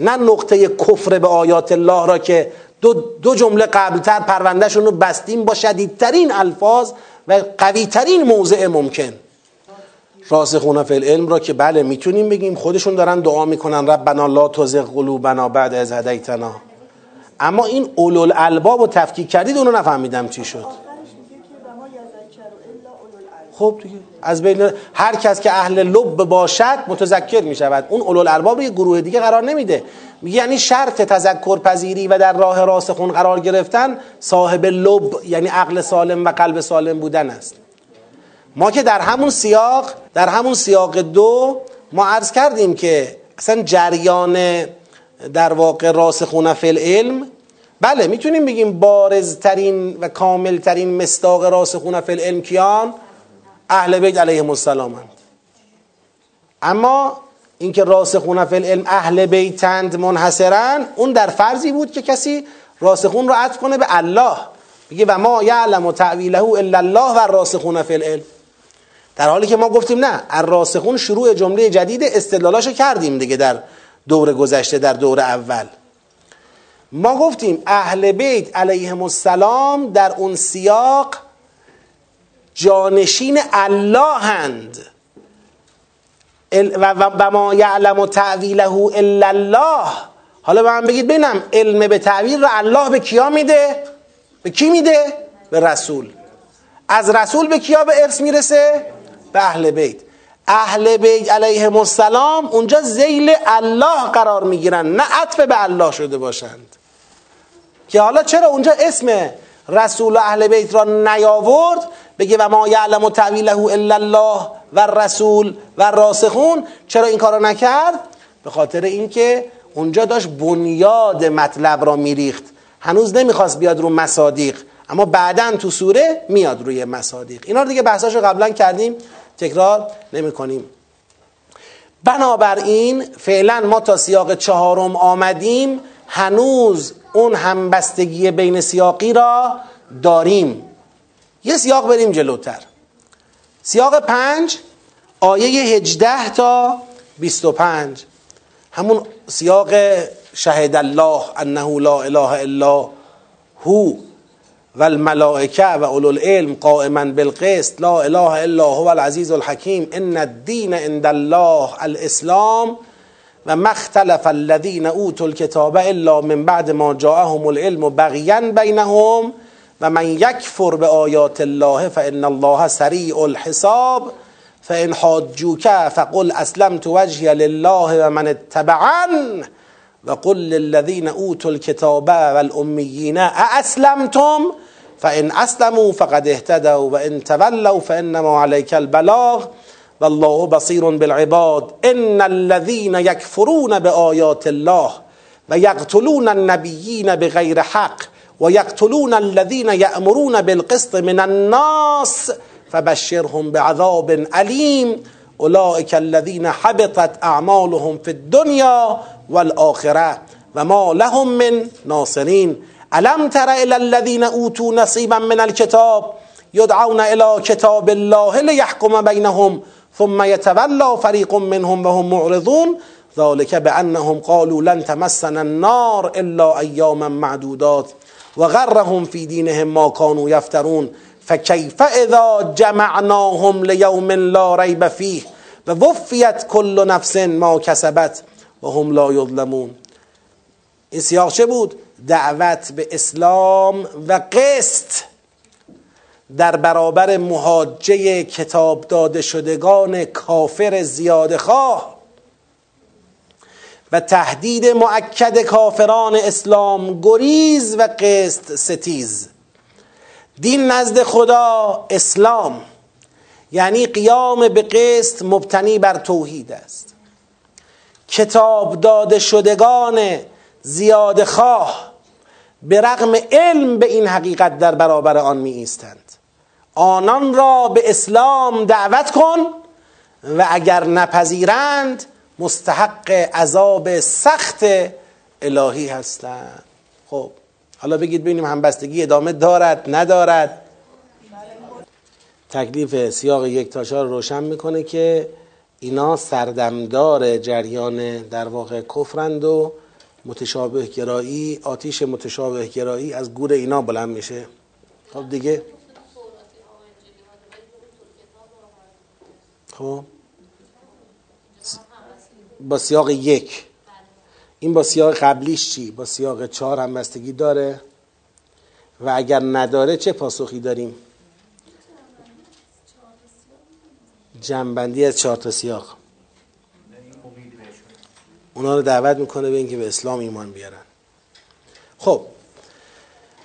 S1: نه نقطه کفر به آیات الله را که دو, دو جمله قبلتر پروندهشون رو بستیم با شدیدترین الفاظ و قویترین موضع ممکن. راسخون فی العلم را که بله می‌تونیم بگیم خودشون دارن دعا می‌کنن ربنا لا تزغ قلوبنا بعد از هدیتنا. اما این اولو الباب و تفکیک کردید اونو نفهمیدم چی شد. خب دیگه. از بین هر کس که اهل لب باشد متذکر می شود اون اولو الالباب رو یه گروه دیگه قرار نمیده. یعنی شرط تذکر پذیری و در راه راسخون قرار گرفتن صاحب لب یعنی عقل سالم و قلب سالم بودن است. ما که در همون سیاق در همون سیاق دو ما عرض کردیم که اصلا جریان در واقع راسخون فی العلم بله می‌تونیم بگیم بارزترین و کاملترین مستاق راسخون فی العلم کیان؟ اهل بیت علیهم السلام هند. اما اینکه راسخون فی العلم اهل بیتند منحصرن اون در فرضی بود که کسی راسخون رو عطف کنه به الله. بگه و ما یعلم و تعویله الا الله و راسخون فی العلم. در حالی که ما گفتیم نه الراسخون شروع جمله جدید استدلالاشو کردیم دیگه در دور گذشته در دور اول. ما گفتیم اهل بیت علیهم السلام در اون سیاق جانشین الله هند و ما یعلم و تعویله الا الله. حالا به من بگید ببینم علم به تعویل رو الله به کیا میده؟ به کی میده؟ به رسول. از رسول به کیا به ارث می‌رسه؟ به اهل بیت. اهل بیت علیهم السلام اونجا زیل الله قرار می‌گیرن نه عطف به الله شده باشند. که حالا چرا اونجا اسم رسول و اهل بیت را نیاورد؟ بگه و ما یعلم تعویله الا الله و رسول و راسخون چرا این کارو نکرد؟ به خاطر اینکه اونجا داشت بنیاد مطلب را میریخت. هنوز نمی‌خواست بیاد رو مصادیق اما بعدا تو سوره میاد روی مصادیق. اینا رو دیگه بحثاشو قبلا کردیم تکرار نمی کنیم بنابراین فعلا ما تا سیاق چهارم آمدیم هنوز اون همبستگی بین سیاقی را داریم. یه سیاق بریم جلوتر. سیاق پنج آیه هجده تا بیست و پنج. همون سیاق شهد الله انه لا اله الا هو و الملائکه و اولو العلم قائما بالقسط. لا اله الا هو العزیز الحکیم. ان الدین عند الله الاسلام. و مختلف الذین اوتوا الكتاب الا من بعد ما جاءهم العلم بغیا بینهم. و من یکفر به آیات الله فان الله سریع الحساب فان حاجوک فقل اسلمت وجهی لله و من اتبعن و قل للذین اوتوا الكتاب والأمیین ااسلمتم فان اسلموا فقد اهتدوا و ان تولوا فانما عليك البلاغ والله بصیر بالعباد. ان الذين يكفرون بآیات الله و یقتلون النبیین بغیر حق. و یقتلون الذين یأمرون بالقسط من الناس فبشرهم بعذاب علیم أولئك الذين حبطت أعمالهم في الدنيا والآخرة. و ما لهم من ناصرین ألم تر إلى الذين أوتوا نصيبا من الكتاب؟ يدعون إلى كتاب الله ليحكم بينهم ثم يتولى فريق منهم وهم معرضون. ذلك بأنهم قالوا لن تمسنا النار إلا أياما معدودات. وغرهم في دينهم ما كانوا يفترون فكيف اذا جمعناهم ليوم لا ريب فيه ووفيت كل نفس ما كسبت وهم لا يظلمون این سیاق چه بود؟ دعوت به اسلام و قسط در برابر محاجه کتاب داده شدگان کافر زیاده خواه و تهدید معکد کافران اسلام گریز و قسط ستیز. دین نزد خدا اسلام یعنی قیام به قسط مبتنی بر توحید است. کتاب داده شدگان زیاد خواه به رغم علم به این حقیقت در برابر آن می ایستند. آنان را به اسلام دعوت کن و اگر نپذیرند مستحق عذاب سخت الهی هستند خب حالا بگید ببینیم همبستگی ادامه دارد ندارد. تکلیف سیاق یک تاشار روشن می‌کنه که اینا سردمدار جریان در واقع کفرند و متشابه گرایی آتیش متشابه گرایی از گور اینا بلند میشه. خب دیگه. خب؟ با سیاق یک. این با سیاق قبلیش چی؟ با سیاق چهار هم بستگی داره. و اگر نداره چه پاسخی داریم؟ جنبندی از چهار تا سیاق. اونا رو دعوت می‌کنه به اینکه به اسلام ایمان بیارن. خب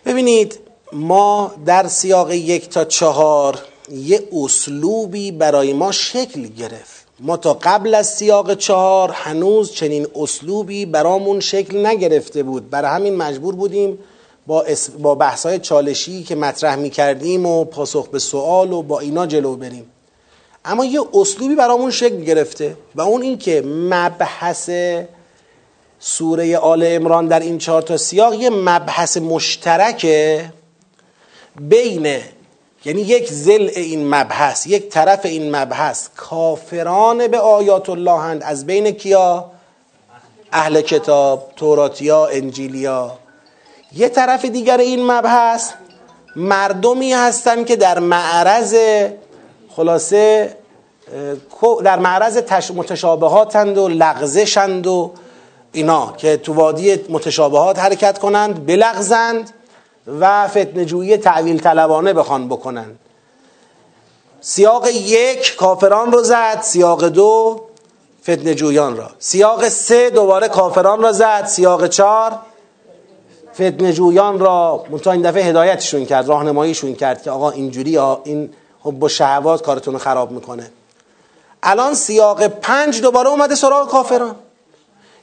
S1: ببینید ما در سیاق یک تا چهار یه اسلوبی برای ما شکل گرفت. ما تا قبل از سیاق چهار هنوز چنین اسلوبی برامون شکل نگرفته بود. برای همین مجبور بودیم با, اس... با بحثای چالشی که مطرح می کردیم و پاسخ به سوال و با اینا جلو بریم. اما یه اسلوبی برامون شکل گرفته و اون این که مبحث سوره آل امران در این چهار تا سیاق یه مبحث مشترکه بین یعنی یک زل این مبحث یک طرف این مبحث. کافران به آیات الله هند. از بین کیا؟ اهل کتاب توراتیا انجیلیا. یه طرف دیگر این مبحث مردمی هستند که در معرض خلاصه در معرض متشابهاتند و لغزشند و اینا که تو وادی متشابهات حرکت کنند بلغزند. و فتنجویی تعویل طلبانه بخوان بکنند سیاق یک کافران رو زد سیاق دو فتنجویان را. سیاق سه دوباره کافران را زد سیاق چهار فتنجویان را منتها این دفعه هدایتشون کرد راهنماییشون کرد که آقا اینجوری ها این خب با شهوات کارتون رو خراب می‌کنه. الان سیاق پنج دوباره اومده سراغ کافران.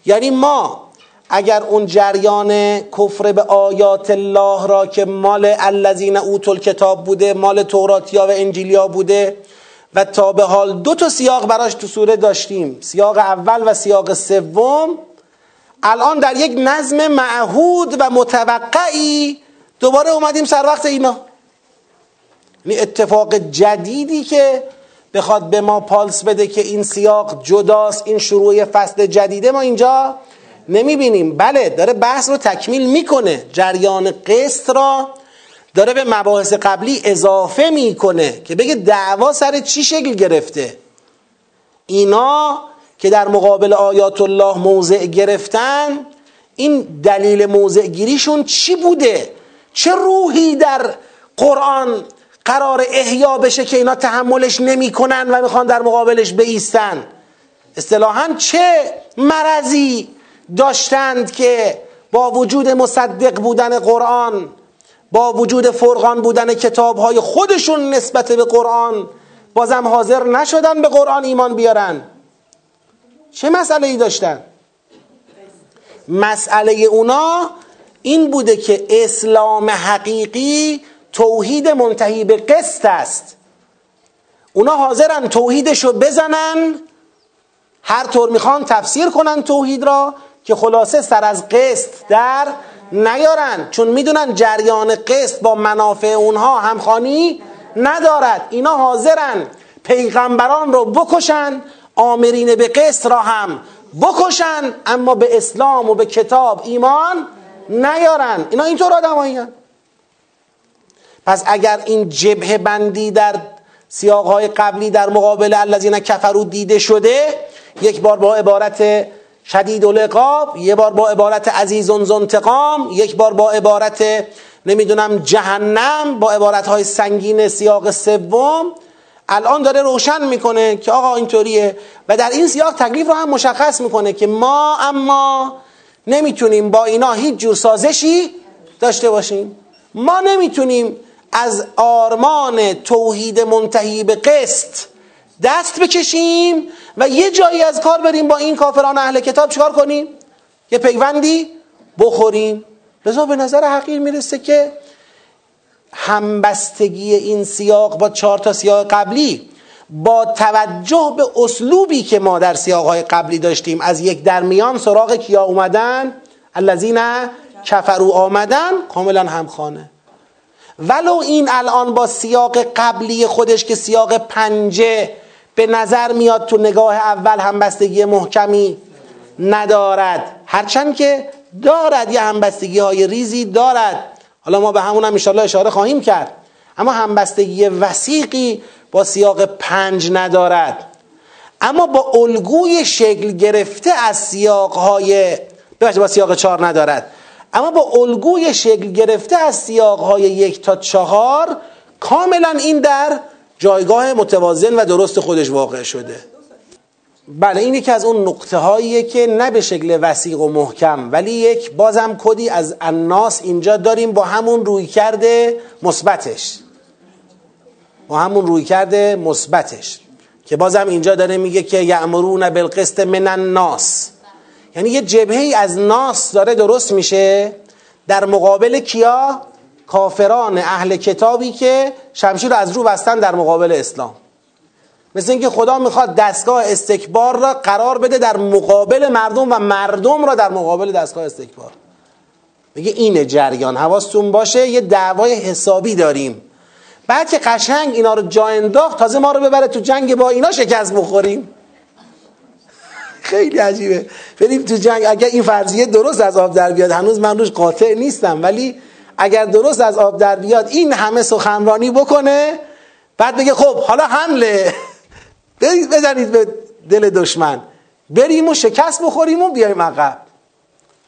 S1: یعنی ما اگر اون جریان کفر به آیات الله را که مال الذین اوتل کتاب بوده مال توراتیا و انجیلیا بوده و تا به حال دو تا سیاق براش تو سوره داشتیم سیاق اول و سیاق سوم الان در یک نظم معهود و متوقعی دوباره اومدیم سر وقت اینا. یعنی اتفاق جدیدی که بخواد به ما پالس بده که این سیاق جداست این شروع فصل جدیده ما اینجا نمی‌بینیم. بله داره بحث رو تکمیل می‌کنه. جریان قسط را داره به مباحث قبلی اضافه می‌کنه که بگه دعوا سر چی شکل گرفته. اینا که در مقابل آیات الله موضع گرفتن این دلیل موضع گیریشون چی بوده؟ چه روحی در قرآن قرار احیا بشه که اینا تحملش نمی‌کنن و می‌خوان در مقابلش بیستن؟ اصطلاحا چه مرضی؟ داشتند که با وجود مصدق بودن قرآن با وجود فرقان بودن کتاب های خودشون نسبت به قرآن بازم حاضر نشدن به قرآن ایمان بیارن. چه مسئله ای داشتن؟ مسئله اونا این بوده که اسلام حقیقی توحید منتهی به قسط است. اونا حاضرن توحیدشو بزنن هر طور می‌خوان تفسیر کنن توحید را. که خلاصه سر از قسط در نیارن. چون می‌دونن جریان قسط با منافع اونها همخانی ندارد. اینا حاضرن پیغمبران رو بکشن آمرین به قسط را هم بکشن اما به اسلام و به کتاب ایمان نیارن. اینا اینطور آدم پس اگر این جبه بندی در سیاقهای قبلی در مقابل الذین کفرو دیده شده یک بار با عبارت شدید العقاب یه بار با عبارت عزیز انتقام یک بار با عبارت نمی‌دونم جهنم با عبارت های سنگین سیاق سوم. الان داره روشن می‌کنه که آقا اینطوریه. و در این سیاق تکلیف رو هم مشخص می‌کنه که ما اما نمی‌تونیم با اینا هیچ جور سازشی داشته باشیم. ما نمی‌تونیم از آرمان توحید منتهی به قسط دست بکشیم و یه جایی از کار بریم با این کافران اهل کتاب چیکار کنیم؟ یه پیوندی بخوریم. لذا به نظر حقیر می‌رسه که همبستگی این سیاق با چهار تا سیاق قبلی با توجه به اسلوبی که ما در سیاقهای قبلی داشتیم از یک درمیان سراغ کیا اومدن؟ الذین کفرو آمدن کاملا همخانه ولو این الان با سیاق قبلی خودش که سیاق پنجه به نظر میاد تو نگاه اول همبستگی محکمی ندارد. هرچند که دارد یه همبستگی های ریزی دارد. حالا ما به همون هم انشاءالله اشاره خواهیم کرد. اما همبستگی وسیقی با سیاق پنج ندارد. اما با الگوی شکل گرفته از سیاقهای ببخشید با سیاق چهار ندارد. اما با الگوی شکل گرفته از سیاقهای یک تا چهار کاملا این در جایگاه متوازن و درست خودش واقع شده. بله این یکی از اون نقطه هاییه که نه به شکل وسیق و محکم ولی یک بازم کدی از الناس اینجا داریم با همون روی کرده مثبتش. با همون روی کرده مثبتش. که بازم اینجا داره میگه که یعمرون بالقسط من الناس. یعنی یه جبهه از ناس داره درست میشه. در مقابل کیا؟ کافران اهل کتابی که شمشیر از رو بستن در مقابل اسلام. مثل اینکه خدا می‌خواد دستگاه استکبار را قرار بده در مقابل مردم و مردم را در مقابل دستگاه استکبار. میگه اینه جریان. حواستون باشه یه دعوای حسابی داریم. بعد که قشنگ اینا رو جا انداخت تازه ما رو ببره تو جنگ با اینا شکست بخوریم. خیلی عجیبه. بریم تو جنگ. اگر این فرضیه درست از آب در بیاد هنوز من روش قاطع نیستم ولی اگر درست از آب در بیاد این همه سخنرانی بکنه بعد بگه خب حالا حمله. بزنید به دل دشمن. بریم و شکست بخوریم و بیایم عقب.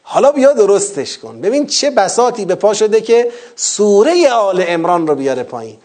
S1: حالا بیا درستش کن. ببین چه بساتی به پا شده که سوره آل امران رو بیاره پایین.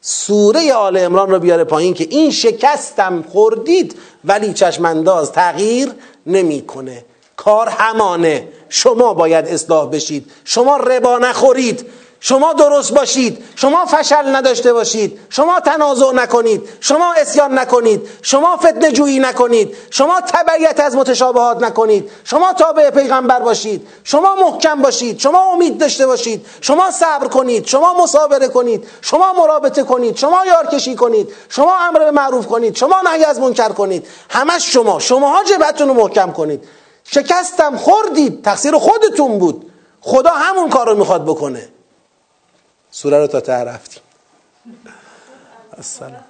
S1: سوره آل امران رو بیاره پایین که این شکستم خوردید ولی چشمانداز تغییر نمی‌کنه. کار همانه. شما باید اصلاح بشید. شما ربا نخورید. شما درست باشید. شما فشل نداشته باشید. شما تنازع نکنید. شما اسیان نکنید. شما فتنه جویی نکنید. شما تبعیت از متشابهات نکنید. شما تابع پیغمبر باشید. شما محکم باشید. شما امید داشته باشید. شما صبر کنید. شما مصابره کنید. شما مرابطه کنید. شما یارکشی کنید. شما امر به معروف کنید. شما نهی از منکر کنید. همش شما. شماها جبهتون رو محکم کنید. شکستم خوردید تقصیر خودتون بود. خدا همون کار رو می‌خواد بکنه. سوره رو تا ته رفتیم. السلام.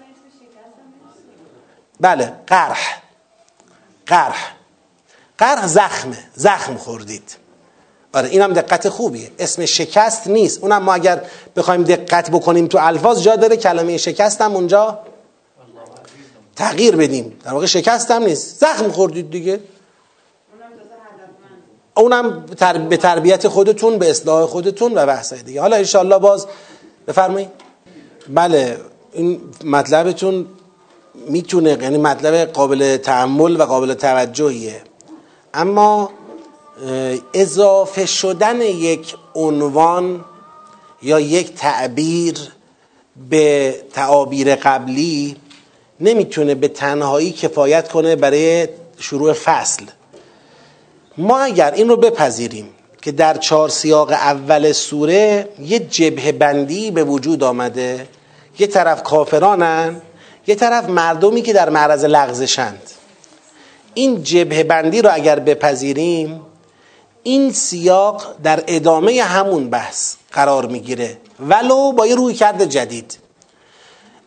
S1: بله قرح. قرح. قرح زخمه. زخم خوردید. آره اینم دقت خوبیه. اسم شکست نیست. اونم ما اگر بخوایم دقت بکنیم تو الفاظ جا داره کلمه شکست هم اونجا تغییر بدیم. در واقع شکست هم نیست. زخم خوردید دیگه. اونم. به تربیت خودتون به اصلاح خودتون و بحثای دیگه. حالا انشالله باز بفرمایید. بله این مطلبتون می‌تونه یعنی مطلب قابل تحمل و قابل توجهیه. اما اضافه شدن یک عنوان یا یک تعبیر به تعابیر قبلی نمی‌تونه به تنهایی کفایت کنه برای شروع فصل. ما اگر این رو بپذیریم که در چهار سیاق اول سوره یه جبه بندی به وجود آمده یه طرف کافرانن یه طرف مردمی که در معرض لغزشند. این جبه بندی رو اگر بپذیریم این سیاق در ادامه همون بحث قرار می‌گیره. ولو با یه روی کرده جدید.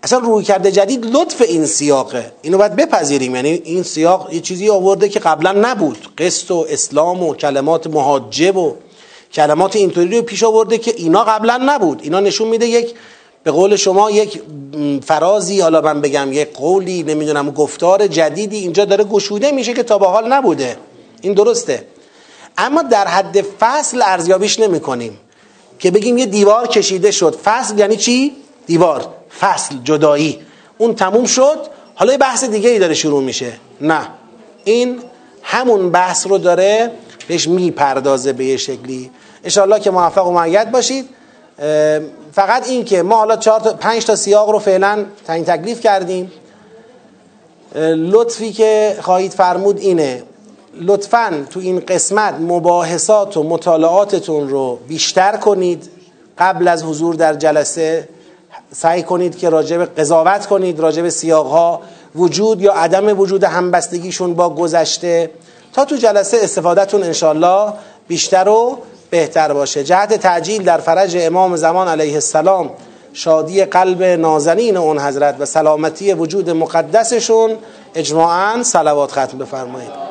S1: اصلا روی کرده جدید لطف این سیاقه. اینو باید بپذیریم. یعنی این سیاق یه چیزی آورده که قبلا نبود. قسط و اسلام و کلمات محاجب و کلمات اینطوری رو پیش آورده که اینا قبلا نبود. اینا نشون میده یک به قول شما یک فرازی حالا من بگم یک قولی نمی‌دونم گفتار جدیدی اینجا داره گشوده میشه که تا به حال نبوده. این درسته. اما در حد فصل ارزیابیش نمی کنیم که بگیم یه دیوار کشیده شد. فصل یعنی چی؟ دیوار فصل جدایی. اون تموم شد حالا یه بحث دیگه ای داره شروع میشه. نه. این همون بحث رو داره بهش می‌پردازه به یه شکلی. انشاءالله که موفق و معید باشید. فقط این که ما حالا چهار تا پنج تا سیاق رو فعلا تعیین تکلیف کردیم. لطفی که خواهید فرمود اینه. لطفا تو این قسمت مباحثات و مطالعاتتون رو بیشتر کنید. قبل از حضور در جلسه سعی کنید که راجب قضاوت کنید راجب سیاقها. وجود یا عدم وجود همبستگیشون با گذشته. تا تو جلسه استفادهتون انشالله بیشتر و بهتر باشه. جهت تعجیل در فرج امام زمان علیه السلام شادی قلب نازنین اون حضرت و سلامتی وجود مقدسشون اجماعا صلوات ختم بفرمایید.